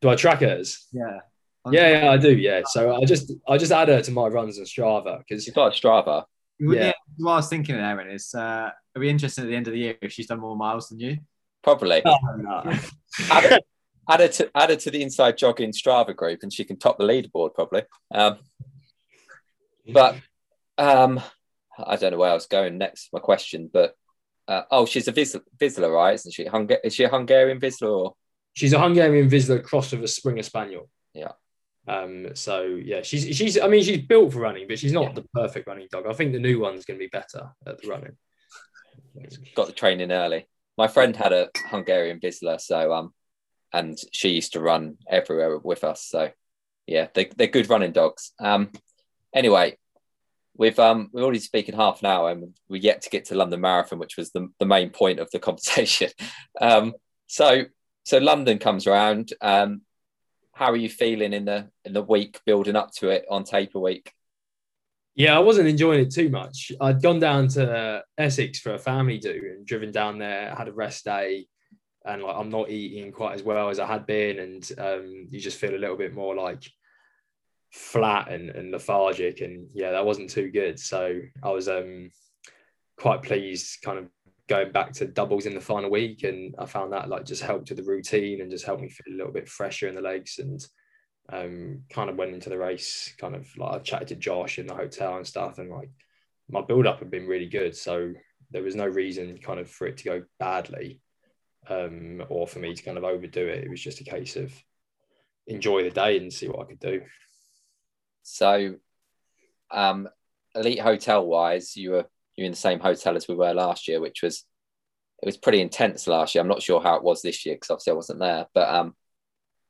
Do I track hers? Yeah. Yeah, yeah, I do. Yeah, so I just I just add her to my runs on Strava because She's got a Strava. Yeah. yeah. What I was thinking, Aaron, is uh, it'll be interesting at the end of the year if she's done more miles than you. Probably. Oh. add, her, add, her to, add her to the inside jogging Strava group and she can top the leaderboard probably. Um, but um, I don't know where I was going next. My question, but uh, oh, she's a Vis- Vizsla, right? Isn't she? Hunga- is she a Hungarian Vizsla or she's a Hungarian Vizsla crossed with a Springer Spaniel. Yeah. Um. So yeah, she's she's. I mean, she's built for running, but she's not Yeah. the perfect running dog. I think the new one's going to be better at the running. got the training early? My friend had a Hungarian Vizsla, so um, and she used to run everywhere with us. So yeah, they they're good running dogs. Um, anyway, we've um we're already speaking half an hour, and we're yet to get to London Marathon, which was the the main point of the conversation. Um, so so London comes around. Um, how are you feeling in the in the week building up to it on taper week? Yeah, I wasn't enjoying it too much. I'd gone down to Essex for a family do and driven down there, had a rest day, and like I'm not eating quite as well as I had been, and um, you just feel a little bit more like flat and, and lethargic, and yeah, that wasn't too good. So I was um quite pleased, kind of going back to doubles in the final week, and I found that like just helped with the routine and just helped me feel a little bit fresher in the legs and um, kind of went into the race, kind of like I chatted to Josh in the hotel and stuff, and like my build up had been really good. So there was no reason kind of for it to go badly um, or for me to kind of overdo it. It was just a case of enjoy the day and see what I could do. So, um, elite hotel wise, you were you were in the same hotel as we were last year, which was it was pretty intense last year. I'm not sure how it was this year because obviously I wasn't there. But um,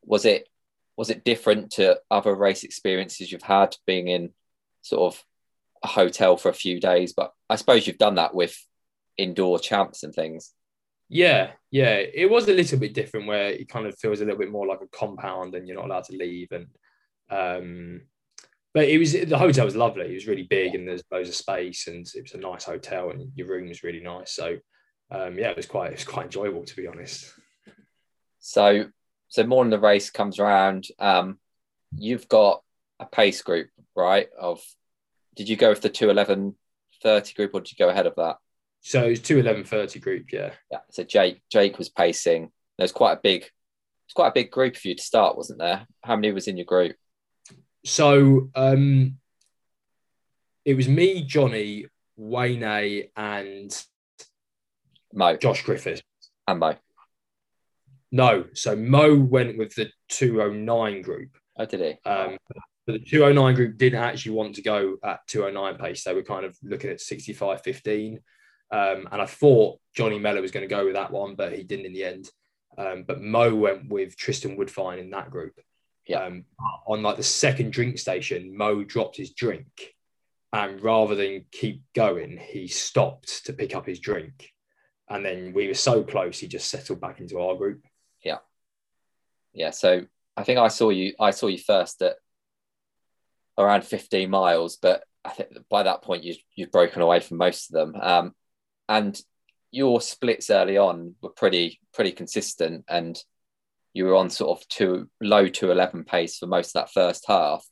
was it was it different to other race experiences you've had being in sort of a hotel for a few days? But I suppose you've done that with indoor champs and things. Yeah, yeah, it was a little bit different where it kind of feels a little bit more like a compound and you're not allowed to leave. And um, but it was the hotel was lovely. It was really big and there's loads of space and it was a nice hotel and your room was really nice. So um, yeah, it was quite it was quite enjoyable to be honest. So so morning the race comes around. Um, you've got a pace group, right? Of did you go with the two eleven thirty group or did you go ahead of that? So it was two eleven thirty group, yeah. Yeah. So Jake Jake was pacing. There's quite a big it's quite a big group for you to start, wasn't there? How many was in your group? So um, it was me, Johnny, Wayne, A, and Mo Josh Griffiths. and Mo. No, so Mo went with the 209 group. Oh, did he? Um, but the 209 group didn't actually want to go at 209 pace. They were kind of looking at 65 15. Um, and I thought Johnny Mellor was going to go with that one, but he didn't in the end. Um, but Mo went with Tristan Woodfine in that group. Yeah. Um, on like the second drink station, Mo dropped his drink. And rather than keep going, he stopped to pick up his drink. And then we were so close, he just settled back into our group. Yeah. Yeah. So I think I saw you I saw you first at around 15 miles, but I think by that point you you've broken away from most of them. Um, and your splits early on were pretty pretty consistent and you were on sort of two low to eleven pace for most of that first half.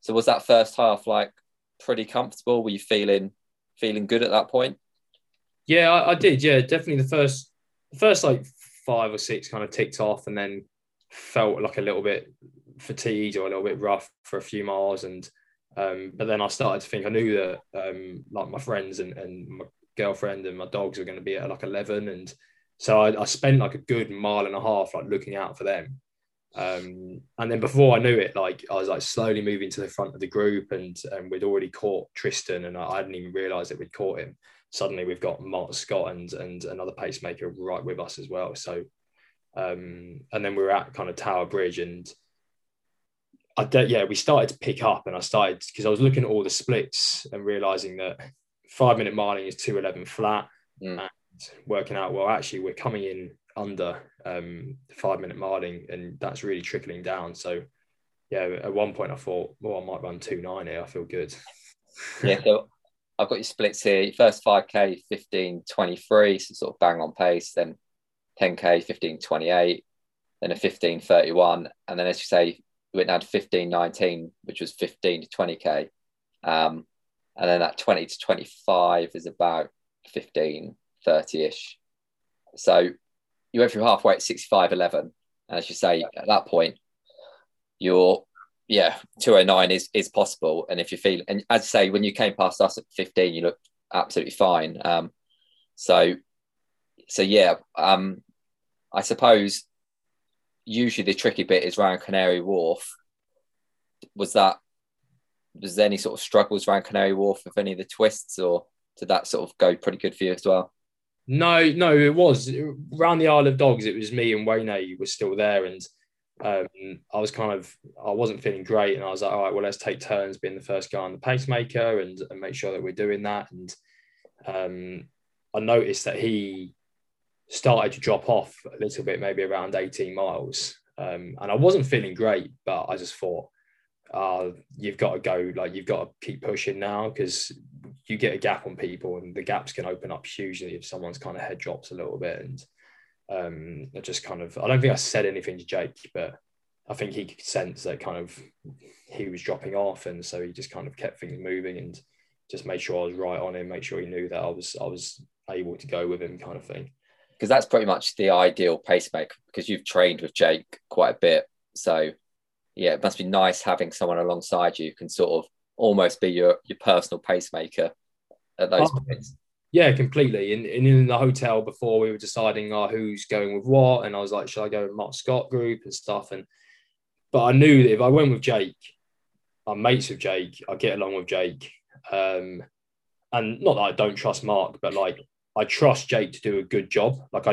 So was that first half like pretty comfortable? Were you feeling feeling good at that point? Yeah, I, I did. Yeah, definitely the first, the first like five or six kind of ticked off, and then felt like a little bit fatigued or a little bit rough for a few miles, and um, but then I started to think I knew that um, like my friends and, and my girlfriend and my dogs were going to be at like eleven, and so I, I spent like a good mile and a half like looking out for them. Um, and then before I knew it, like I was like slowly moving to the front of the group, and and we'd already caught Tristan, and I, I hadn't even realise that we'd caught him suddenly we've got Mark Scott and and another pacemaker right with us as well. So um, and then we were at kind of Tower Bridge and I de- yeah, we started to pick up and I started because I was looking at all the splits and realizing that five minute miling is 211 flat Mm. Working out well actually we're coming in under um five minute miling and that's really trickling down so yeah at one point i thought well i might run 2.9 here i feel good Yeah, so I've got your splits here. First 5K, 15, 23, so sort of bang on pace. Then 10K, 15, 28. Then a 15, 31. And then, as you say, we went down to 15, 19, which was 15 to 20K. Um, and then that 20 to 25 is about 15, 30 ish. So you went through halfway at 65, 11. And as you say, at that point, you're yeah, 209 is is possible. And if you feel and as I say, when you came past us at 15, you looked absolutely fine. Um so so yeah, um I suppose usually the tricky bit is around Canary Wharf. Was that was there any sort of struggles around Canary Wharf with any of the twists or did that sort of go pretty good for you as well? No, no, it was around the Isle of Dogs. It was me and Wayne was still there, and um, I was kind of I wasn't feeling great, and I was like, all right, well, let's take turns being the first guy on the pacemaker and, and make sure that we're doing that. And um, I noticed that he started to drop off a little bit, maybe around 18 miles, um, and I wasn't feeling great, but I just thought, uh, you've got to go, like you've got to keep pushing now because you get a gap on people, and the gaps can open up hugely if someone's kind of head drops a little bit and um, I just kind of I don't think I said anything to Jake, but I think he could sense that kind of he was dropping off, and so he just kind of kept things moving and just made sure I was right on him, make sure he knew that I was I was able to go with him, kind of thing. Because that's pretty much the ideal pacemaker because you've trained with Jake quite a bit. So yeah, it must be nice having someone alongside you who can sort of almost be your your personal pacemaker at those Oh. points. Yeah, completely. And, and in the hotel before we were deciding oh, who's going with what, and I was like, should I go with Mark Scott group and stuff? And but I knew that if I went with Jake, I'm mates with Jake. I get along with Jake. Um, and not that I don't trust Mark, but like I trust Jake to do a good job. Like I,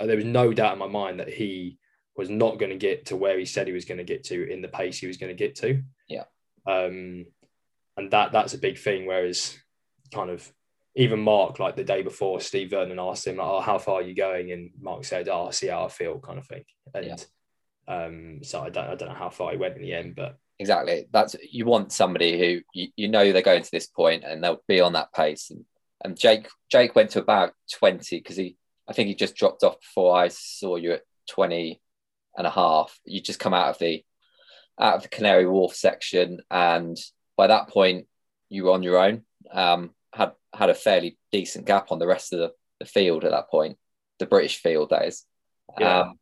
I there was no doubt in my mind that he was not going to get to where he said he was going to get to in the pace he was going to get to. Yeah. Um, and that that's a big thing. Whereas kind of even Mark, like the day before, Steve Vernon asked him, "Oh, how far are you going?" And Mark said, "Oh, I'll see how I feel," kind of thing. And um, so I don't, I don't know how far he went in the end, but Exactly. That's you want somebody who you, you know they're going to this point and they'll be on that pace. And and Jake Jake went to about 20 because he I think he just dropped off before I saw you at 20 and a half. You just come out of the out of the Canary Wharf section and by that point you were on your own. Um, had had a fairly decent gap on the rest of the, the field at that point, the British field that is. Yeah. Um,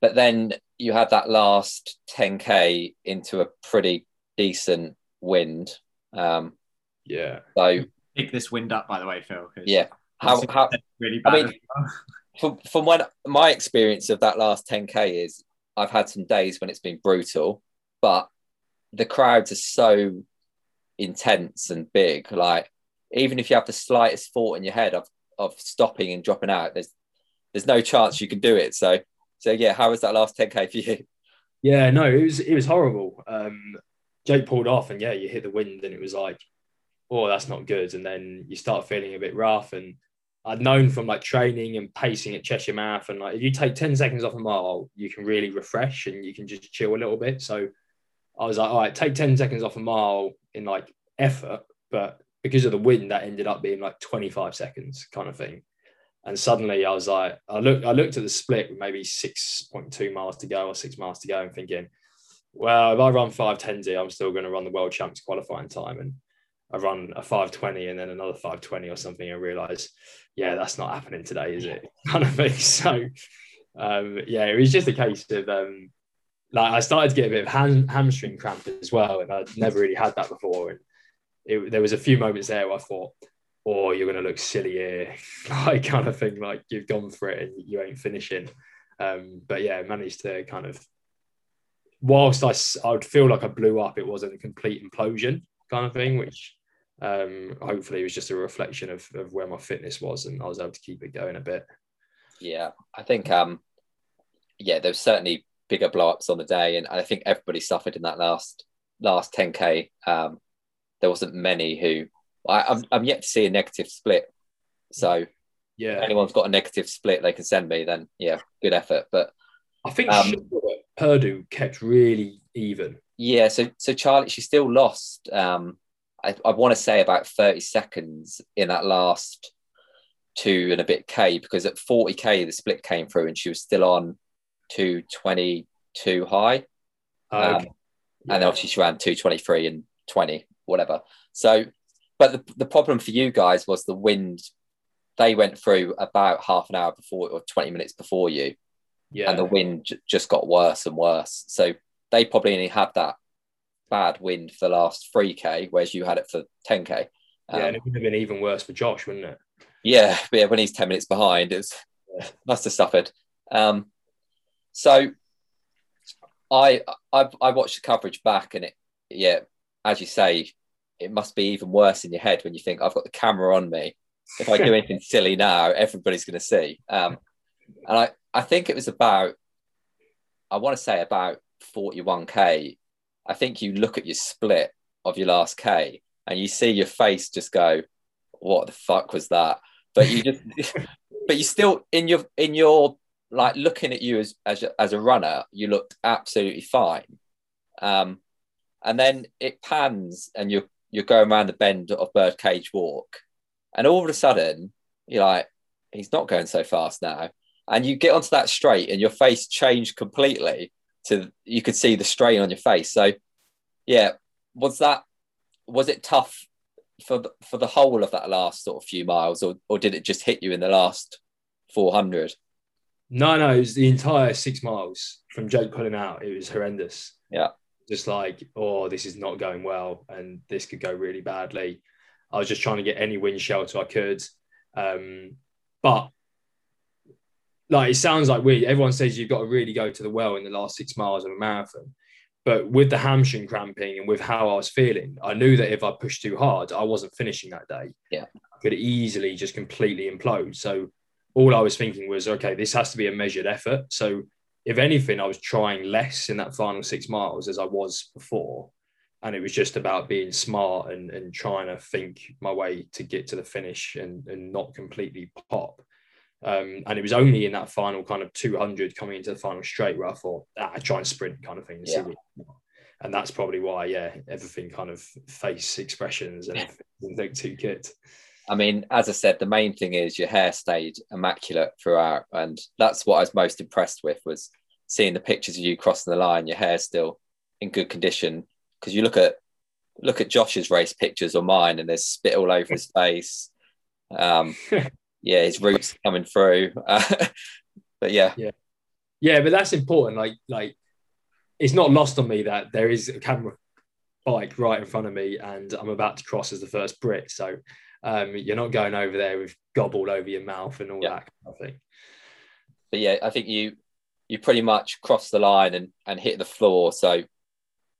but then you had that last 10k into a pretty decent wind. Um, yeah, so Pick this wind up, by the way, Phil. 'cause yeah, how, how really I bad. mean- as well. from, from when my experience of that last 10k is I've had some days when it's been brutal, but the crowds are so intense and big. Like even if you have the slightest thought in your head of of stopping and dropping out, there's there's no chance you can do it. So so yeah, how was that last 10k for you? yeah. No, it was it was horrible. Um, Jake pulled off, and yeah, you hit the wind, and it was like, oh, that's not good. And then you start feeling a bit rough. And I'd known from like training and pacing at Cheshire Marathon, like if you take 10 seconds off a mile, you can really refresh and you can just chill a little bit. So I was like, all right, take 10 seconds off a mile in like effort. But because of the wind, that ended up being like 25 seconds kind of thing. And suddenly I was like, I looked, I looked at the split with maybe 6.2 miles to go or six miles to go and thinking, well, if I run 510 I'm still going to run the world champs qualifying time. And I run a 520 and then another 520 or something and realize, yeah, that's not happening today, is it? Kind of thing. So, um, yeah, it was just a case of um, like I started to get a bit of ham- hamstring cramp as well, and I'd never really had that before. And it, there was a few moments there where I thought, "Oh, you're going to look silly here," kind of thing, like you've gone for it and you ain't finishing. Um, but yeah, managed to kind of, whilst I I would feel like I blew up, it wasn't a complete implosion kind of thing, which um, hopefully it was just a reflection of, of where my fitness was, and I was able to keep it going a bit. Yeah, I think um, yeah, there was certainly bigger blow ups on the day, and I think everybody suffered in that last last 10k. Um, there wasn't many who I, I'm I'm yet to see a negative split. So if Yeah, anyone's got a negative split, they can send me. Then yeah, good effort. But I think Um, Purdue kept really even. yeah, so so Charlie, she still lost. Um, I, I want to say about thirty seconds in that last two and a bit k because at forty k the split came through and she was still on two twenty two high. Um, Okay. and then obviously she ran 223 and 20 whatever. So but the, the problem for you guys was the wind. They went through about half an hour before or 20 minutes before you. Yeah, and the wind j- just got worse and worse. So they probably only had that bad wind for the last 3k whereas you had it for 10k um, yeah, and it would have been even worse for Josh, wouldn't it? yeah, but yeah, when he's 10 minutes behind, it was, must have suffered. Um, so I, I I watched the coverage back and it, yeah, as you say, it must be even worse in your head when you think I've got the camera on me. If I do anything silly now, everybody's going to see. Um, and I, I think it was about, I want to say about 41k. I think you look at your split of your last K and you see your face just go, what the fuck was that? But you just, but you still in your in your like looking at you as as as a runner, you looked absolutely fine. Um, and then it pans and you're you're going around the bend of Birdcage Walk, and all of a sudden you're like, he's not going so fast now. And you get onto that straight, and your face changed completely. To you could see the strain on your face. So, yeah, was that was it tough for the, for the whole of that last sort of few miles, or or did it just hit you in the last four hundred? No, no, it was the entire six miles from Jake pulling out. It was horrendous. Yeah. Just like, oh, this is not going well and this could go really badly. I was just trying to get any wind shelter I could. Um, but like, it sounds like we, everyone says you've got to really go to the well in the last six miles of a marathon. But with the hamstring cramping and with how I was feeling, I knew that if I pushed too hard, I wasn't finishing that day. Yeah. I could easily just completely implode. So all I was thinking was, okay, this has to be a measured effort. So if anything, I was trying less in that final six miles as I was before. And it was just about being smart and, and trying to think my way to get to the finish and, and not completely pop. Um, and it was only in that final kind of 200 coming into the final straight where I thought, ah, try and sprint kind of thing. and Yeah. And that's probably why, yeah, everything kind of face expressions and everything didn't look too good. I mean, as I said, the main thing is your hair stayed immaculate throughout, and that's what I was most impressed with was seeing the pictures of you crossing the line. Your hair's still in good condition because you look at look at Josh's race pictures or mine, and there's spit all over his face. Um, yeah, his roots coming through. but yeah, Yeah, but that's important. Like, like it's not lost on me that there is a camera bike right in front of me, and I'm about to cross as the first Brit. So um, you're not going over there with gob all over your mouth and all Yeah. that kind of thing. but yeah, I think you you pretty much crossed the line and and hit the floor. So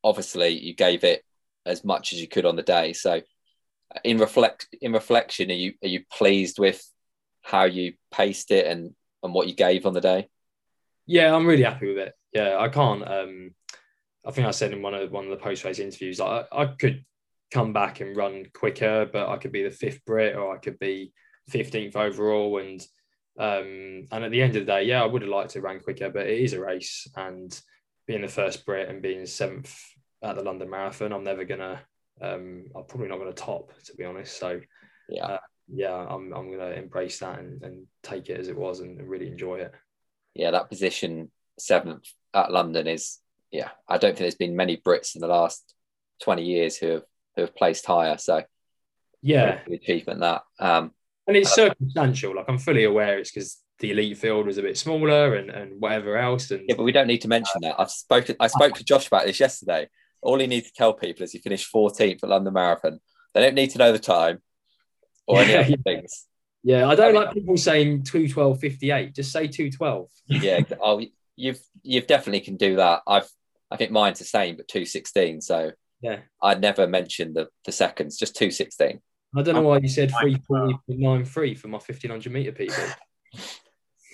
obviously you gave it as much as you could on the day. So in reflect in reflection, are you are you pleased with how you paced it and and what you gave on the day? Yeah, I'm really happy with it. Yeah, I can't. Um, I think I said in one of one of the post race interviews, I, I could come back and run quicker, but I could be the fifth Brit or I could be 15th overall. And um, and at the end of the day, yeah, I would have liked to run quicker, but it is a race, and being the first Brit and being seventh at the London Marathon, I'm never gonna. Um, I'm probably not gonna top, to be honest. So Yeah. uh, yeah, I'm I'm gonna embrace that and, and take it as it was and really enjoy it. Yeah, that position seventh at London is yeah. I don't think there's been many Brits in the last twenty years who have who have placed higher. So Yeah, the achievement that. Um, And it's circumstantial. Like I'm fully aware it's because the elite field was a bit smaller and, and whatever else. And Yeah, but we don't need to mention that. I've spoken. I spoke to Josh about this yesterday. All he needs to tell people is he finished 14th at London Marathon. They don't need to know the time or any Yeah, other things. yeah, I don't like people saying 212.58. Just say 212. Yeah, oh, you've you've definitely can do that. I've I think mine's the same, but 216. So Yeah. I'd never mention the the seconds, just 216. I don't know why you said 340.93 for my 1500 meter people.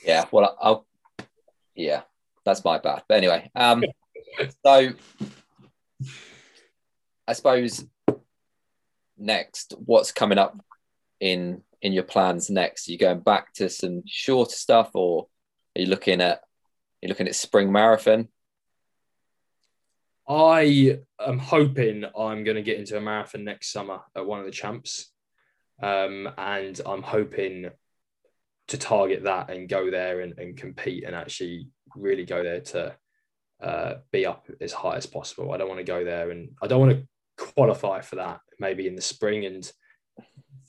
Yeah, well, I'll. Yeah, that's my bad. But anyway, um, so I suppose next, what's coming up in in your plans next? Are you going back to some shorter stuff, or are you looking at are you looking at spring marathon? I am hoping I'm going to get into a marathon next summer at one of the champs. Um, and I'm hoping to target that and go there and, and compete and actually really go there to uh, be up as high as possible. I don't want to go there and I don't want to qualify for that maybe in the spring and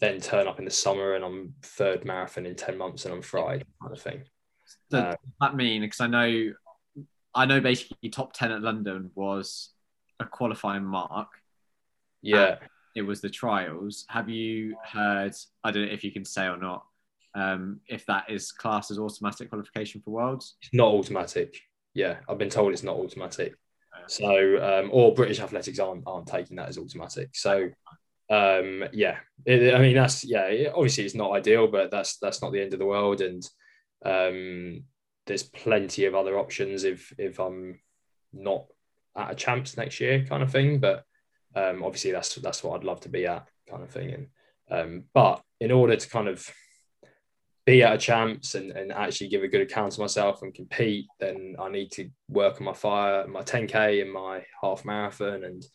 then turn up in the summer and I'm third marathon in 10 months and I'm fried kind of thing. Does Uh, that mean because I know, I know basically top ten at London was a qualifying mark. Yeah. It was the trials. Have you heard? I don't know if you can say or not. Um, if that is classed as automatic qualification for worlds. It's not automatic. Yeah, I've been told it's not automatic. So, um, or British athletics aren't aren't taking that as automatic. So, um, yeah, it, I mean that's yeah. Obviously, it's not ideal, but that's that's not the end of the world, and um, there's plenty of other options if if I'm not at a champs next year, kind of thing. But um, obviously, that's that's what I'd love to be at, kind of thing. And um, but in order to kind of be at a champs and, and actually give a good account of myself and compete, then I need to work on my fire, my 10k and my half marathon and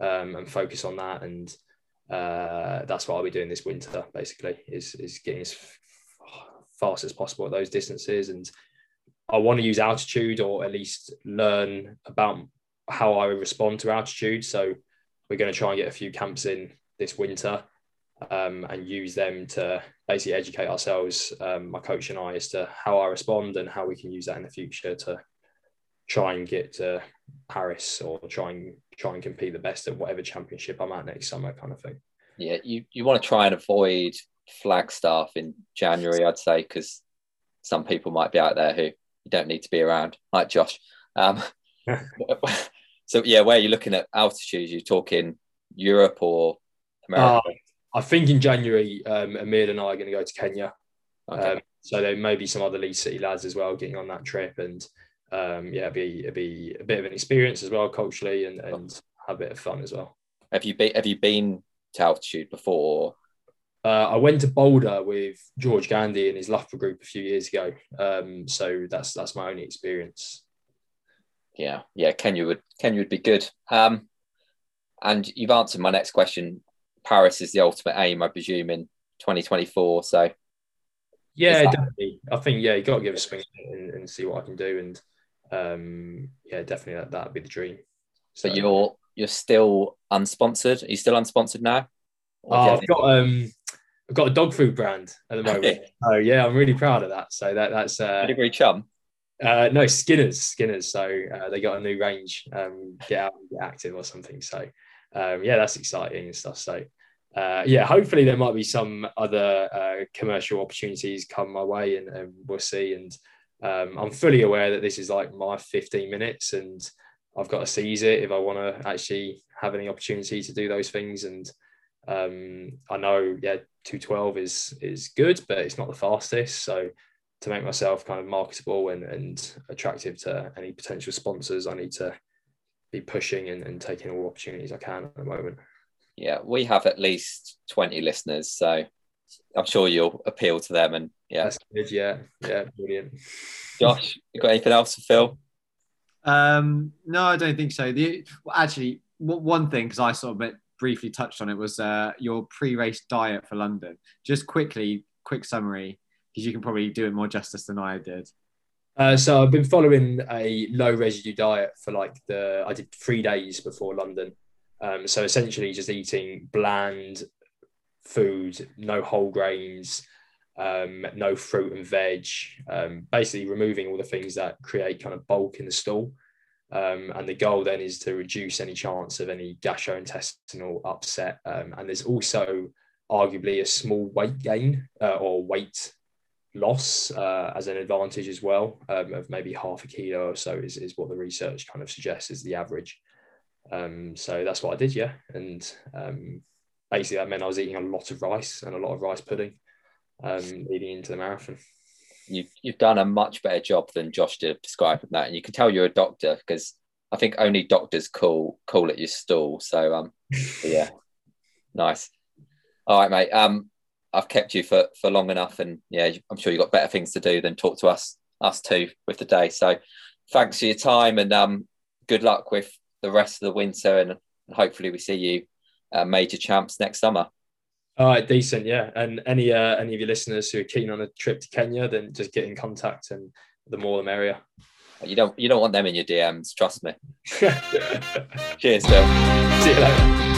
um, and focus on that. And uh, that's what I'll be doing this winter. Basically, is is getting as fast as possible at those distances. And I want to use altitude or at least learn about how I respond to altitude. So we're going to try and get a few camps in this winter um, and use them to basically educate ourselves, um, my coach and I, as to how I respond and how we can use that in the future to try and get to Paris or try and try and compete the best at whatever championship I'm at next summer, kind of thing. Yeah, you, you want to try and avoid Flagstaff in January, I'd say, because some people might be out there who you don't need to be around, like Josh. Um, so yeah, where are you looking at altitudes? you're talking Europe or America? Uh, I think in January, um, Emile and I are going to go to Kenya. okay. Um, so there may be some other Leeds City lads as well getting on that trip, and um, yeah, it'd be it'd be a bit of an experience as well culturally, and, and have a bit of fun as well. have you been have you been to altitude before? Uh, I went to Boulder with George Gandy and his Loughborough group a few years ago, um, so that's that's my only experience. Yeah, yeah, Kenya would Kenya would be good. Um, and you've answered my next question. Paris is the ultimate aim, I presume, in 2024. So Yeah, that- definitely. I think yeah, you got to give a swing and, and see what I can do, and um, yeah, definitely that that'd be the dream. So you're you're still unsponsored. Are you still unsponsored now? Or Oh, I've got um, I've got a dog food brand at the moment. oh yeah, I'm really proud of that. So that that's uh, pedigree chum? uh no Skinners, Skinners. So uh, they got a new range. Um, get out and get active or something. So um, yeah, that's exciting and stuff. So. Uh, yeah, hopefully there might be some other uh, commercial opportunities come my way, and, and we'll see. And um, I'm fully aware that this is like my 15 minutes, and I've got to seize it if I want to actually have any opportunity to do those things. And um, I know, yeah, 212 is is good, but it's not the fastest. So to make myself kind of marketable and, and attractive to any potential sponsors, I need to be pushing and, and taking all opportunities I can at the moment. Yeah, we have at least 20 listeners, so I'm sure you'll appeal to them. And yeah, That's good. Yeah, yeah, brilliant. Josh, you got anything else for Phil? Um, no, I don't think so. The well, actually w- one thing because I sort of bit- briefly touched on it was uh, your pre-race diet for London. Just quickly, quick summary because you can probably do it more justice than I did. Uh, so I've been following a low residue diet for like the I did three days before London. Um, so essentially just eating bland food, no whole grains, um, no fruit and veg, um, basically removing all the things that create kind of bulk in the stool. Um, and the goal then is to reduce any chance of any gastrointestinal upset. Um, and there's also arguably a small weight gain uh, or weight loss uh, as an advantage as well um, of maybe half a kilo or so is, is what the research kind of suggests is the average. Um, so that's what I did, yeah. And um, basically that meant I was eating a lot of rice and a lot of rice pudding um, leading into the marathon. You've, you've done a much better job than Josh did of describing that. And you can tell you're a doctor because I think only doctors call call it your stool. So, um, yeah, nice. All right, mate. Um, I've kept you for for long enough, and yeah, I'm sure you've got better things to do than talk to us us two with the day. So, thanks for your time, and um, good luck with the rest of the winter, and hopefully we see you uh, major champs next summer. All right, decent, yeah. And any uh, any of your listeners who are keen on a trip to Kenya, then just get in contact, and the more the merrier. You don't you don't want them in your DMs, trust me. Cheers, Phil. See you later.